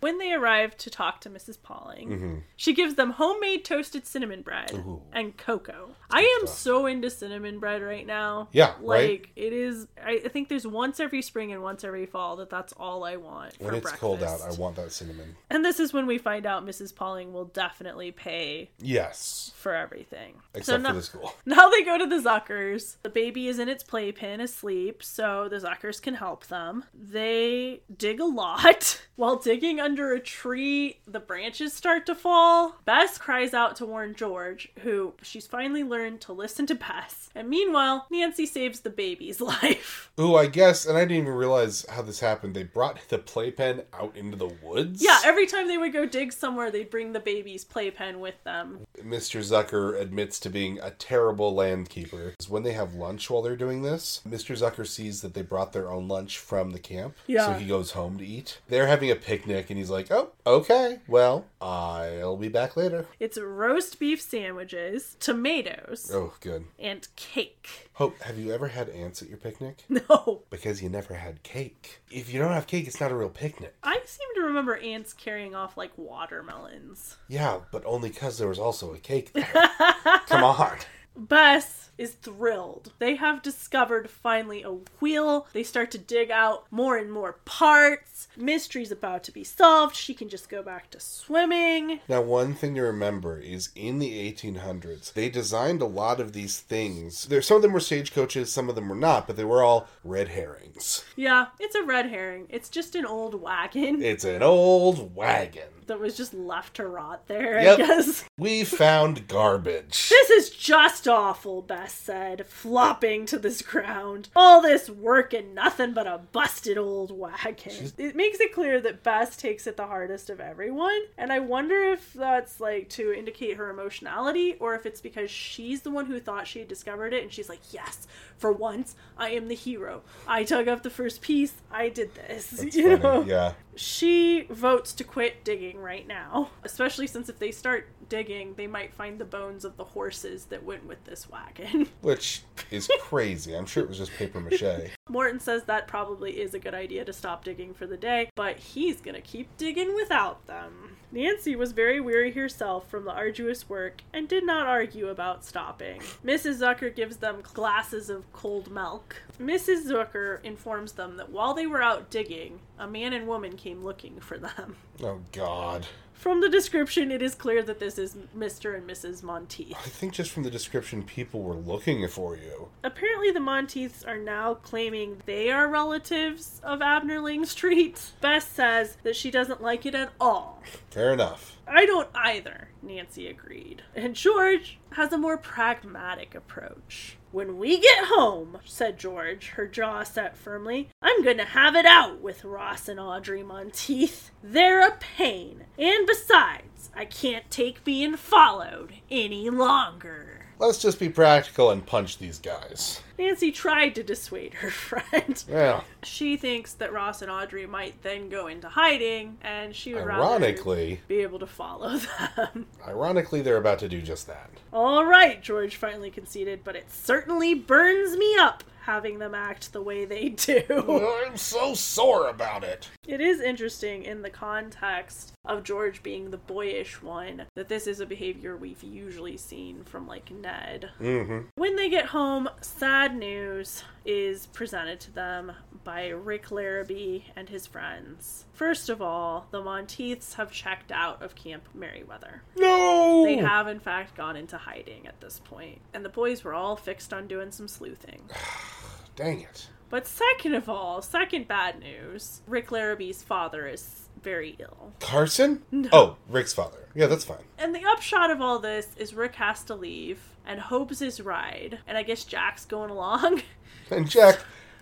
Speaker 2: When they arrive to talk to Mrs. Pauling,
Speaker 1: Mm-hmm.
Speaker 2: she gives them homemade toasted cinnamon bread
Speaker 1: Ooh.
Speaker 2: and cocoa. I am
Speaker 1: stuff.
Speaker 2: so into cinnamon bread right now.
Speaker 1: Yeah,
Speaker 2: like
Speaker 1: right?
Speaker 2: it is. I I think there's once every spring and once every fall that that's all I want
Speaker 1: When it's
Speaker 2: breakfast.
Speaker 1: cold out, I want that cinnamon.
Speaker 2: And this is when we find out Mrs. Pauling will definitely pay
Speaker 1: Yes.
Speaker 2: for everything.
Speaker 1: Except
Speaker 2: now,
Speaker 1: for the school. <laughs>
Speaker 2: Now they go to the Zuckers. The baby is in its playpen asleep, so the Zuckers can help them. They dig a lot. <laughs> While digging under a tree, the branches start to fall. Bess cries out to warn George, who she's finally learned to listen to Bess. And meanwhile, Nancy saves the baby's <laughs> life.
Speaker 1: Ooh, I guess, and I didn't even realize how this happened. They brought the playpen out into the woods?
Speaker 2: Yeah, every time they would go dig somewhere, they'd bring the baby's playpen with them.
Speaker 1: Mr. Zucker admits to being a terrible landkeeper. When they have lunch while they're doing this, Mr. Zucker sees that they brought their own lunch from the camp.
Speaker 2: Yeah.
Speaker 1: So he goes home to eat. They're having a picnic, and he's like, oh, okay, well, I'll be back later.
Speaker 2: It's roast beef sandwiches, tomatoes,
Speaker 1: Oh, good.
Speaker 2: and cake.
Speaker 1: Hope, have you ever had ants at your picnic? <laughs>
Speaker 2: No.
Speaker 1: Because you never had cake. If you don't have cake, it's not a real picnic.
Speaker 2: I seem to remember ants carrying off like watermelons.
Speaker 1: Yeah, but only because there was also a cake there. <laughs> Come on.
Speaker 2: Bess is thrilled. They have discovered finally a wheel. They start to dig out more and more parts. Mystery's about to be solved. She can just go back to swimming.
Speaker 1: Now, one thing to remember is in the 1800s, they designed a lot of these things. There, some of them were stagecoaches, some of them were not, but they were all red herrings.
Speaker 2: Yeah, it's a red herring. It's just an old wagon
Speaker 1: It's an old wagon.
Speaker 2: That was just left to rot there,
Speaker 1: Yep.
Speaker 2: I guess. <laughs>
Speaker 1: We found garbage.
Speaker 2: This is just awful, Bess said, flopping to this ground. All this work and nothing but a busted old wagon. It makes it clear that Bess takes it the hardest of everyone, and I wonder if that's like to indicate her emotionality or if it's because she's the one who thought she had discovered it and she's like, yes, for once, I am the hero. I dug up the first piece. I did this. <laughs>
Speaker 1: That's
Speaker 2: you
Speaker 1: funny.
Speaker 2: know?
Speaker 1: Yeah.
Speaker 2: She votes to quit digging right now, especially since if they start digging, they might find the bones of the horses that went with this wagon. <laughs>
Speaker 1: Which is crazy. I'm sure it was just paper mache. <laughs>
Speaker 2: Morton says that probably is a good idea to stop digging for the day, but he's gonna keep digging without them. Nancy was very weary herself from the arduous work and did not argue about stopping. Mrs. Zucker gives them glasses of cold milk. Mrs. Zucker informs them that while they were out digging, a man and woman came looking for them.
Speaker 1: Oh, God.
Speaker 2: From the description, it is clear that this is Mr. and Mrs. Monteith.
Speaker 1: I think just from the description, people were looking for you.
Speaker 2: Apparently, the Monteiths are now claiming they are relatives of Abner Langstreet. Bess says that she doesn't like it at all.
Speaker 1: Fair enough.
Speaker 2: I don't either, Nancy agreed. And George has a more pragmatic approach. When we get home, said George, her jaw set firmly, I'm going to have it out with Ross and Audrey Monteith. They're a pain. And besides, I can't take being followed any longer.
Speaker 1: Let's just be practical and punch these guys.
Speaker 2: Nancy tried to dissuade her <laughs> friend.
Speaker 1: Well,
Speaker 2: She thinks that Ross and Audrey might then go into hiding, and she would rather
Speaker 1: ironically,
Speaker 2: be able to follow <laughs> them.
Speaker 1: ironically, they're about to do just that.
Speaker 2: All right, George finally conceded, but it certainly burns me up having them act the way they do. <laughs>
Speaker 1: I'm so sore about it.
Speaker 2: It is interesting in the context of George being the boyish one that this is a behavior we've usually seen from like Ned.
Speaker 1: Mm-hmm.
Speaker 2: When they get home, sad news is presented to them by Rick Larrabee and his friends. First of all, the Monteiths have checked out of Camp Merriweather.
Speaker 1: No!
Speaker 2: They have, in fact, gone into hiding at this point, and the boys were all fixed on doing some sleuthing. <sighs>
Speaker 1: Dang it.
Speaker 2: But second of all, second bad news Rick Larrabee's father is very ill.
Speaker 1: Carson? Oh, Rick's father. Yeah, that's fine.
Speaker 2: And the upshot of all this is Rick has to leave, and Hobe's his ride, and I guess Jack's going along. <laughs>
Speaker 1: And Jack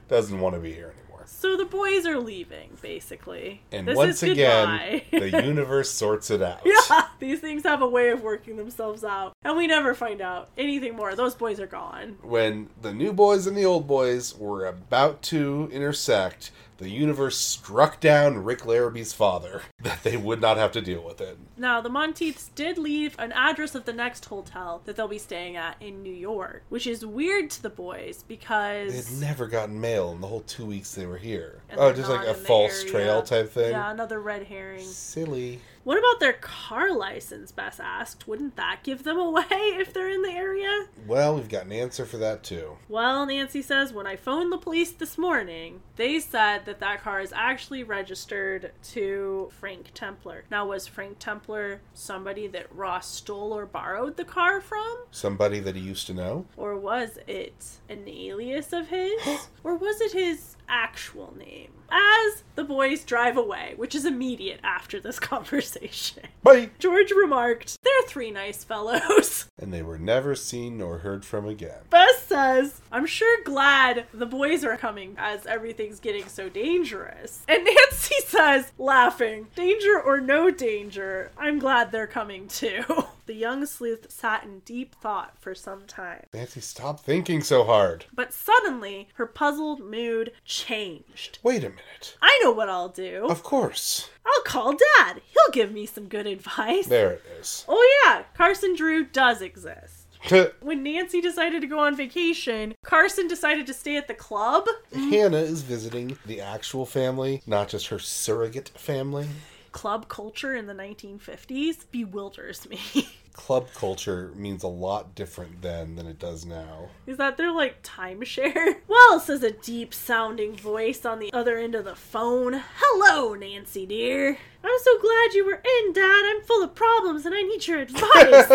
Speaker 1: doesn't want to be here anymore.
Speaker 2: So the boys are leaving, basically.
Speaker 1: And
Speaker 2: This
Speaker 1: once
Speaker 2: is
Speaker 1: again, the <laughs> universe sorts it out.
Speaker 2: yeah, these things have a way of working themselves out, and we never find out anything more. Those boys are gone.
Speaker 1: When the new boys and the old boys were about to intersect, the universe struck down Rick Larrabee's father <laughs> that they would not have to deal with it.
Speaker 2: Now, the Monteiths did leave an address of the next hotel that they'll be staying at in New York, which is weird to the boys because.
Speaker 1: They had never gotten mail in the whole two weeks they were here.
Speaker 2: and
Speaker 1: Oh, just like a false
Speaker 2: area.
Speaker 1: trail type thing?
Speaker 2: Yeah, another red herring.
Speaker 1: Silly.
Speaker 2: What about their car license? Bess asked. Wouldn't that give them away <laughs> if they're in the area?
Speaker 1: Well, we've got an answer for that too.
Speaker 2: Well, Nancy says when I phoned the police this morning, they said that that car is actually registered to Frank Templar. Now, was Frank Templar somebody that Ross stole or borrowed the car from?
Speaker 1: Somebody that he used to know?
Speaker 2: Or was it an alias of his? <gasps> or was it his actual name? As the boys drive away, which is immediate after this <laughs> conversation,
Speaker 1: Bye!
Speaker 2: George remarked, They're three nice fellows. <laughs>
Speaker 1: And they were never seen nor heard from again.
Speaker 2: Bess says, I'm sure glad the boys are coming as everything's getting so dangerous. And <laughs> Nancy says, laughing, Danger or no danger, I'm glad they're coming too. The young sleuth sat in deep thought for some time.
Speaker 1: Nancy, stop thinking so hard.
Speaker 2: But suddenly, her puzzled mood changed.
Speaker 1: Wait a minute.
Speaker 2: I know what I'll do.
Speaker 1: Of course.
Speaker 2: I'll call Dad. He'll give me some good advice.
Speaker 1: There it is.
Speaker 2: Oh, yeah, Carson Drew does exist. <laughs> When Nancy decided to go on vacation, Carson decided to stay at the club.
Speaker 1: Hannah is visiting the actual family, not just her surrogate family.
Speaker 2: Club culture in the 1950s bewilders me. <laughs>
Speaker 1: Club culture means a lot different then than it does now.
Speaker 2: Is that their like timeshare? <laughs> Well, says a deep sounding voice on the other end of the phone. Hello, Nancy dear. I'm so glad you were in, Dad. I'm full of problems and I need your advice.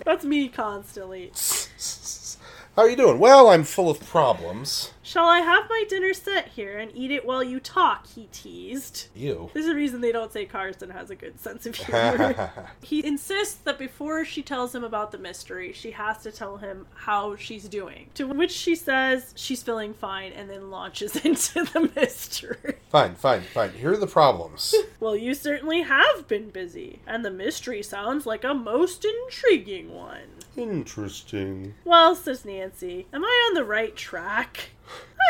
Speaker 2: <laughs> That's me constantly. <laughs>
Speaker 1: How are you doing? Well, I'm full of problems.
Speaker 2: Shall I have my dinner set here and eat it while you talk? He teased.
Speaker 1: You.
Speaker 2: There's a reason they don't say Carson has a good sense of humor. <laughs> he insists that before she tells him about the mystery, she has to tell him how she's doing. To which she says she's feeling fine and then launches <laughs> into the mystery.
Speaker 1: fine, fine, fine. Here are the problems. <laughs>
Speaker 2: Well, you certainly have been busy, and the mystery sounds like a most intriguing one.
Speaker 1: Interesting.
Speaker 2: Well, says Nancy, am I on the right track?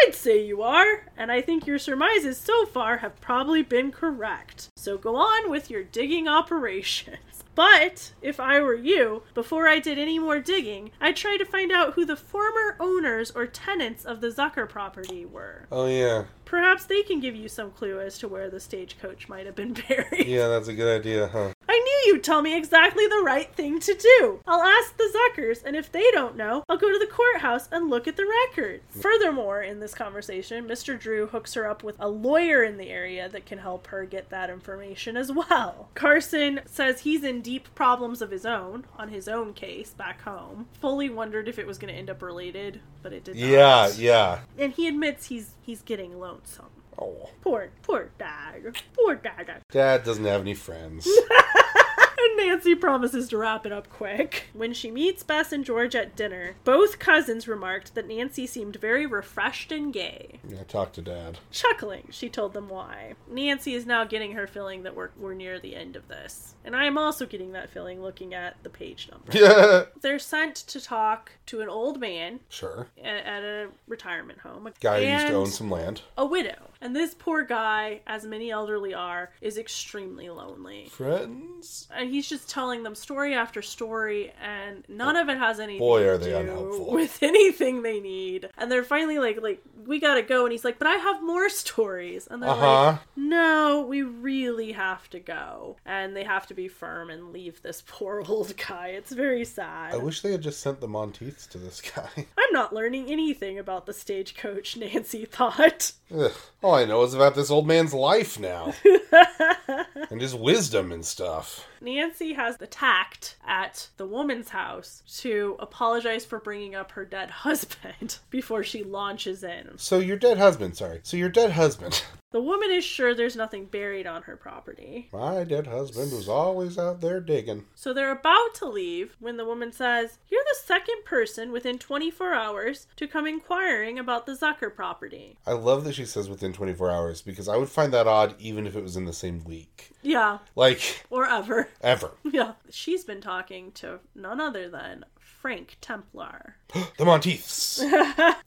Speaker 2: I'd say you are, and I think your surmises so far have probably been correct. So go on with your digging operations. <laughs> But if I were you, before I did any more digging, I'd try to find out who the former owners or tenants of the Zucker property were.
Speaker 1: Oh, yeah.
Speaker 2: Perhaps they can give you some clue as to where the stagecoach might have been <laughs> buried.
Speaker 1: Yeah, that's a good idea, huh?
Speaker 2: I knew you'd tell me exactly the right thing to do. I'll ask the Zuckers, and if they don't know, I'll go to the courthouse and look at the records. Mm. Furthermore, in this conversation, Mr. Drew hooks her up with a lawyer in the area that can help her get that information as well. Carson says he's in deep problems of his own on his own case back home. Fully wondered if it was going to end up related, but it did not.
Speaker 1: Yeah, yeah.
Speaker 2: And he admits he's he's getting lonesome.
Speaker 1: Oh.
Speaker 2: Poor, poor dad. Poor dad.
Speaker 1: Dad doesn't have any friends. <laughs>
Speaker 2: Nancy promises to wrap it up quick. When she meets Bess and George at dinner, both cousins remarked that Nancy seemed very refreshed and gay.
Speaker 1: yeah, talk to Dad.
Speaker 2: Chuckling, she told them why. Nancy is now getting her feeling that we're, we're near the end of this. And I am also getting that feeling looking at the page number.
Speaker 1: Yeah. <laughs>
Speaker 2: They're sent to talk to an old man
Speaker 1: Sure.
Speaker 2: a- at a retirement home. a-
Speaker 1: Guy who used to own some land.
Speaker 2: A widow. And this poor guy, as many elderly are, is extremely lonely.
Speaker 1: Friends?
Speaker 2: and he's just telling them story after story and none of it has anything
Speaker 1: Boy, are they
Speaker 2: do
Speaker 1: unhelpful.
Speaker 2: with <laughs> anything they need and they're finally like like we gotta go and he's like but i have more stories and they're
Speaker 1: Uh huh.
Speaker 2: like no we really have to go and they have to be firm and leave this <laughs> poor old guy it's very sad
Speaker 1: I wish they had just sent the Monteiths to this guy. <laughs>
Speaker 2: i'm not learning anything about the stagecoach nancy thought
Speaker 1: Ugh. All I know is about this old man's life now. <laughs> and his wisdom and stuff.
Speaker 2: Nancy has the tact at the woman's house to apologize for bringing up her dead <laughs> husband before she launches in.
Speaker 1: So your dead husband, sorry. So your dead husband.
Speaker 2: The woman is sure there's nothing buried on her property.
Speaker 1: My dead husband was always out there digging.
Speaker 2: So they're about to leave when the woman says, You're the second person within 24 hours to come inquiring about the Zucker property.
Speaker 1: I love that she says within 24 hours because I would find that odd even if it was in the same week.
Speaker 2: Yeah,
Speaker 1: Like,
Speaker 2: or ever.
Speaker 1: ever. <laughs>
Speaker 2: Yeah. She's been talking to none other than Frank Templar. <gasps>
Speaker 1: the Monteiths. <laughs>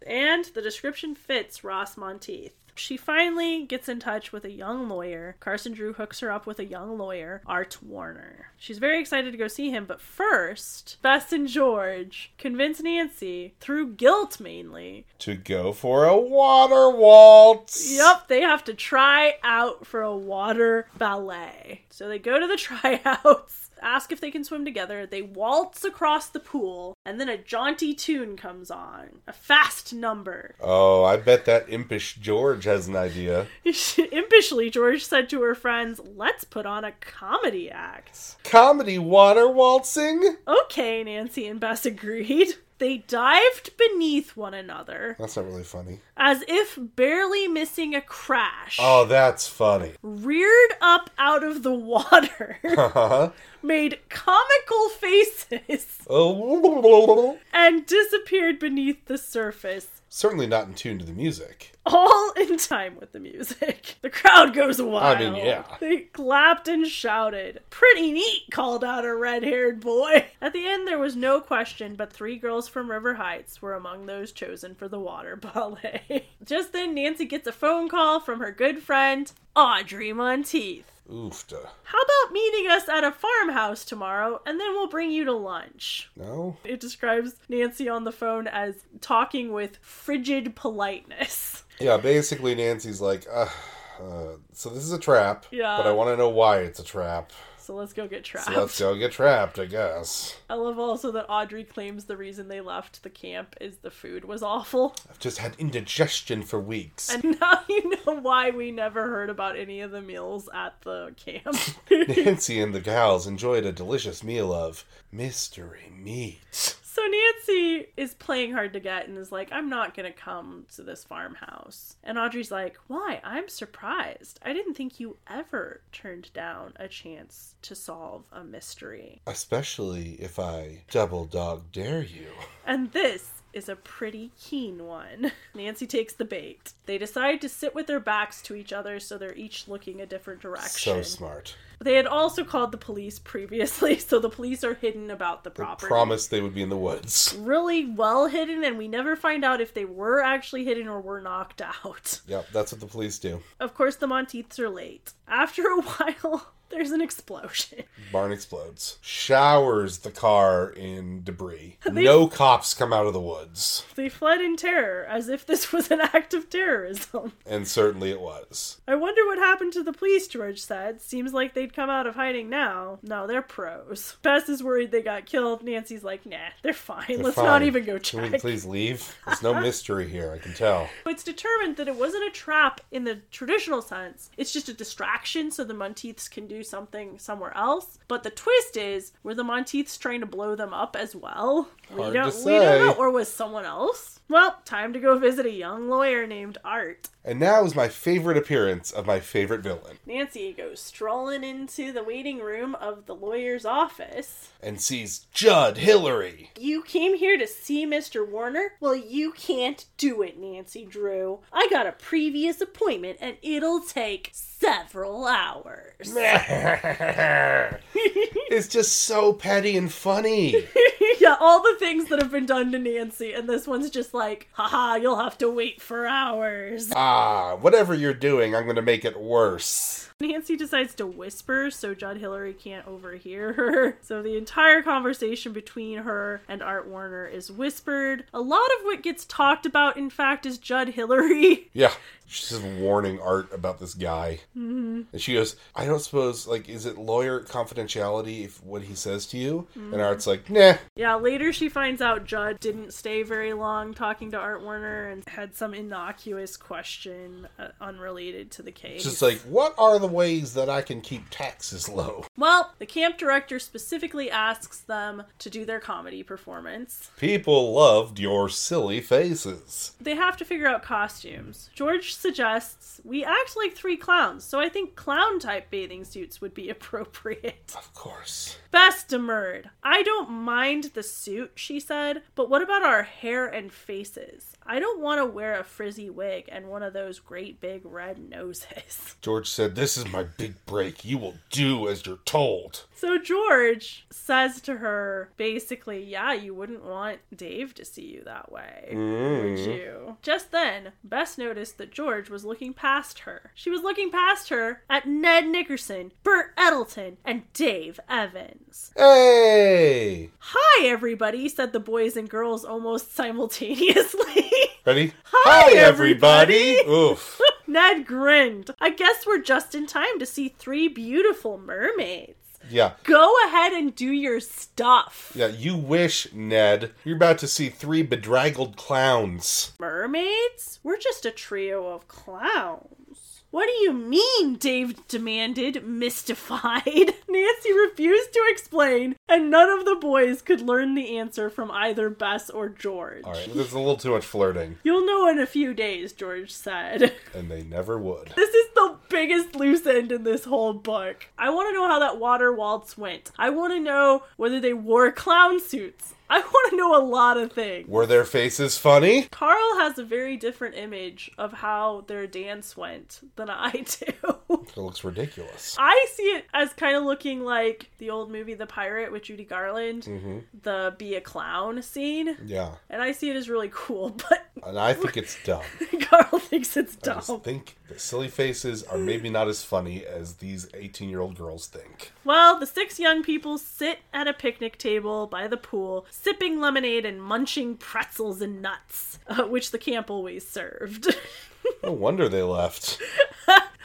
Speaker 2: And the description fits Ross Monteith. She finally gets in touch with a young lawyer. Carson Drew hooks her up with a young lawyer, Art Warner. She's very excited to go see him, but first, Bess and George convince Nancy, through guilt mainly.
Speaker 1: to go for a water waltz.
Speaker 2: Yep, they have to try out for a water ballet. So they go to the <laughs> tryouts, ask if they can swim together. They waltz across the pool, and then a jaunty tune comes on. A fast number.
Speaker 1: Oh, I bet that impish George has an idea. <laughs>
Speaker 2: Impishly, George said to her friends, Let's put on a comedy act.
Speaker 1: Comedy water waltzing?
Speaker 2: Okay, Nancy and Bess agreed. They dived beneath one another,
Speaker 1: That's not really funny.
Speaker 2: as if barely missing a crash,
Speaker 1: Oh, that's funny.
Speaker 2: reared up out of the water,
Speaker 1: Uh-huh. <laughs>
Speaker 2: made comical faces,
Speaker 1: Oh,
Speaker 2: and disappeared beneath the surface.
Speaker 1: Certainly not in tune to the music.
Speaker 2: all <laughs> in time with the music. The crowd goes wild.
Speaker 1: I mean, yeah.
Speaker 2: They clapped and shouted. Pretty neat, called out a red haired boy. <laughs> At the end, there was no question, but three girls from River Heights were among those chosen for the water <laughs> ballet. Just then, Nancy gets a phone call from her good friend, Audrey Monteith.
Speaker 1: Oofta.
Speaker 2: How about meeting us at a farmhouse tomorrow and then we'll bring you to lunch?
Speaker 1: No?
Speaker 2: It describes Nancy on the phone as talking with frigid politeness.
Speaker 1: Yeah, basically Nancy's like, uh, uh, so this is a trap.
Speaker 2: Yeah.
Speaker 1: But I want to know why it's a trap.
Speaker 2: So let's go get trapped.
Speaker 1: So let's go get trapped, I guess.
Speaker 2: I love also that Audrey claims the reason they left the camp is the food was awful.
Speaker 1: I've just had indigestion for weeks.
Speaker 2: And <laughs> now you know why we never heard about any of the meals at the camp. <laughs>
Speaker 1: Nancy and the gals enjoyed a delicious meal of mystery meat.
Speaker 2: So Nancy is playing hard to get and is like, I'm not gonna come to this farmhouse. And Audrey's like, Why? I'm surprised. I didn't think you ever turned down a chance to solve a mystery.
Speaker 1: Especially if I double dog dare you.
Speaker 2: And this is a pretty keen one. <laughs> Nancy takes the bait. They decide to sit with their backs to each other so they're each looking a different direction.
Speaker 1: So smart.
Speaker 2: They had also called the police previously, <laughs> so the police are hidden about the
Speaker 1: They
Speaker 2: property.
Speaker 1: promised they would be in the woods.
Speaker 2: Really well hidden, and we never find out if they were actually hidden or were knocked <laughs> out.
Speaker 1: Yep, that's what the police do.
Speaker 2: Of course, the Monteiths are late. After a while, there's an explosion. <laughs>
Speaker 1: Barn explodes. Showers the car in debris.
Speaker 2: They-
Speaker 1: No cops come out of the woods.
Speaker 2: They fled in terror, as if this was an act of terrorism. <laughs>
Speaker 1: And certainly it was.
Speaker 2: I wonder what happened to the police, George said. Seems like they'd come out of hiding now. No, they're pros. Bess is worried they got killed. Nancy's like, nah, they're fine.
Speaker 1: They're
Speaker 2: Let's
Speaker 1: fine.
Speaker 2: not even go check.
Speaker 1: Can we please leave? <laughs> There's no mystery here, I can tell.
Speaker 2: It's determined that it wasn't a trap in the traditional sense. It's just a distraction so the Monteiths can do something somewhere else. But the twist is, were the Monteiths trying to blow them up as well? we don't
Speaker 1: to
Speaker 2: we don't know. Or was someone else? Well, time to go visit a young lawyer named Art.
Speaker 1: And now is my favorite appearance of my favorite villain.
Speaker 2: Nancy goes strolling into the waiting room of the lawyer's office.
Speaker 1: And sees Judd Hillary.
Speaker 2: You came here to see Mr. Warner? Well, you can't do it, Nancy Drew. I got a previous appointment and it'll take several hours. <laughs>
Speaker 1: it's just so petty and funny. <laughs> <laughs>
Speaker 2: yeah, all the things that have been done to Nancy, and this one's just like, haha, you'll have to wait for hours.
Speaker 1: Ah, whatever you're doing, I'm gonna make it worse.
Speaker 2: Nancy decides to whisper so Judd Hillary can't overhear her. <laughs> So the entire conversation between her and Art Warner is whispered. A lot of what gets talked about, in fact, is Judd Hillary.
Speaker 1: Yeah, she's just warning Art about this guy. Mm-hmm. And she goes, I don't suppose, like, is it lawyer confidentiality if what he says to you? And Art's like, nah.
Speaker 2: Yeah, later she finds out Judd didn't stay very long talking to Art Warner and had some innocuous question uh, unrelated to the case.
Speaker 1: Just like, what are the ways that I can keep taxes low?
Speaker 2: Well, the camp director specifically asks them to do their comedy performance.
Speaker 1: People loved your silly faces.
Speaker 2: They have to figure out costumes. George suggests we act like three clowns, so I think clown type bathing suits would be <laughs> appropriate.
Speaker 1: Of course.
Speaker 2: Bess demurred. I don't mind the suit, she said, but what about our hair and faces? I don't want to wear a frizzy wig and one of those great big red noses. <laughs>
Speaker 1: George said, This is my big break. You will do as you're told.
Speaker 2: So George says to her, basically, yeah, you wouldn't want Dave to see you that way, would mm. you? Just then, Bess noticed that George was looking past her. She was looking past her at Ned Nickerson, Burt Eddleton, and Dave
Speaker 1: Hey!
Speaker 2: Hi, everybody, said the boys and girls almost simultaneously. <laughs>
Speaker 1: Ready?
Speaker 2: Hi, everybody.
Speaker 1: Oof. <laughs>
Speaker 2: Ned grinned. I guess we're just in time to see three beautiful mermaids.
Speaker 1: Yeah.
Speaker 2: Go ahead and do your stuff.
Speaker 1: Yeah, you wish, Ned. You're about to see three bedraggled clowns.
Speaker 2: Mermaids? We're just a trio of clowns. What do you mean? Dave demanded, mystified. <laughs> Nancy refused to explain, and none of the boys could learn the answer from either Bess or George.
Speaker 1: All right, there's a little too much flirting,
Speaker 2: You'll know in a few days, George said. <laughs>
Speaker 1: and they never would.
Speaker 2: This is the biggest loose end in this whole book. I want to know how that water waltz went. I want to know whether they wore clown suits. I want to know a lot of things.
Speaker 1: Were their faces funny?
Speaker 2: Carl has a very different image of how their dance went than I do.
Speaker 1: It looks ridiculous.
Speaker 2: I see it as kind of looking like the old movie The Pirate with Judy Garland,
Speaker 1: Mm-hmm.
Speaker 2: the be a clown scene.
Speaker 1: Yeah,
Speaker 2: And I see it as really cool, <laughs> but
Speaker 1: and I think it's dumb. <laughs>
Speaker 2: Carl thinks it's
Speaker 1: I
Speaker 2: dumb.
Speaker 1: just think the silly faces are maybe not as funny as these 18 year old girls think.
Speaker 2: Well, the six young people sit at a picnic table by the pool, sipping lemonade and munching pretzels and nuts, <laughs> uh, which the camp always served.
Speaker 1: No wonder they left.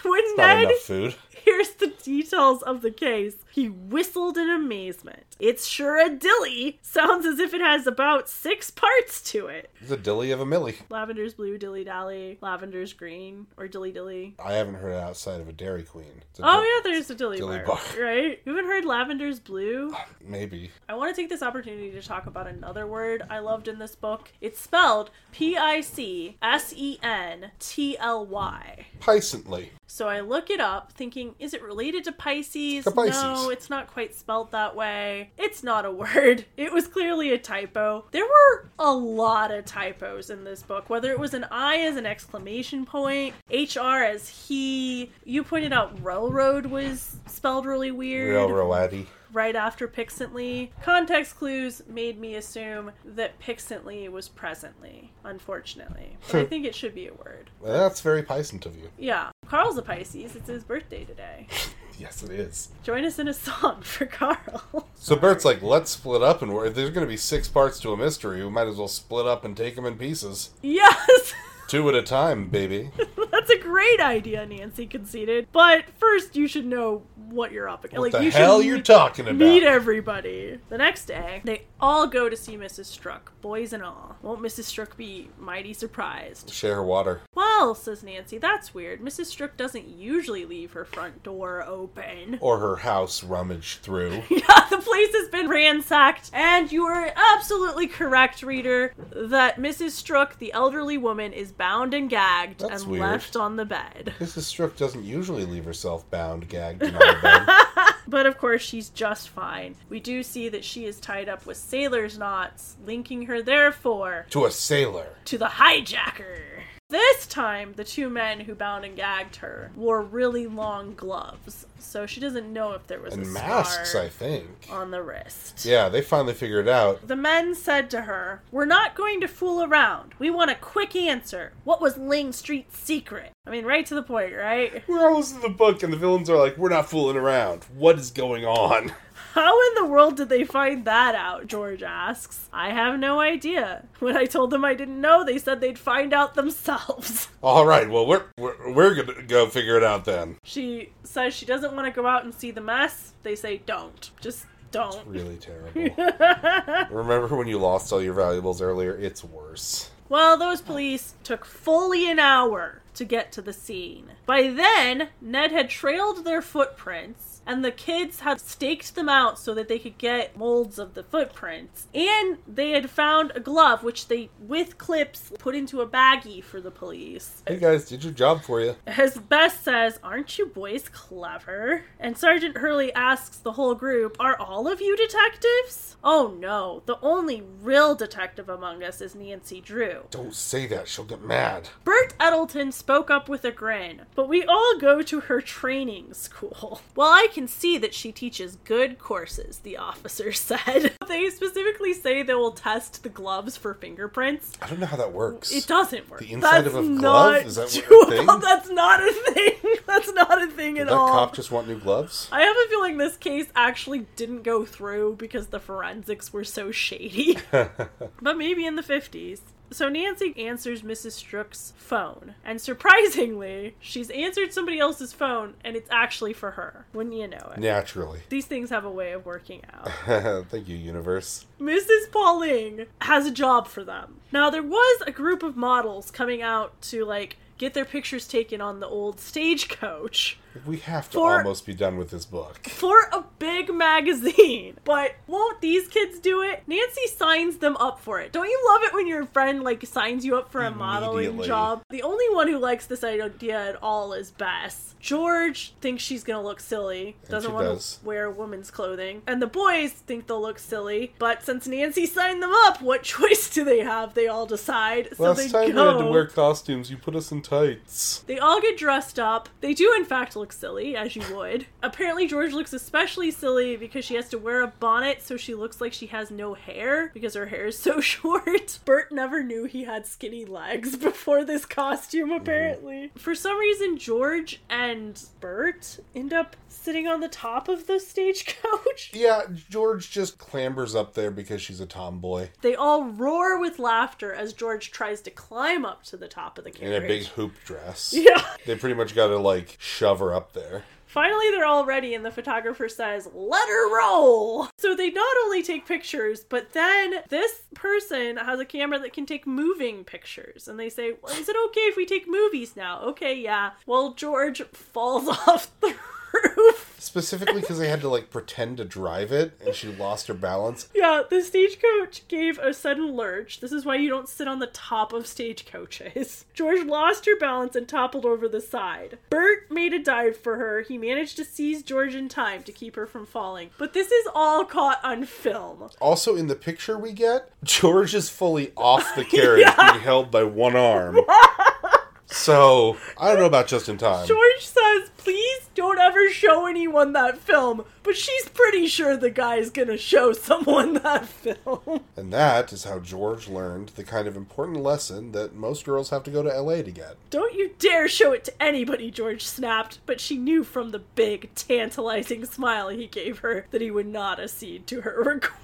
Speaker 2: When Ned
Speaker 1: food.
Speaker 2: hears the details of the case, He whistled in amazement. It's sure a dilly. Sounds as if it has about six parts to it.
Speaker 1: It's a dilly of a millie.
Speaker 2: Lavender's blue, dilly dally. Lavender's green, or dilly dilly.
Speaker 1: I haven't heard it outside of a Dairy Queen. A
Speaker 2: Oh yeah, there's a dilly,
Speaker 1: Dilly
Speaker 2: bar,
Speaker 1: bar. <laughs>
Speaker 2: right? You haven't heard Lavender's blue?
Speaker 1: Uh, maybe.
Speaker 2: I want to take this opportunity to talk about another word I loved in this book. It's spelled P I C S E N T L Y.
Speaker 1: Piscently.
Speaker 2: So I look it up thinking, is it related to Pisces?
Speaker 1: To Pisces.
Speaker 2: No, it's not quite spelled that way. It's not a <laughs> word. It was clearly a typo. There were a lot of typos in this book, whether it was an I as an exclamation point, HR as he. You pointed out railroad was spelled really weird
Speaker 1: Real Roadie.
Speaker 2: right after Pixently. Context clues made me assume that Pixently was presently, unfortunately. But I hmm. think it should be a word.
Speaker 1: Well, that's very Piscent of you.
Speaker 2: Yeah. Carl's a Pisces. It's his birthday today. <laughs> <laughs>
Speaker 1: Yes, it is.
Speaker 2: Join us in a song for Carl.
Speaker 1: So Burt's like, let's split up, and we're, if there's going to be six parts to a mystery, we might as well split up and take them in pieces.
Speaker 2: yes! <laughs>
Speaker 1: Two at a time, baby. <laughs>
Speaker 2: That's a great idea, Nancy conceded. But first, you should know what you're up against.
Speaker 1: What
Speaker 2: like,
Speaker 1: the
Speaker 2: you
Speaker 1: hell
Speaker 2: should
Speaker 1: you're
Speaker 2: meet-
Speaker 1: talking about?
Speaker 2: Meet everybody. The next day, they all go to see Mrs. Strook, boys and all. Won't Mrs. Strook be mighty surprised?
Speaker 1: Share water.
Speaker 2: Well, says Nancy, that's weird. Mrs. Strook doesn't usually leave her front door open.
Speaker 1: Or her house rummaged through. <laughs>
Speaker 2: Yeah, the place has been ransacked, and you are absolutely correct, reader, that Mrs. Strook, the elderly woman, is bound and gagged
Speaker 1: That's
Speaker 2: and
Speaker 1: weird.
Speaker 2: left on the bed.
Speaker 1: Mrs. Strook doesn't usually leave herself bound, gagged, and on a bed. <laughs>
Speaker 2: But of course, she's just fine. We do see that she is tied up with sailor's knots, linking her, therefore,
Speaker 1: to a sailor.
Speaker 2: to the hijacker. This time, the two men who bound and gagged her wore really long gloves, so she doesn't know if there was a
Speaker 1: masks,
Speaker 2: scar
Speaker 1: I think.
Speaker 2: on the wrist.
Speaker 1: Yeah, they finally figured out.
Speaker 2: The men said to her, We're not going to fool around. We want a quick answer. What was Langstreet's secret? I mean, right to the point, right?
Speaker 1: We're almost in the book, and the villains are like, we're not fooling around. What is going on?
Speaker 2: How in the world did they find that out? George asks. I have no idea. When I told them I didn't know, they said they'd find out themselves. <laughs>
Speaker 1: All right, well, we're, we're, we're going to go figure it out then.
Speaker 2: She says she doesn't want to go out and see the mess. They say, Don't. Just don't.
Speaker 1: Really terrible. <laughs> Remember when you lost all your valuables earlier? It's worse.
Speaker 2: Well, those police took fully an hour to get to the scene. By then, Ned had trailed their footprints, and the kids had staked them out so that they could get molds of the footprints. And they had found a glove, which they, with clips, put into a baggie for the police.
Speaker 1: Hey guys, did your job for you.
Speaker 2: As Bess says, Aren't you boys clever? And Sergeant Hurley asks the whole group, Are all of you detectives? Oh no, the only real detective among us is Nancy Drew.
Speaker 1: Don't say that, she'll get mad.
Speaker 2: Burt Eddleton spoke up with a grin, but we all go to her training school. <laughs> Well, I can see that she teaches good courses, the officer <laughs> said. They specifically say they will test the gloves for fingerprints.
Speaker 1: I don't know how that works.
Speaker 2: It doesn't work.
Speaker 1: The inside of a glove? Is that a <laughs> thing?
Speaker 2: That's not a thing. <laughs> That's not a thing
Speaker 1: Did
Speaker 2: at
Speaker 1: that
Speaker 2: all.
Speaker 1: cop just want new gloves?
Speaker 2: I have a feeling this case actually didn't go through because the forensics were so shady. but maybe in the 50s. So Nancy answers Mrs. Strook's phone, and surprisingly, she's answered somebody else's phone, and it's actually for her. Wouldn't you know it?
Speaker 1: Naturally.
Speaker 2: These things have a way of working out. <laughs>
Speaker 1: Thank you, universe.
Speaker 2: Mrs. Pauling has a job for them. Now, there was a group of models coming out to, like, get their pictures taken on the old stagecoach
Speaker 1: We have to
Speaker 2: For-
Speaker 1: almost be done with this book. <laughs>
Speaker 2: for a big magazine. But won't these kids do it? Nancy signs them up for it. Don't you love it when your friend, like, signs you up for a modeling job? The only one who likes this idea at all is Bess. George thinks she's gonna look silly, doesn't want
Speaker 1: does.
Speaker 2: to wear women's clothing. And the boys think they'll look silly, but since Nancy signed them up, what <laughs> choice do they have? They all decide. So
Speaker 1: Last
Speaker 2: they
Speaker 1: time
Speaker 2: go.
Speaker 1: we had to wear costumes, you put us in tights.
Speaker 2: They all get dressed up. They do, in fact, look silly, as you would. Apparently, George looks especially silly because she has to wear a bonnet so she looks like she has no hair because her hair is so <laughs> short. Burt never knew he had skinny legs before this costume, apparently. For some reason, George and Burt end up sitting on the top of the stagecoach. <laughs>
Speaker 1: Yeah, George just clambers up there because she's a tomboy.
Speaker 2: They all roar with laughter as George tries to climb up to the top of the carriage.
Speaker 1: In a big hoop dress. <laughs>
Speaker 2: Yeah.
Speaker 1: They pretty much got to like shove her up there.
Speaker 2: Finally, they're all ready, and the photographer says, Let her roll! So they not only take pictures, but then this person has a camera that can take moving pictures. And they say, well, Is it okay if we take movies now? Okay, yeah. Well, George falls <laughs> off the roof. <laughs>
Speaker 1: Specifically because they had to like pretend to drive it and she lost her balance.
Speaker 2: Yeah, the stagecoach gave a sudden lurch. This is why you don't sit on the top of stagecoaches. <laughs> George lost her balance and toppled over the side. Burt made a dive for her. He managed to seize George in time to keep her from falling. But this is all caught on film.
Speaker 1: Also, in the picture we get, George is fully off the <laughs> carriage, being held by one arm. So, I don't know about just in time.
Speaker 2: George says, please don't ever show anyone that film. But she's pretty sure the guy's gonna show someone that film. <laughs>
Speaker 1: And that is how George learned the kind of important lesson that most girls have to go to LA to get.
Speaker 2: Don't you dare show it to anybody, George snapped, but she knew from the big, tantalizing smile he gave her that he would not accede to her <laughs> request.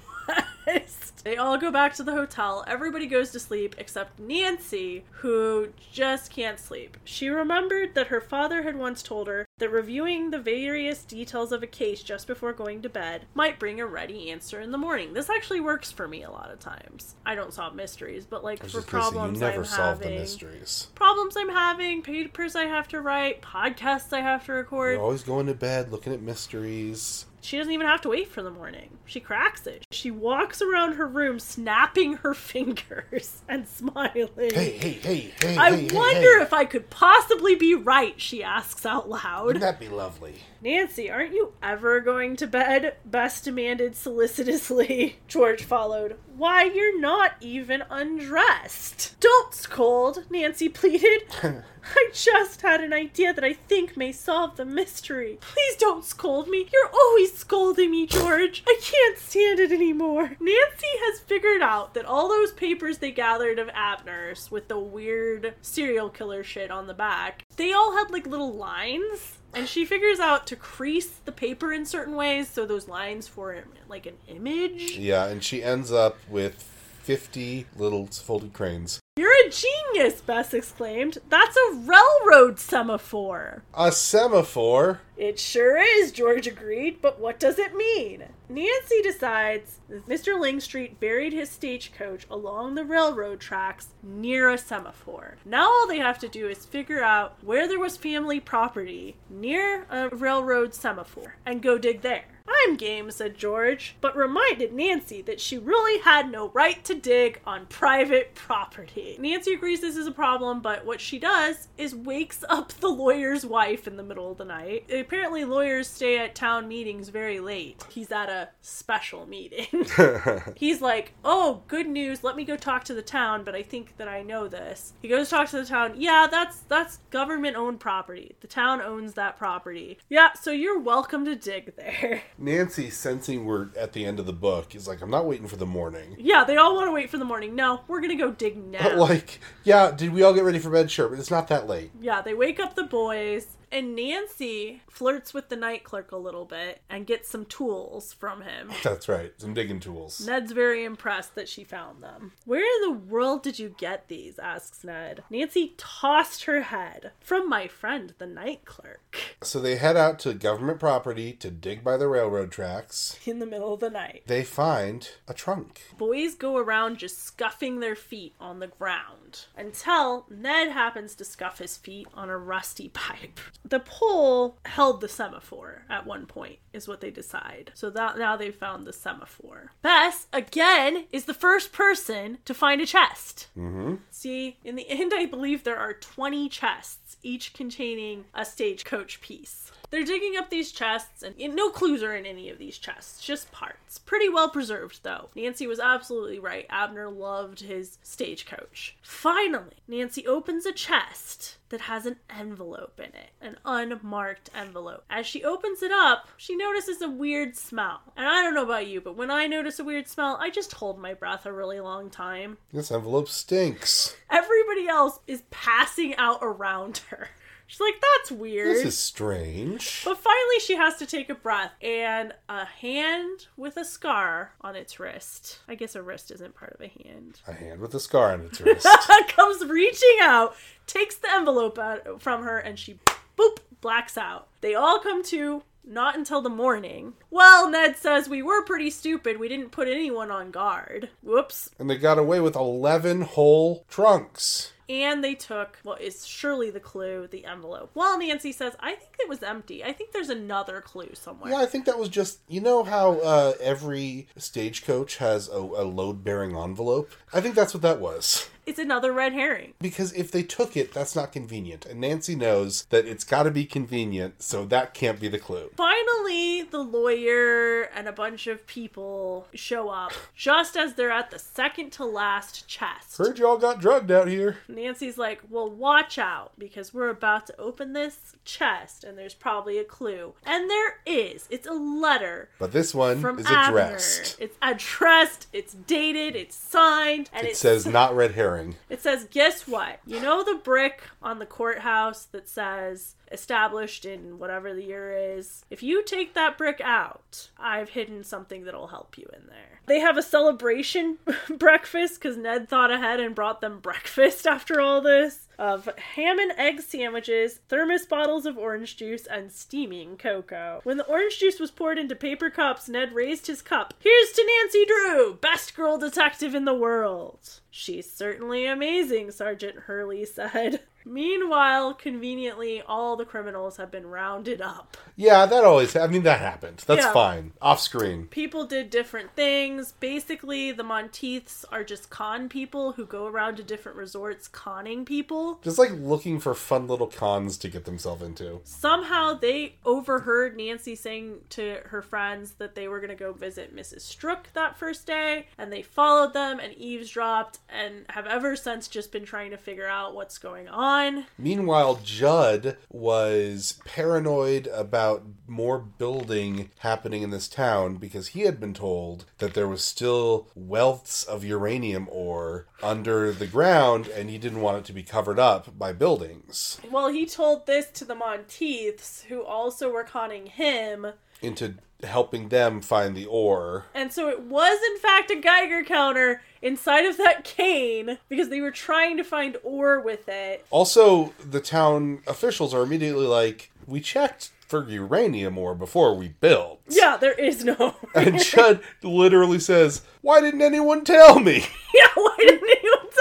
Speaker 2: They all go back to the hotel. Everybody goes to sleep except Nancy, who just can't sleep. She remembered that her father had once told her that reviewing the various details of a case just before going to bed might bring a ready answer in the morning. This actually works for me a lot of times. I don't solve mysteries, but like for
Speaker 1: say,
Speaker 2: problems
Speaker 1: you never
Speaker 2: I'm
Speaker 1: solve
Speaker 2: having,
Speaker 1: the mysteries.
Speaker 2: problems I'm having, papers I have to write, podcasts I have to record.
Speaker 1: You're always going to bed looking at mysteries.
Speaker 2: She doesn't even have to wait for the morning. She cracks it. She walks around her room snapping her <laughs> fingers and smiling.
Speaker 1: Hey, hey, hey, hey,
Speaker 2: I
Speaker 1: hey,
Speaker 2: wonder
Speaker 1: hey.
Speaker 2: if I could possibly be right, she asks out loud.
Speaker 1: Wouldn't that be lovely?
Speaker 2: Nancy, aren't you ever going to bed? Bess demanded solicitously. <laughs> George followed. Why, you're not even undressed. Don't scold, Nancy pleaded. <laughs> <laughs> I just had an idea that I think may solve the mystery. Please don't scold me. You're always scolding me, George. I can't stand it anymore. Nancy has figured out that all those papers they gathered of Abner's with the weird serial killer shit on the back, they all had like little lines. And she figures out to crease the paper in certain ways so those lines form like an image.
Speaker 1: Yeah, and she ends up with 50 little folded cranes.
Speaker 2: You're a genius, Bess exclaimed. That's a railroad semaphore.
Speaker 1: A semaphore?
Speaker 2: It sure is, George agreed, but what does it mean? Nancy decides that Mr. Langstreet buried his stagecoach along the railroad tracks near a semaphore. Now all they have to do is figure out where there was family property near a railroad semaphore and go dig there. I'm game, said George, but reminded Nancy that she really had no right to dig on private property. Nancy agrees this is a problem, but what she does is wakes up the lawyer's wife in the middle of the night. Apparently, lawyers stay at town meetings very late. He's at a special meeting. <laughs> <laughs> He's like, Oh, good news, let me go talk to the town, but I think that I know this. He goes to talk to the town. Yeah, that's that's government owned property. The town owns that property. Yeah, so you're welcome to dig there. <laughs>
Speaker 1: Nancy, sensing we're at the end of the book, is like, I'm not waiting for the morning.
Speaker 2: Yeah, they all want to wait for the morning. No, we're gonna go dig <laughs> now.
Speaker 1: Like, yeah, did we all get ready for bed? Sure, but it's not that late.
Speaker 2: Yeah, they wake up the boys, and Nancy flirts with the night clerk a little bit and gets some tools from him. <laughs>
Speaker 1: That's right, some digging tools.
Speaker 2: Ned's very impressed that she found them. Where in the world did you get these? asks Ned. Nancy tossed her head. From my friend, the night clerk.
Speaker 1: So they head out to government property to dig by the railroad tracks.
Speaker 2: In the middle of the night.
Speaker 1: They find a trunk.
Speaker 2: Boys go around just scuffing their feet on the ground until Ned happens to scuff his feet on a rusty <laughs> pipe. The pole held the semaphore at one point, is what they decide. So that now they've found the semaphore. Bess, again, is the first person to find a chest.
Speaker 1: Mm-hmm.
Speaker 2: See, in the end, I believe there are 20 chests, each containing a stagecoach piece. They're digging up these chests, and no clues are in any of these chests, just parts. Pretty well preserved, though. Nancy was absolutely right. Abner loved his stagecoach. Finally, Nancy opens a chest that has an envelope in it, an unmarked envelope. As she opens it up, she notices a weird smell. And I don't know about you, but when I notice a weird smell, I just hold my breath a really long time.
Speaker 1: This envelope stinks.
Speaker 2: Everybody else is passing out around her. She's like, that's weird.
Speaker 1: This is strange.
Speaker 2: But finally, she has to take a breath, and a hand with a scar on its wrist. I guess a wrist isn't part of a hand.
Speaker 1: A hand with a scar on its <laughs> wrist. <laughs>
Speaker 2: comes reaching out takes the envelope out from her, and she boop blacks out. They all come to. Not until the morning. Well, Ned says we were pretty stupid. We didn't put anyone on guard. Whoops.
Speaker 1: And they got away with 11 whole trunks.
Speaker 2: And they took what is surely the clue, the envelope. Well, Nancy says, I think it was empty. I think there's another clue somewhere.
Speaker 1: Yeah, I think that was just, you know how uh, every stagecoach has a, a load bearing envelope? I think that's what that was.
Speaker 2: It's another red herring.
Speaker 1: Because if they took it, that's not convenient. And Nancy knows that it's got to be convenient, so that can't be the clue.
Speaker 2: Finally, the lawyer and a bunch of people show up just as they're at the second to last chest.
Speaker 1: Heard y'all got drugged out here.
Speaker 2: Nancy's like, Well, watch out because we're about to open this chest and there's probably a clue. And there is. It's a letter.
Speaker 1: But this one
Speaker 2: From
Speaker 1: is
Speaker 2: Abner.
Speaker 1: addressed.
Speaker 2: It's addressed, it's dated, it's signed, and
Speaker 1: It says not red herring. <laughs>
Speaker 2: It says, guess what? You know the brick on the courthouse that says established in whatever the year is? If you take that brick out, I've hidden something that'll help you in there. They have a celebration <laughs> breakfast because Ned thought ahead and brought them breakfast <laughs> after all this of ham and egg sandwiches, thermos bottles of orange juice, and steaming cocoa. When the orange juice was poured into paper cups, Ned raised his cup. Here's to Nancy Drew, best girl detective in the world. She's certainly amazing, Sergeant Hurley said. <laughs> Meanwhile, conveniently, all the criminals have been rounded up.
Speaker 1: Yeah, that always, I mean, that happened. That's
Speaker 2: Yeah.
Speaker 1: fine. Off screen.
Speaker 2: People did different things. Basically, the Monteiths are just con people who go around to different resorts conning people.
Speaker 1: Just like looking for fun little cons to get themselves into.
Speaker 2: Somehow they overheard Nancy saying to her friends that they were going to go visit Mrs. Strook that first day, and they followed them and eavesdropped and have ever since just been trying to figure out what's going on.
Speaker 1: Meanwhile, Judd was paranoid about more building happening in this town because he had been told that there was still wealths of uranium ore under the ground and he didn't want it to be covered up by buildings.
Speaker 2: Well, he told this to the Monteiths, who also were conning him.
Speaker 1: Into helping them find the ore.
Speaker 2: And so it was, in fact, a Geiger counter inside of that cane because they were trying to find ore with it.
Speaker 1: Also, the town officials are immediately like, We checked for uranium ore before we built.
Speaker 2: Yeah, there is no.
Speaker 1: And <laughs> Judd literally says, Why didn't anyone tell me?
Speaker 2: yeah, why didn't anyone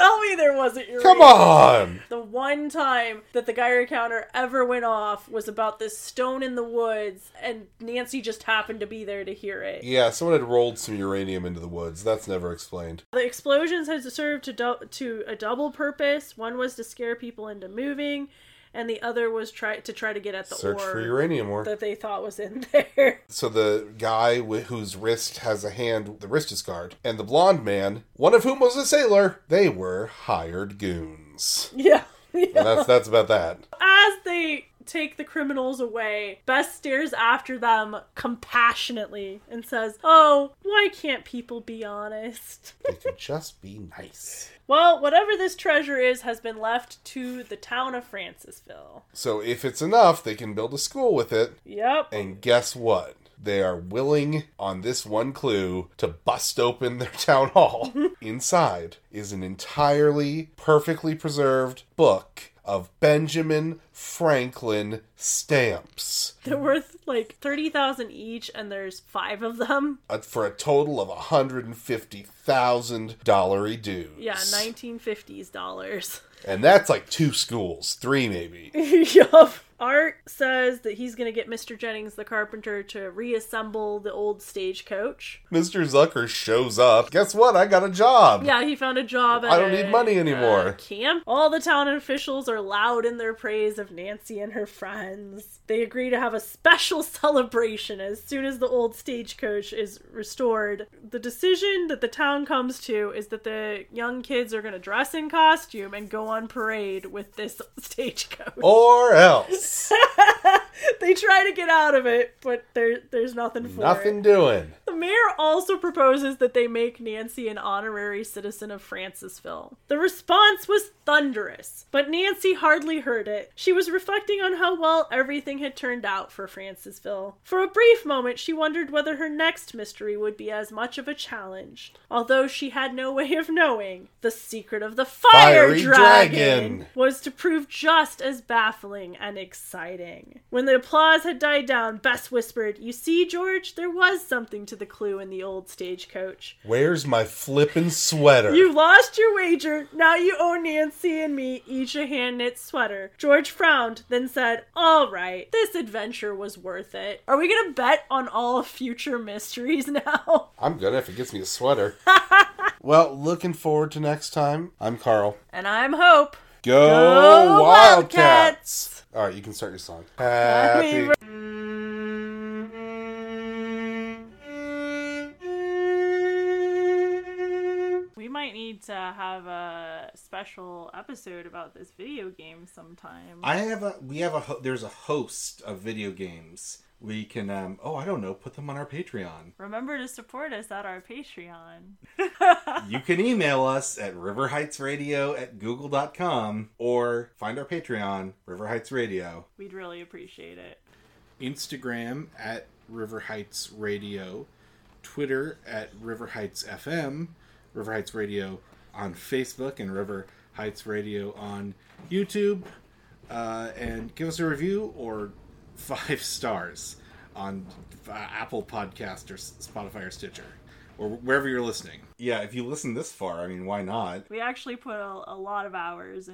Speaker 2: tell me there wasn't uranium?
Speaker 1: Come on!
Speaker 2: The one time that the Geiger counter ever went off was about this stone in the woods, and Nancy just happened to be there to hear it.
Speaker 1: Yeah, someone had rolled some uranium into the woods. That's never explained.
Speaker 2: The explosions had served to dou- to a double purpose. One was to scare people into moving, and the other was try to try to get at the
Speaker 1: Search
Speaker 2: ore
Speaker 1: for uranium ore.
Speaker 2: that they thought was in <laughs> there.
Speaker 1: So the guy whose wrist has a hand, the wrist is scarred, and the blonde man, one of whom was a sailor, they were hired goons. <laughs>
Speaker 2: yeah.
Speaker 1: And that's that's about that.
Speaker 2: As they take the criminals away, Bess stares after them compassionately and says, "Oh, why can't people be honest?"
Speaker 1: They could just be nice.
Speaker 2: Well, whatever this treasure is has been left to the town of Francisville.
Speaker 1: So if it's enough, they can build a school with it.
Speaker 2: Yep.
Speaker 1: And guess what? They are willing on this one clue to bust open <laughs> their town hall. <laughs> Inside is an entirely perfectly preserved book of Benjamin Franklin stamps
Speaker 2: They're worth like 30,000 each and there's 5 of them.
Speaker 1: uh, for a total of $150,000 dues.
Speaker 2: Yeah, 1950s dollars.
Speaker 1: And that's like two schools, three maybe. <laughs>
Speaker 2: yup. Art says that he's going to get Mr. Jennings the carpenter to reassemble the old stagecoach.
Speaker 1: Mr. Zucker shows up. Guess what? I got a job.
Speaker 2: Yeah, he found a job. At
Speaker 1: I don't
Speaker 2: a,
Speaker 1: need money anymore.
Speaker 2: uh, camp. All the town officials are loud in their praise of Nancy and her friends. They agree to have a special <laughs> celebration as soon as the old stagecoach is restored. The decision that the town comes to is that the young kids are going to dress in costume and go on parade with this <laughs> stagecoach.
Speaker 1: Or else. <laughs>
Speaker 2: they try to get out of it, but there there's nothing for
Speaker 1: Nothing
Speaker 2: it.
Speaker 1: doing.
Speaker 2: The mayor also proposes that they make Nancy an honorary citizen of Francisville. The response was thunderous, but Nancy hardly heard it. She was reflecting on how well everything had turned out for Francisville. For a brief moment, she wondered whether her next mystery would be as much of a challenge. Although she had no way of knowing, the secret of the fire
Speaker 1: Fiery
Speaker 2: dragon,
Speaker 1: dragon.
Speaker 2: was to prove just as baffling and exciting. When the applause had died down, Bess whispered, You see, George, there was something to the clue in the old stagecoach.
Speaker 1: Where's my flippin' sweater?
Speaker 2: You lost your wager. Now you owe Nancy and me each a hand knit sweater. George frowned, then said, All right, this adventure was worth it. Are we to bet on all future mysteries <laughs> now?
Speaker 1: I'm gonna if it gets me a sweater. <laughs> well, looking forward to next time. I'm Carl.
Speaker 2: And I'm Hope.
Speaker 1: Go,
Speaker 2: Go
Speaker 1: Wildcats! All right, you can start your song.
Speaker 2: Happy might need to have a special episode about this video game sometime.
Speaker 3: I have a we have a ho- there's a host of video games. We can um oh I don't know put them on our Patreon.
Speaker 2: Remember to support us at our Patreon. <laughs>
Speaker 3: You can email us at riverheightsradio at google.com or find our Patreon River Heights Radio.
Speaker 2: We'd really appreciate it.
Speaker 4: Instagram at River Heights Radio, Twitter at River Heights FM, River Heights Radio on Facebook, and River Heights Radio on YouTube. Uh, and give us a review or <laughs> five stars on uh, Apple Podcast or Spotify or Stitcher or wherever you're listening.
Speaker 3: Yeah, if you listen this far, I mean why not?
Speaker 2: We actually put a, a lot of hours